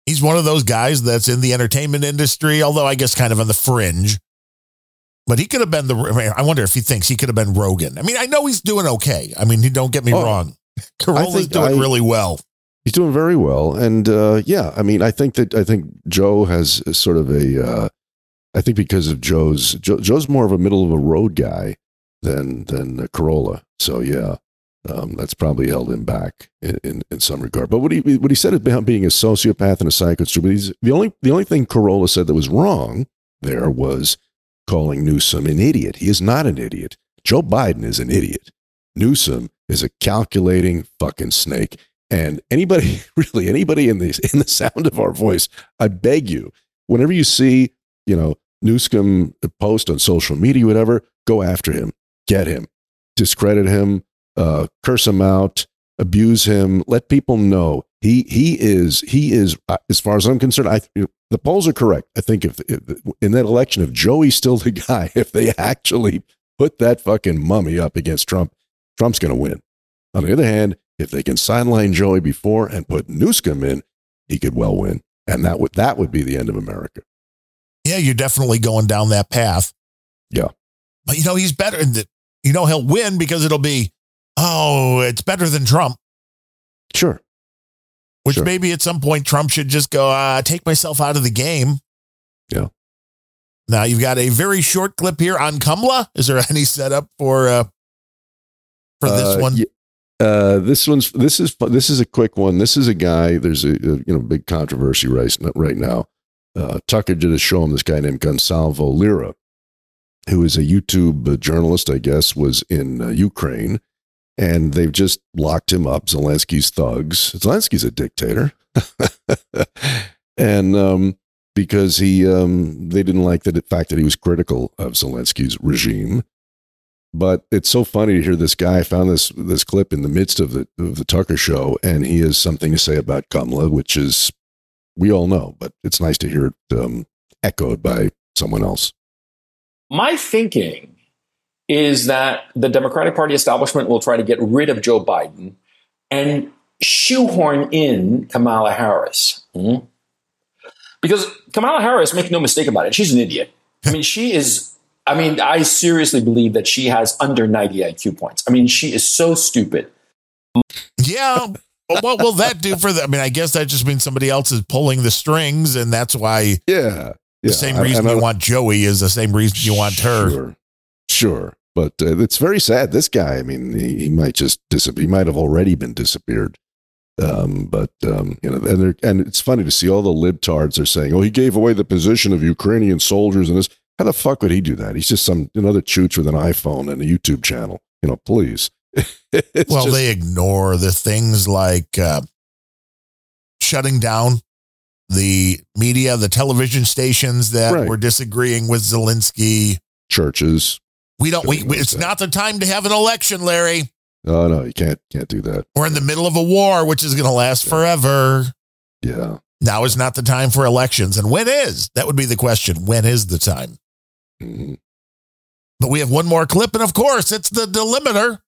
He's one of those guys that's in the entertainment industry, although I guess kind of on the fringe. But he could have been the. I, mean, I wonder if he thinks he could have been Rogan. I mean, I know he's doing okay. I mean, he don't get me Oh, wrong. Carolla's doing I- really well. he's doing very well, and uh, yeah, I mean, I think that I think Joe has sort of a. Uh, I think because of Joe's Joe, Joe's more of a middle of a road guy than than Carolla. So yeah, um, that's probably held him back in, in, in some regard. But what he what he said about being a sociopath and a psychopath, the only the only thing Carolla said that was wrong there was calling Newsom an idiot. He is not an idiot. Joe Biden is an idiot. Newsom is a calculating fucking snake. And anybody, really, anybody in the in the sound of our voice, I beg you, whenever you see, you know, Newsom post on social media, whatever, go after him, get him, discredit him, uh, curse him out, abuse him, let people know he he is he is uh, as far as I'm concerned. I the polls are correct. I think if, if in that election, if Joey's still the guy, if they actually put that fucking mummy up against Trump, Trump's going to win. On the other hand, if they can sideline Joey before and put Newscomb in, he could well win, and that would that would be the end of America. Yeah, you're definitely going down that path. Yeah. But you know, he's better. You know, he'll win because it'll be, oh, it's better than Trump. Sure. Which Sure. maybe at some point Trump should just go, uh, take myself out of the game. Yeah. Now you've got a very short clip here on Kamala. Is there any setup for uh for this Uh, one? ye- Uh, this one's this is this is a quick one. This is a guy. There's a, a you know big controversy right right now. Uh, Tucker did a show on this guy named Gonzalo Lira, who is a YouTube journalist. I guess was in uh, Ukraine, and they've just locked him up. Zelensky's thugs. Zelensky's a dictator, and um, because he um, they didn't like the fact that he was critical of Zelensky's regime. But it's so funny to hear this guy. I found this this clip in the midst of the of the Tucker show, and he has something to say about Kamala, which is we all know, but it's nice to hear it um, echoed by someone else. My thinking is that the Democratic Party establishment will try to get rid of Joe Biden and shoehorn in Kamala Harris. Hmm? Because Kamala Harris, make no mistake about it, she's an idiot. I mean, she is, I mean, I seriously believe that she has under 90 IQ points. I mean, she is so stupid. Yeah. What will that do for the? I mean, I guess that just means somebody else is pulling the strings, and that's why. Yeah. The same I- reason and I- you want Joey is the same reason you want her. Sure, sure, but uh, it's very sad. This guy, I mean, he, he might just disappear. He might have already been disappeared. Um, but um, you know, and and it's funny to see all the libtards are saying, "Oh, he gave away the position of Ukrainian soldiers," and this. How the fuck would he do that? He's just some another chooch with an iPhone and a YouTube channel. You know, please. Well, just- they ignore the things like uh, shutting down the media, the television stations that Right. were disagreeing with Zelensky. churches. We don't. We, it's not the time to have an election, Larry. Oh no, you can't can't do that. We're in the middle of a war, which is going to last forever. Yeah. Now is not the time for elections, and when is? That would be the question. When is the time? Mm-hmm. But we have one more clip, and of course, it's the delimiter.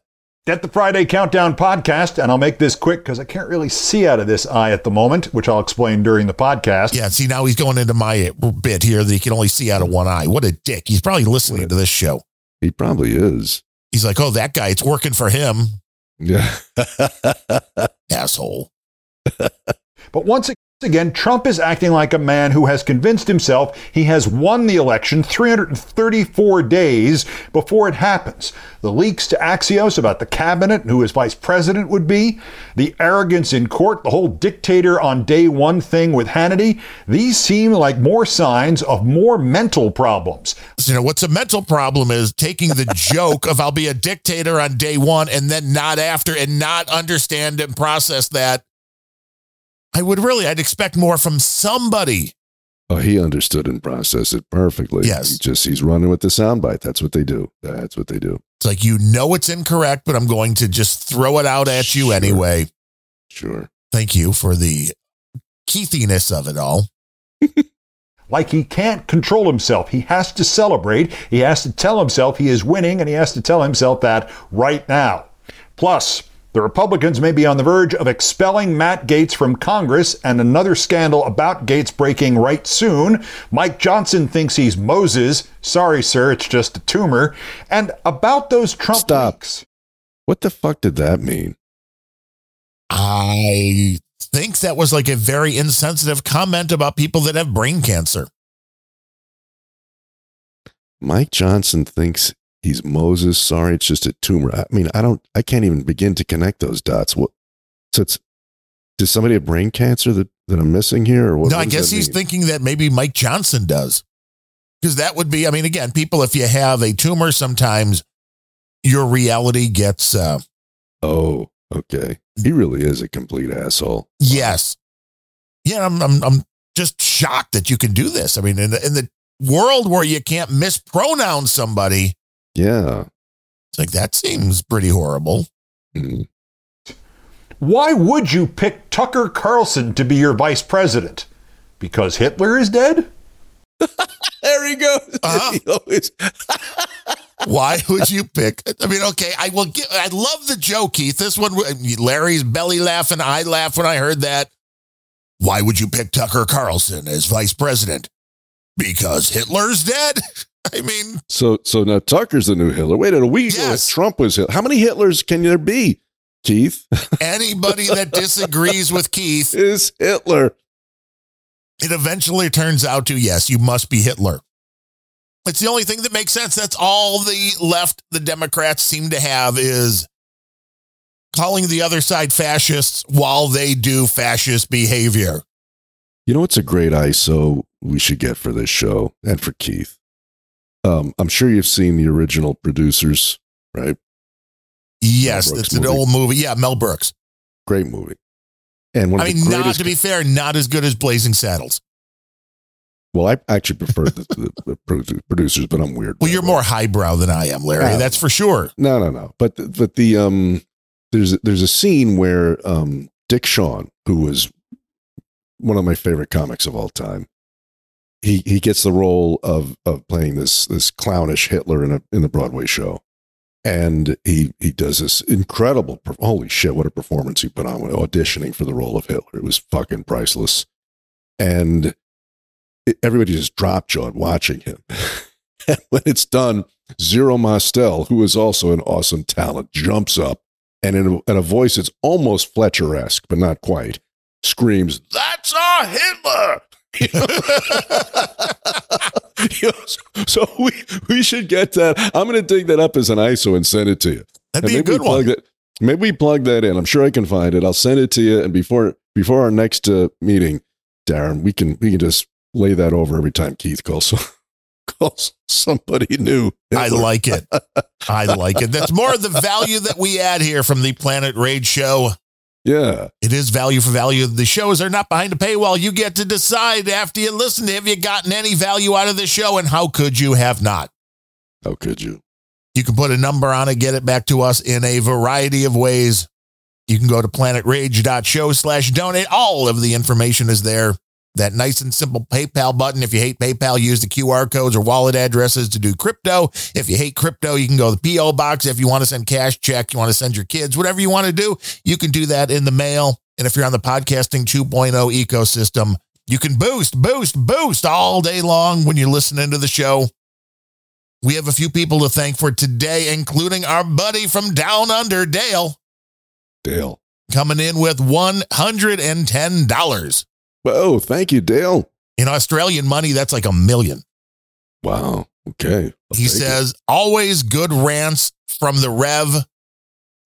Get the Friday Countdown podcast, and I'll make this quick because I can't really see out of this eye at the moment, which I'll explain during the podcast. Yeah, see, now he's going into my bit here that he can only see out of one eye. What a dick. He's probably listening to this show. He probably is. He's like, oh, that guy, it's working for him. Yeah. Asshole. But once again, Trump is acting like a man who has convinced himself he has won the election 334 days before it happens. The leaks to Axios about the cabinet and who his vice president would be, the arrogance in court, the whole dictator on day one thing with Hannity, these seem like more signs of more mental problems. You know, what's a mental problem is taking the joke of I'll be a dictator on day one and then not after and not understand and process that. I would really, I'd expect more from somebody. Oh, he understood and processed it perfectly. Yes. He just he's running with the soundbite. That's what they do. That's what they do. It's like, you know, it's incorrect, but I'm going to just throw it out at you anyway. Sure. Thank you for the keithiness of it all. like he can't control himself. He has to celebrate. He has to tell himself he is winning, and he has to tell himself that right now. Plus, the Republicans may be on the verge of expelling Matt Gaetz from Congress, and another scandal about Gaetz breaking right soon. Mike Johnson thinks he's Moses. Sorry, sir, it's just a tumor. And about those Trump Stop. leaks. What the fuck did that mean? I think that was like a very insensitive comment about people that have brain cancer. Mike Johnson thinks he's Moses. Sorry, it's just a tumor. I mean, I don't, I can't even begin to connect those dots. What? So it's, does somebody have brain cancer that, that I'm missing here? Or what? no, what I guess he's mean? thinking that maybe Mike Johnson does. Because that would be, I mean, again, people, if you have a tumor, sometimes your reality gets, uh, Oh, okay. He really is a complete asshole. yes. Yeah, I'm, I'm, I'm just shocked that you can do this. I mean, in the, in the world where you can't mispronounce somebody, Yeah. it's like, that seems pretty horrible. Mhm. Why would you pick Tucker Carlson to be your vice president? Because Hitler is dead? There he goes. Uh-huh. He always- Why would you pick? I mean, okay, I will get. I love the joke, Keith. This one, Larry's belly laughing. I laugh when I heard that. Why would you pick Tucker Carlson as vice president? Because Hitler's dead. I mean, so, so now Tucker's the new Hitler. Wait a minute. We Yes. Trump was Hitler. How many Hitlers can there be, Keith? anybody that disagrees with Keith, is Hitler. it eventually turns out to yes, you must be Hitler. It's the only thing that makes sense. That's all the left, the Democrats seem to have is calling the other side fascists while they do fascist behavior. You know what's a great ISO we should get for this show and for Keith? Um, I'm sure you've seen the original producers, right? Yes, it's an old movie. Yeah, Mel Brooks. Great movie. And one I mean, not to be fair, not as good as Blazing Saddles. well, I actually prefer the, the, the producers, but I'm weird. Well, you're more highbrow than I am, Larry. That's for sure. No, no, no. But but the um, there's there's a scene where um, Dick Shawn, who was one of my favorite comics of all time, he he gets the role of of playing this this clownish Hitler in a in the Broadway show, and he he does this incredible. Holy shit! What a performance he put on auditioning for the role of Hitler. It was fucking priceless, and it, everybody just drop jawed watching him. and when it's done, Zero Mostel, who is also an awesome talent, jumps up and in a, in a voice that's almost Fletcher esque, but not quite, screams, That's our Hitler! You know, so, so we, we should get that. I'm going to dig that up as an ISO and send it to you. That'd And be a good one. plug That, maybe we plug that in. I'm sure I can find it. I'll send it to you. And before before our next uh, meeting, Darren, we can we can just lay that over every time Keith calls calls somebody new. I like it. I like it. That's more of the value that we add here from the Planet Rage show. Yeah. It is value for value. The shows are not behind a paywall. You get to decide after you listen to have you gotten any value out of the show and how could you have not? How could you? You can put a number on it, get it back to us in a variety of ways. You can go to planetrage.show slash donate. All of the information is there. That nice and simple PayPal button. If you hate PayPal, use the QR codes or wallet addresses to do crypto. If you hate crypto, you can go to the PO box. If you want to send cash check, you want to send your kids, whatever you want to do, you can do that in the mail. And if you're on the podcasting 2.0 ecosystem, you can boost, boost, boost all day long when you're listening to the show. We have a few people to thank for today, including our buddy from down under, Dale. Dale. Coming in with $110. Oh, thank you, Dale. In Australian money, that's like a million. Wow. Okay. I'll he take it. says, always good rants from the Rev.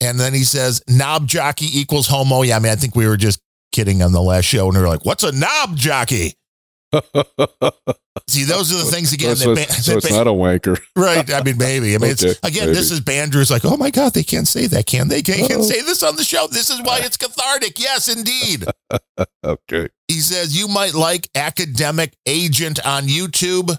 And then he says, knob jockey equals homo. Yeah, I mean, I think we were just kidding on the last show. And we were like, what's a knob jockey? See, those are the things again. so, that it's, ban- so it's not a wanker. Right. I mean, maybe. I mean, Okay, it's again, maybe. this is Bandrew's like, oh my God, they can't say that, can they? They Can they Oh. say this on the show? This is why it's cathartic. Yes, indeed. okay. He says you might like Academic Agent on YouTube.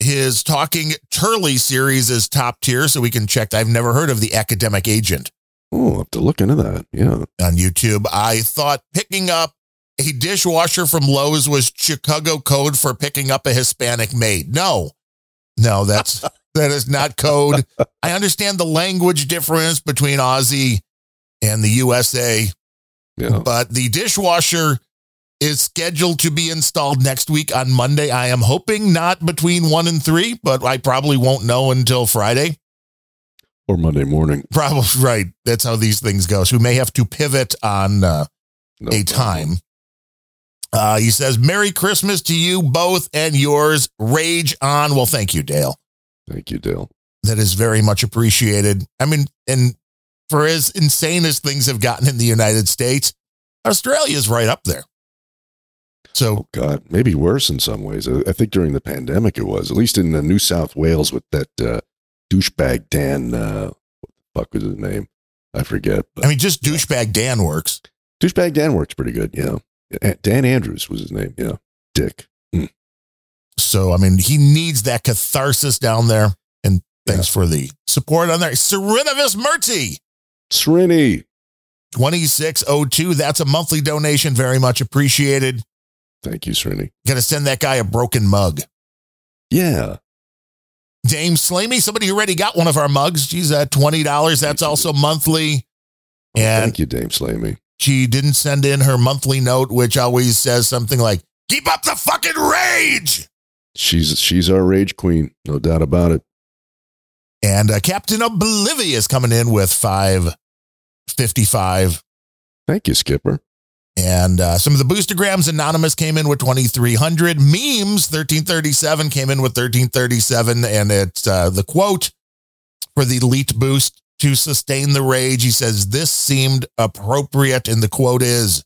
His Talking Turley series is top tier, so we can check. I've never heard of the Academic Agent Oh, I'll have to look into that. Yeah. on YouTube. I thought picking up a dishwasher from Lowe's was Chicago code for picking up a Hispanic maid. No, no, that's that is not code. I understand the language difference between Aussie and the USA, Yeah. but the dishwasher is scheduled to be installed next week on Monday. I am hoping not between one and three, but I probably won't know until Friday. Or Monday morning. Probably right. That's how these things go. So we may have to pivot on uh, No a problem. time. Uh, he says, Merry Christmas to you both and yours. Rage on. Well, thank you, Dale. Thank you, Dale. That is very much appreciated. I mean, and for as insane as things have gotten in the United States, Australia's right up there. So, Oh, God, maybe worse in some ways. I I think during the pandemic it was, at least in uh, New South Wales with that uh, douchebag Dan. Uh, what the fuck was his name? I forget. But I mean, just douchebag Dan works. douchebag Dan works pretty good. Yeah. Dan Andrews was his name. Yeah. Dick. Hmm. So, I mean, he needs that catharsis down there. And thanks for the support on there. Serenivis Murty. Srini. 2602. That's a monthly donation. Very much appreciated. Thank you, Srini. Got to send that guy a broken mug. Yeah. Dame Slamey, somebody who already got one of our mugs. She's at $20. That's also monthly. And Thank you, Dame Slamey. She didn't send in her monthly note, which always says something like, keep up the fucking rage. She's she's our rage queen, no doubt about it. And uh, Captain Oblivious coming in with 555. Thank you, Skipper. And uh, some of the boostergrams, Anonymous came in with 2,300. Memes, 1337 came in with 1337. And it's uh, the quote for the elite boost to sustain the rage. He says, This seemed appropriate. And the quote is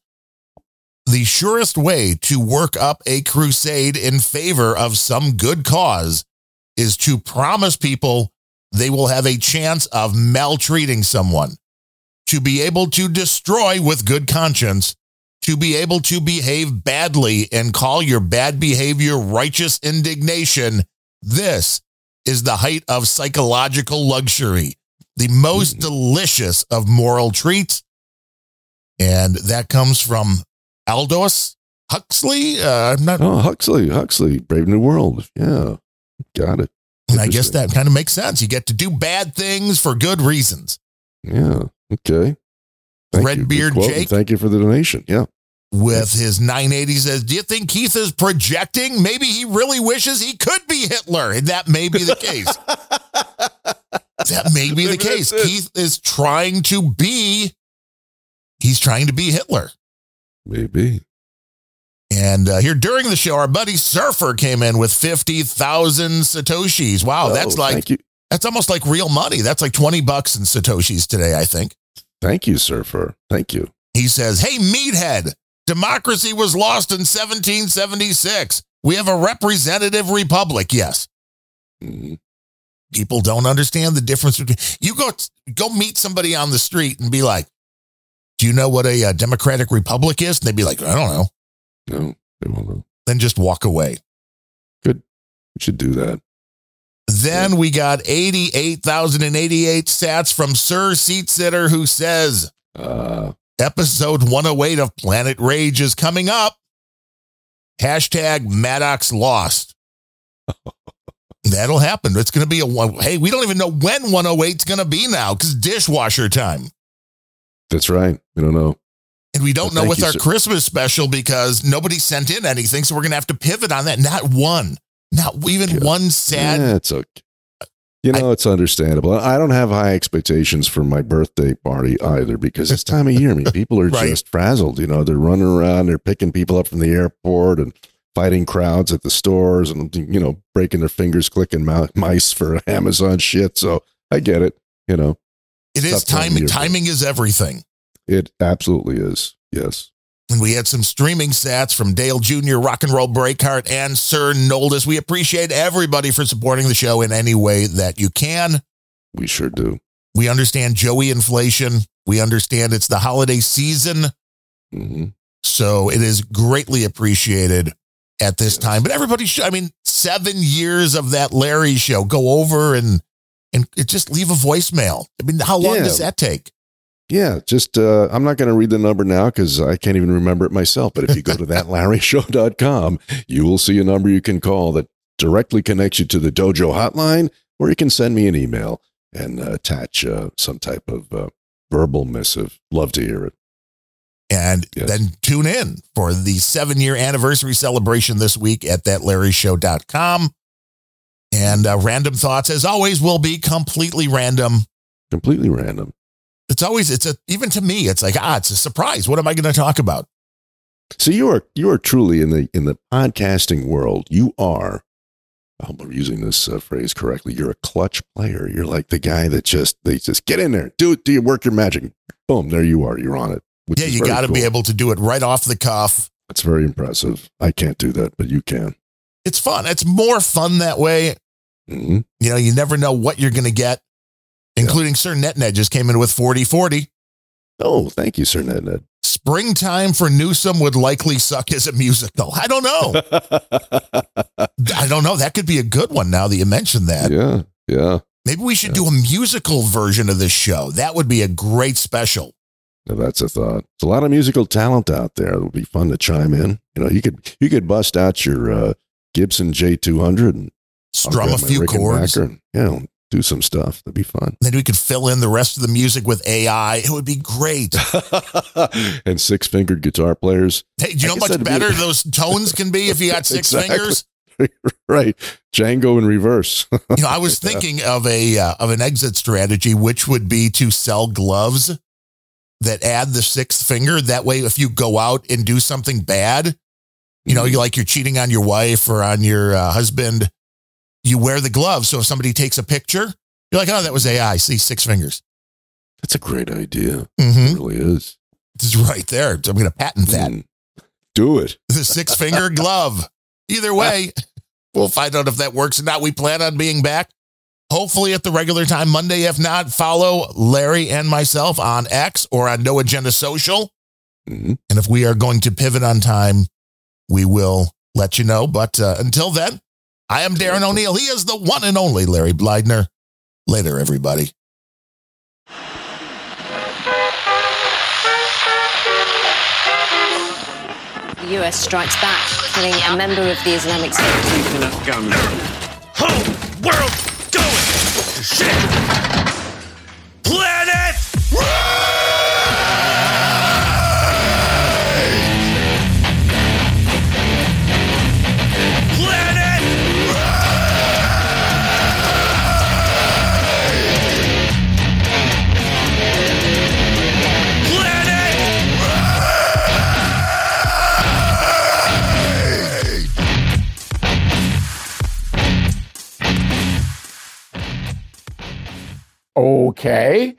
The surest way to work up a crusade in favor of some good cause is to promise people they will have a chance of maltreating someone, to be able to destroy with good conscience to be able to behave badly and call your bad behavior righteous indignation, this is the height of psychological luxury, the most delicious of moral treats. And that comes from Aldous Huxley. Uh, I'm not, Oh, Huxley, Huxley, Brave New World. Yeah. Got it. and I guess that kind of makes sense. You get to do bad things for good reasons. Yeah. Okay. Thank. Redbeard Jake. Thank you for the donation. Yeah. with his 980 says, Do you think Keith is projecting? Maybe he really wishes he could be Hitler. And that may be the case. that may be the case. Keith is trying to be, he's trying to be Hitler. Maybe. And uh, here during the show, our buddy Surfer came in with 50,000 Satoshis. Wow, Oh, that's like, that's almost like real money. That's like 20 bucks in Satoshis today, I think. Thank you, Surfer. Thank you. He says, Hey, meathead, democracy was lost in 1776. We have a representative republic. Yes. Mhm. People don't understand the difference between you go go meet somebody on the street and be like, "Do you know what a, uh democratic republic is?" And they'd be like, "I don't know." No, they won't know. Then just walk away. Good. We should do that. Then we got 88,088 sats from Sir Seat Sitter who says, Uh, episode 108 of Planet Rage is coming up. Hashtag Maddox lost. That'll happen. It's going to be a one. Hey, we don't even know when 108 is going to be now because dishwasher time. That's right. We don't know. And we don't Well, know with you, our sir. Christmas special because nobody sent in anything. So we're going to have to pivot on that. Not one, not even one sad. Yeah, it's okay. You know, it's understandable. I don't have high expectations for my birthday party either because it's time of year. I mean, people are Right. just frazzled. You know, they're running around, they're picking people up from the airport and fighting crowds at the stores and, you know, breaking their fingers clicking mice for Amazon shit. So I get it. You know, It is tough time of timing. Timing is everything. it absolutely is. Yes. And we had some streaming stats from Dale Jr., Rock and Roll Breakheart, and Sir Noldus. We appreciate everybody for supporting the show in any way that you can. We sure do. We understand Joey inflation. We understand it's the holiday season. hmm So it is greatly appreciated at this time. But everybody should, I mean, seven years of that Larry show. Go over and and just leave a voicemail. I mean, how long Yeah. does that take? Yeah, just uh, I'm not going to read the number now because I can't even remember it myself. But if you go to thatlarryshow.com, you will see a number you can call that directly connects you to the dojo hotline, or you can send me an email and uh, attach uh, some type of uh, verbal missive. Love to hear it. And then tune in for the seven year anniversary celebration this week at thatlarryshow.com. And uh, random thoughts, as always, will be completely random. Completely random. It's always, it's a, even to me, it's like, ah, it's a surprise. What am I going to talk about? So you are you are truly in the in the podcasting world. You are. I hope I'm using this uh, phrase correctly. You're a clutch player. You're like the guy that just they just get in there, do it, do you work your magic? Boom, there you are. You're on it. Yeah, you got to be able to do it right off the cuff. It's very impressive. I can't do that, but you can. It's fun. It's more fun that way. Mhm. You know, you never know what you're going to get, including Sir Net, NetNet just came in with 40 40. Oh, thank you, Sir Ned Ned. Springtime for Newsom would likely suck as a musical. I don't know. I don't know. That could be a good one now that you mentioned that. Yeah, yeah. Maybe we should do a musical version of this show. That would be a great special. That's a thought. There's a lot of musical talent out there. It would be fun to chime in. You know, you could you could bust out your uh, Gibson J200 and Strum a few chords. And, you know, do some stuff. That'd be fun. Then we could fill in the rest of the music with AI. It would be great. and six fingered guitar players. Hey, do you I know how much that'd be- better those tones can be if you got six Exactly. fingers? right. Django in reverse. You know, I was thinking of a uh, of an exit strategy, which would be to sell gloves that add the sixth finger. That way, if you go out and do something bad, you know, you like you're cheating on your wife or on your uh, husband, you wear the gloves. So if somebody takes a picture, you're like, oh, that was AI. See six fingers. That's a great idea. Mhm. It really is. It's right there. I'm going to patent that. Mm. Do it. The six finger glove. Either way, we'll find out if that works or not. We plan on being back. Hopefully at the regular time Monday. If not, follow Larry and myself on X or on No Agenda Social. Mhm. And if we are going to pivot on time, we will let you know. But uh, until then, I am Darren O'Neill. He is the one and only Larry Blydner. Later, everybody. The US strikes back, killing a member of the Islamic State. Home world going to shit. Okay.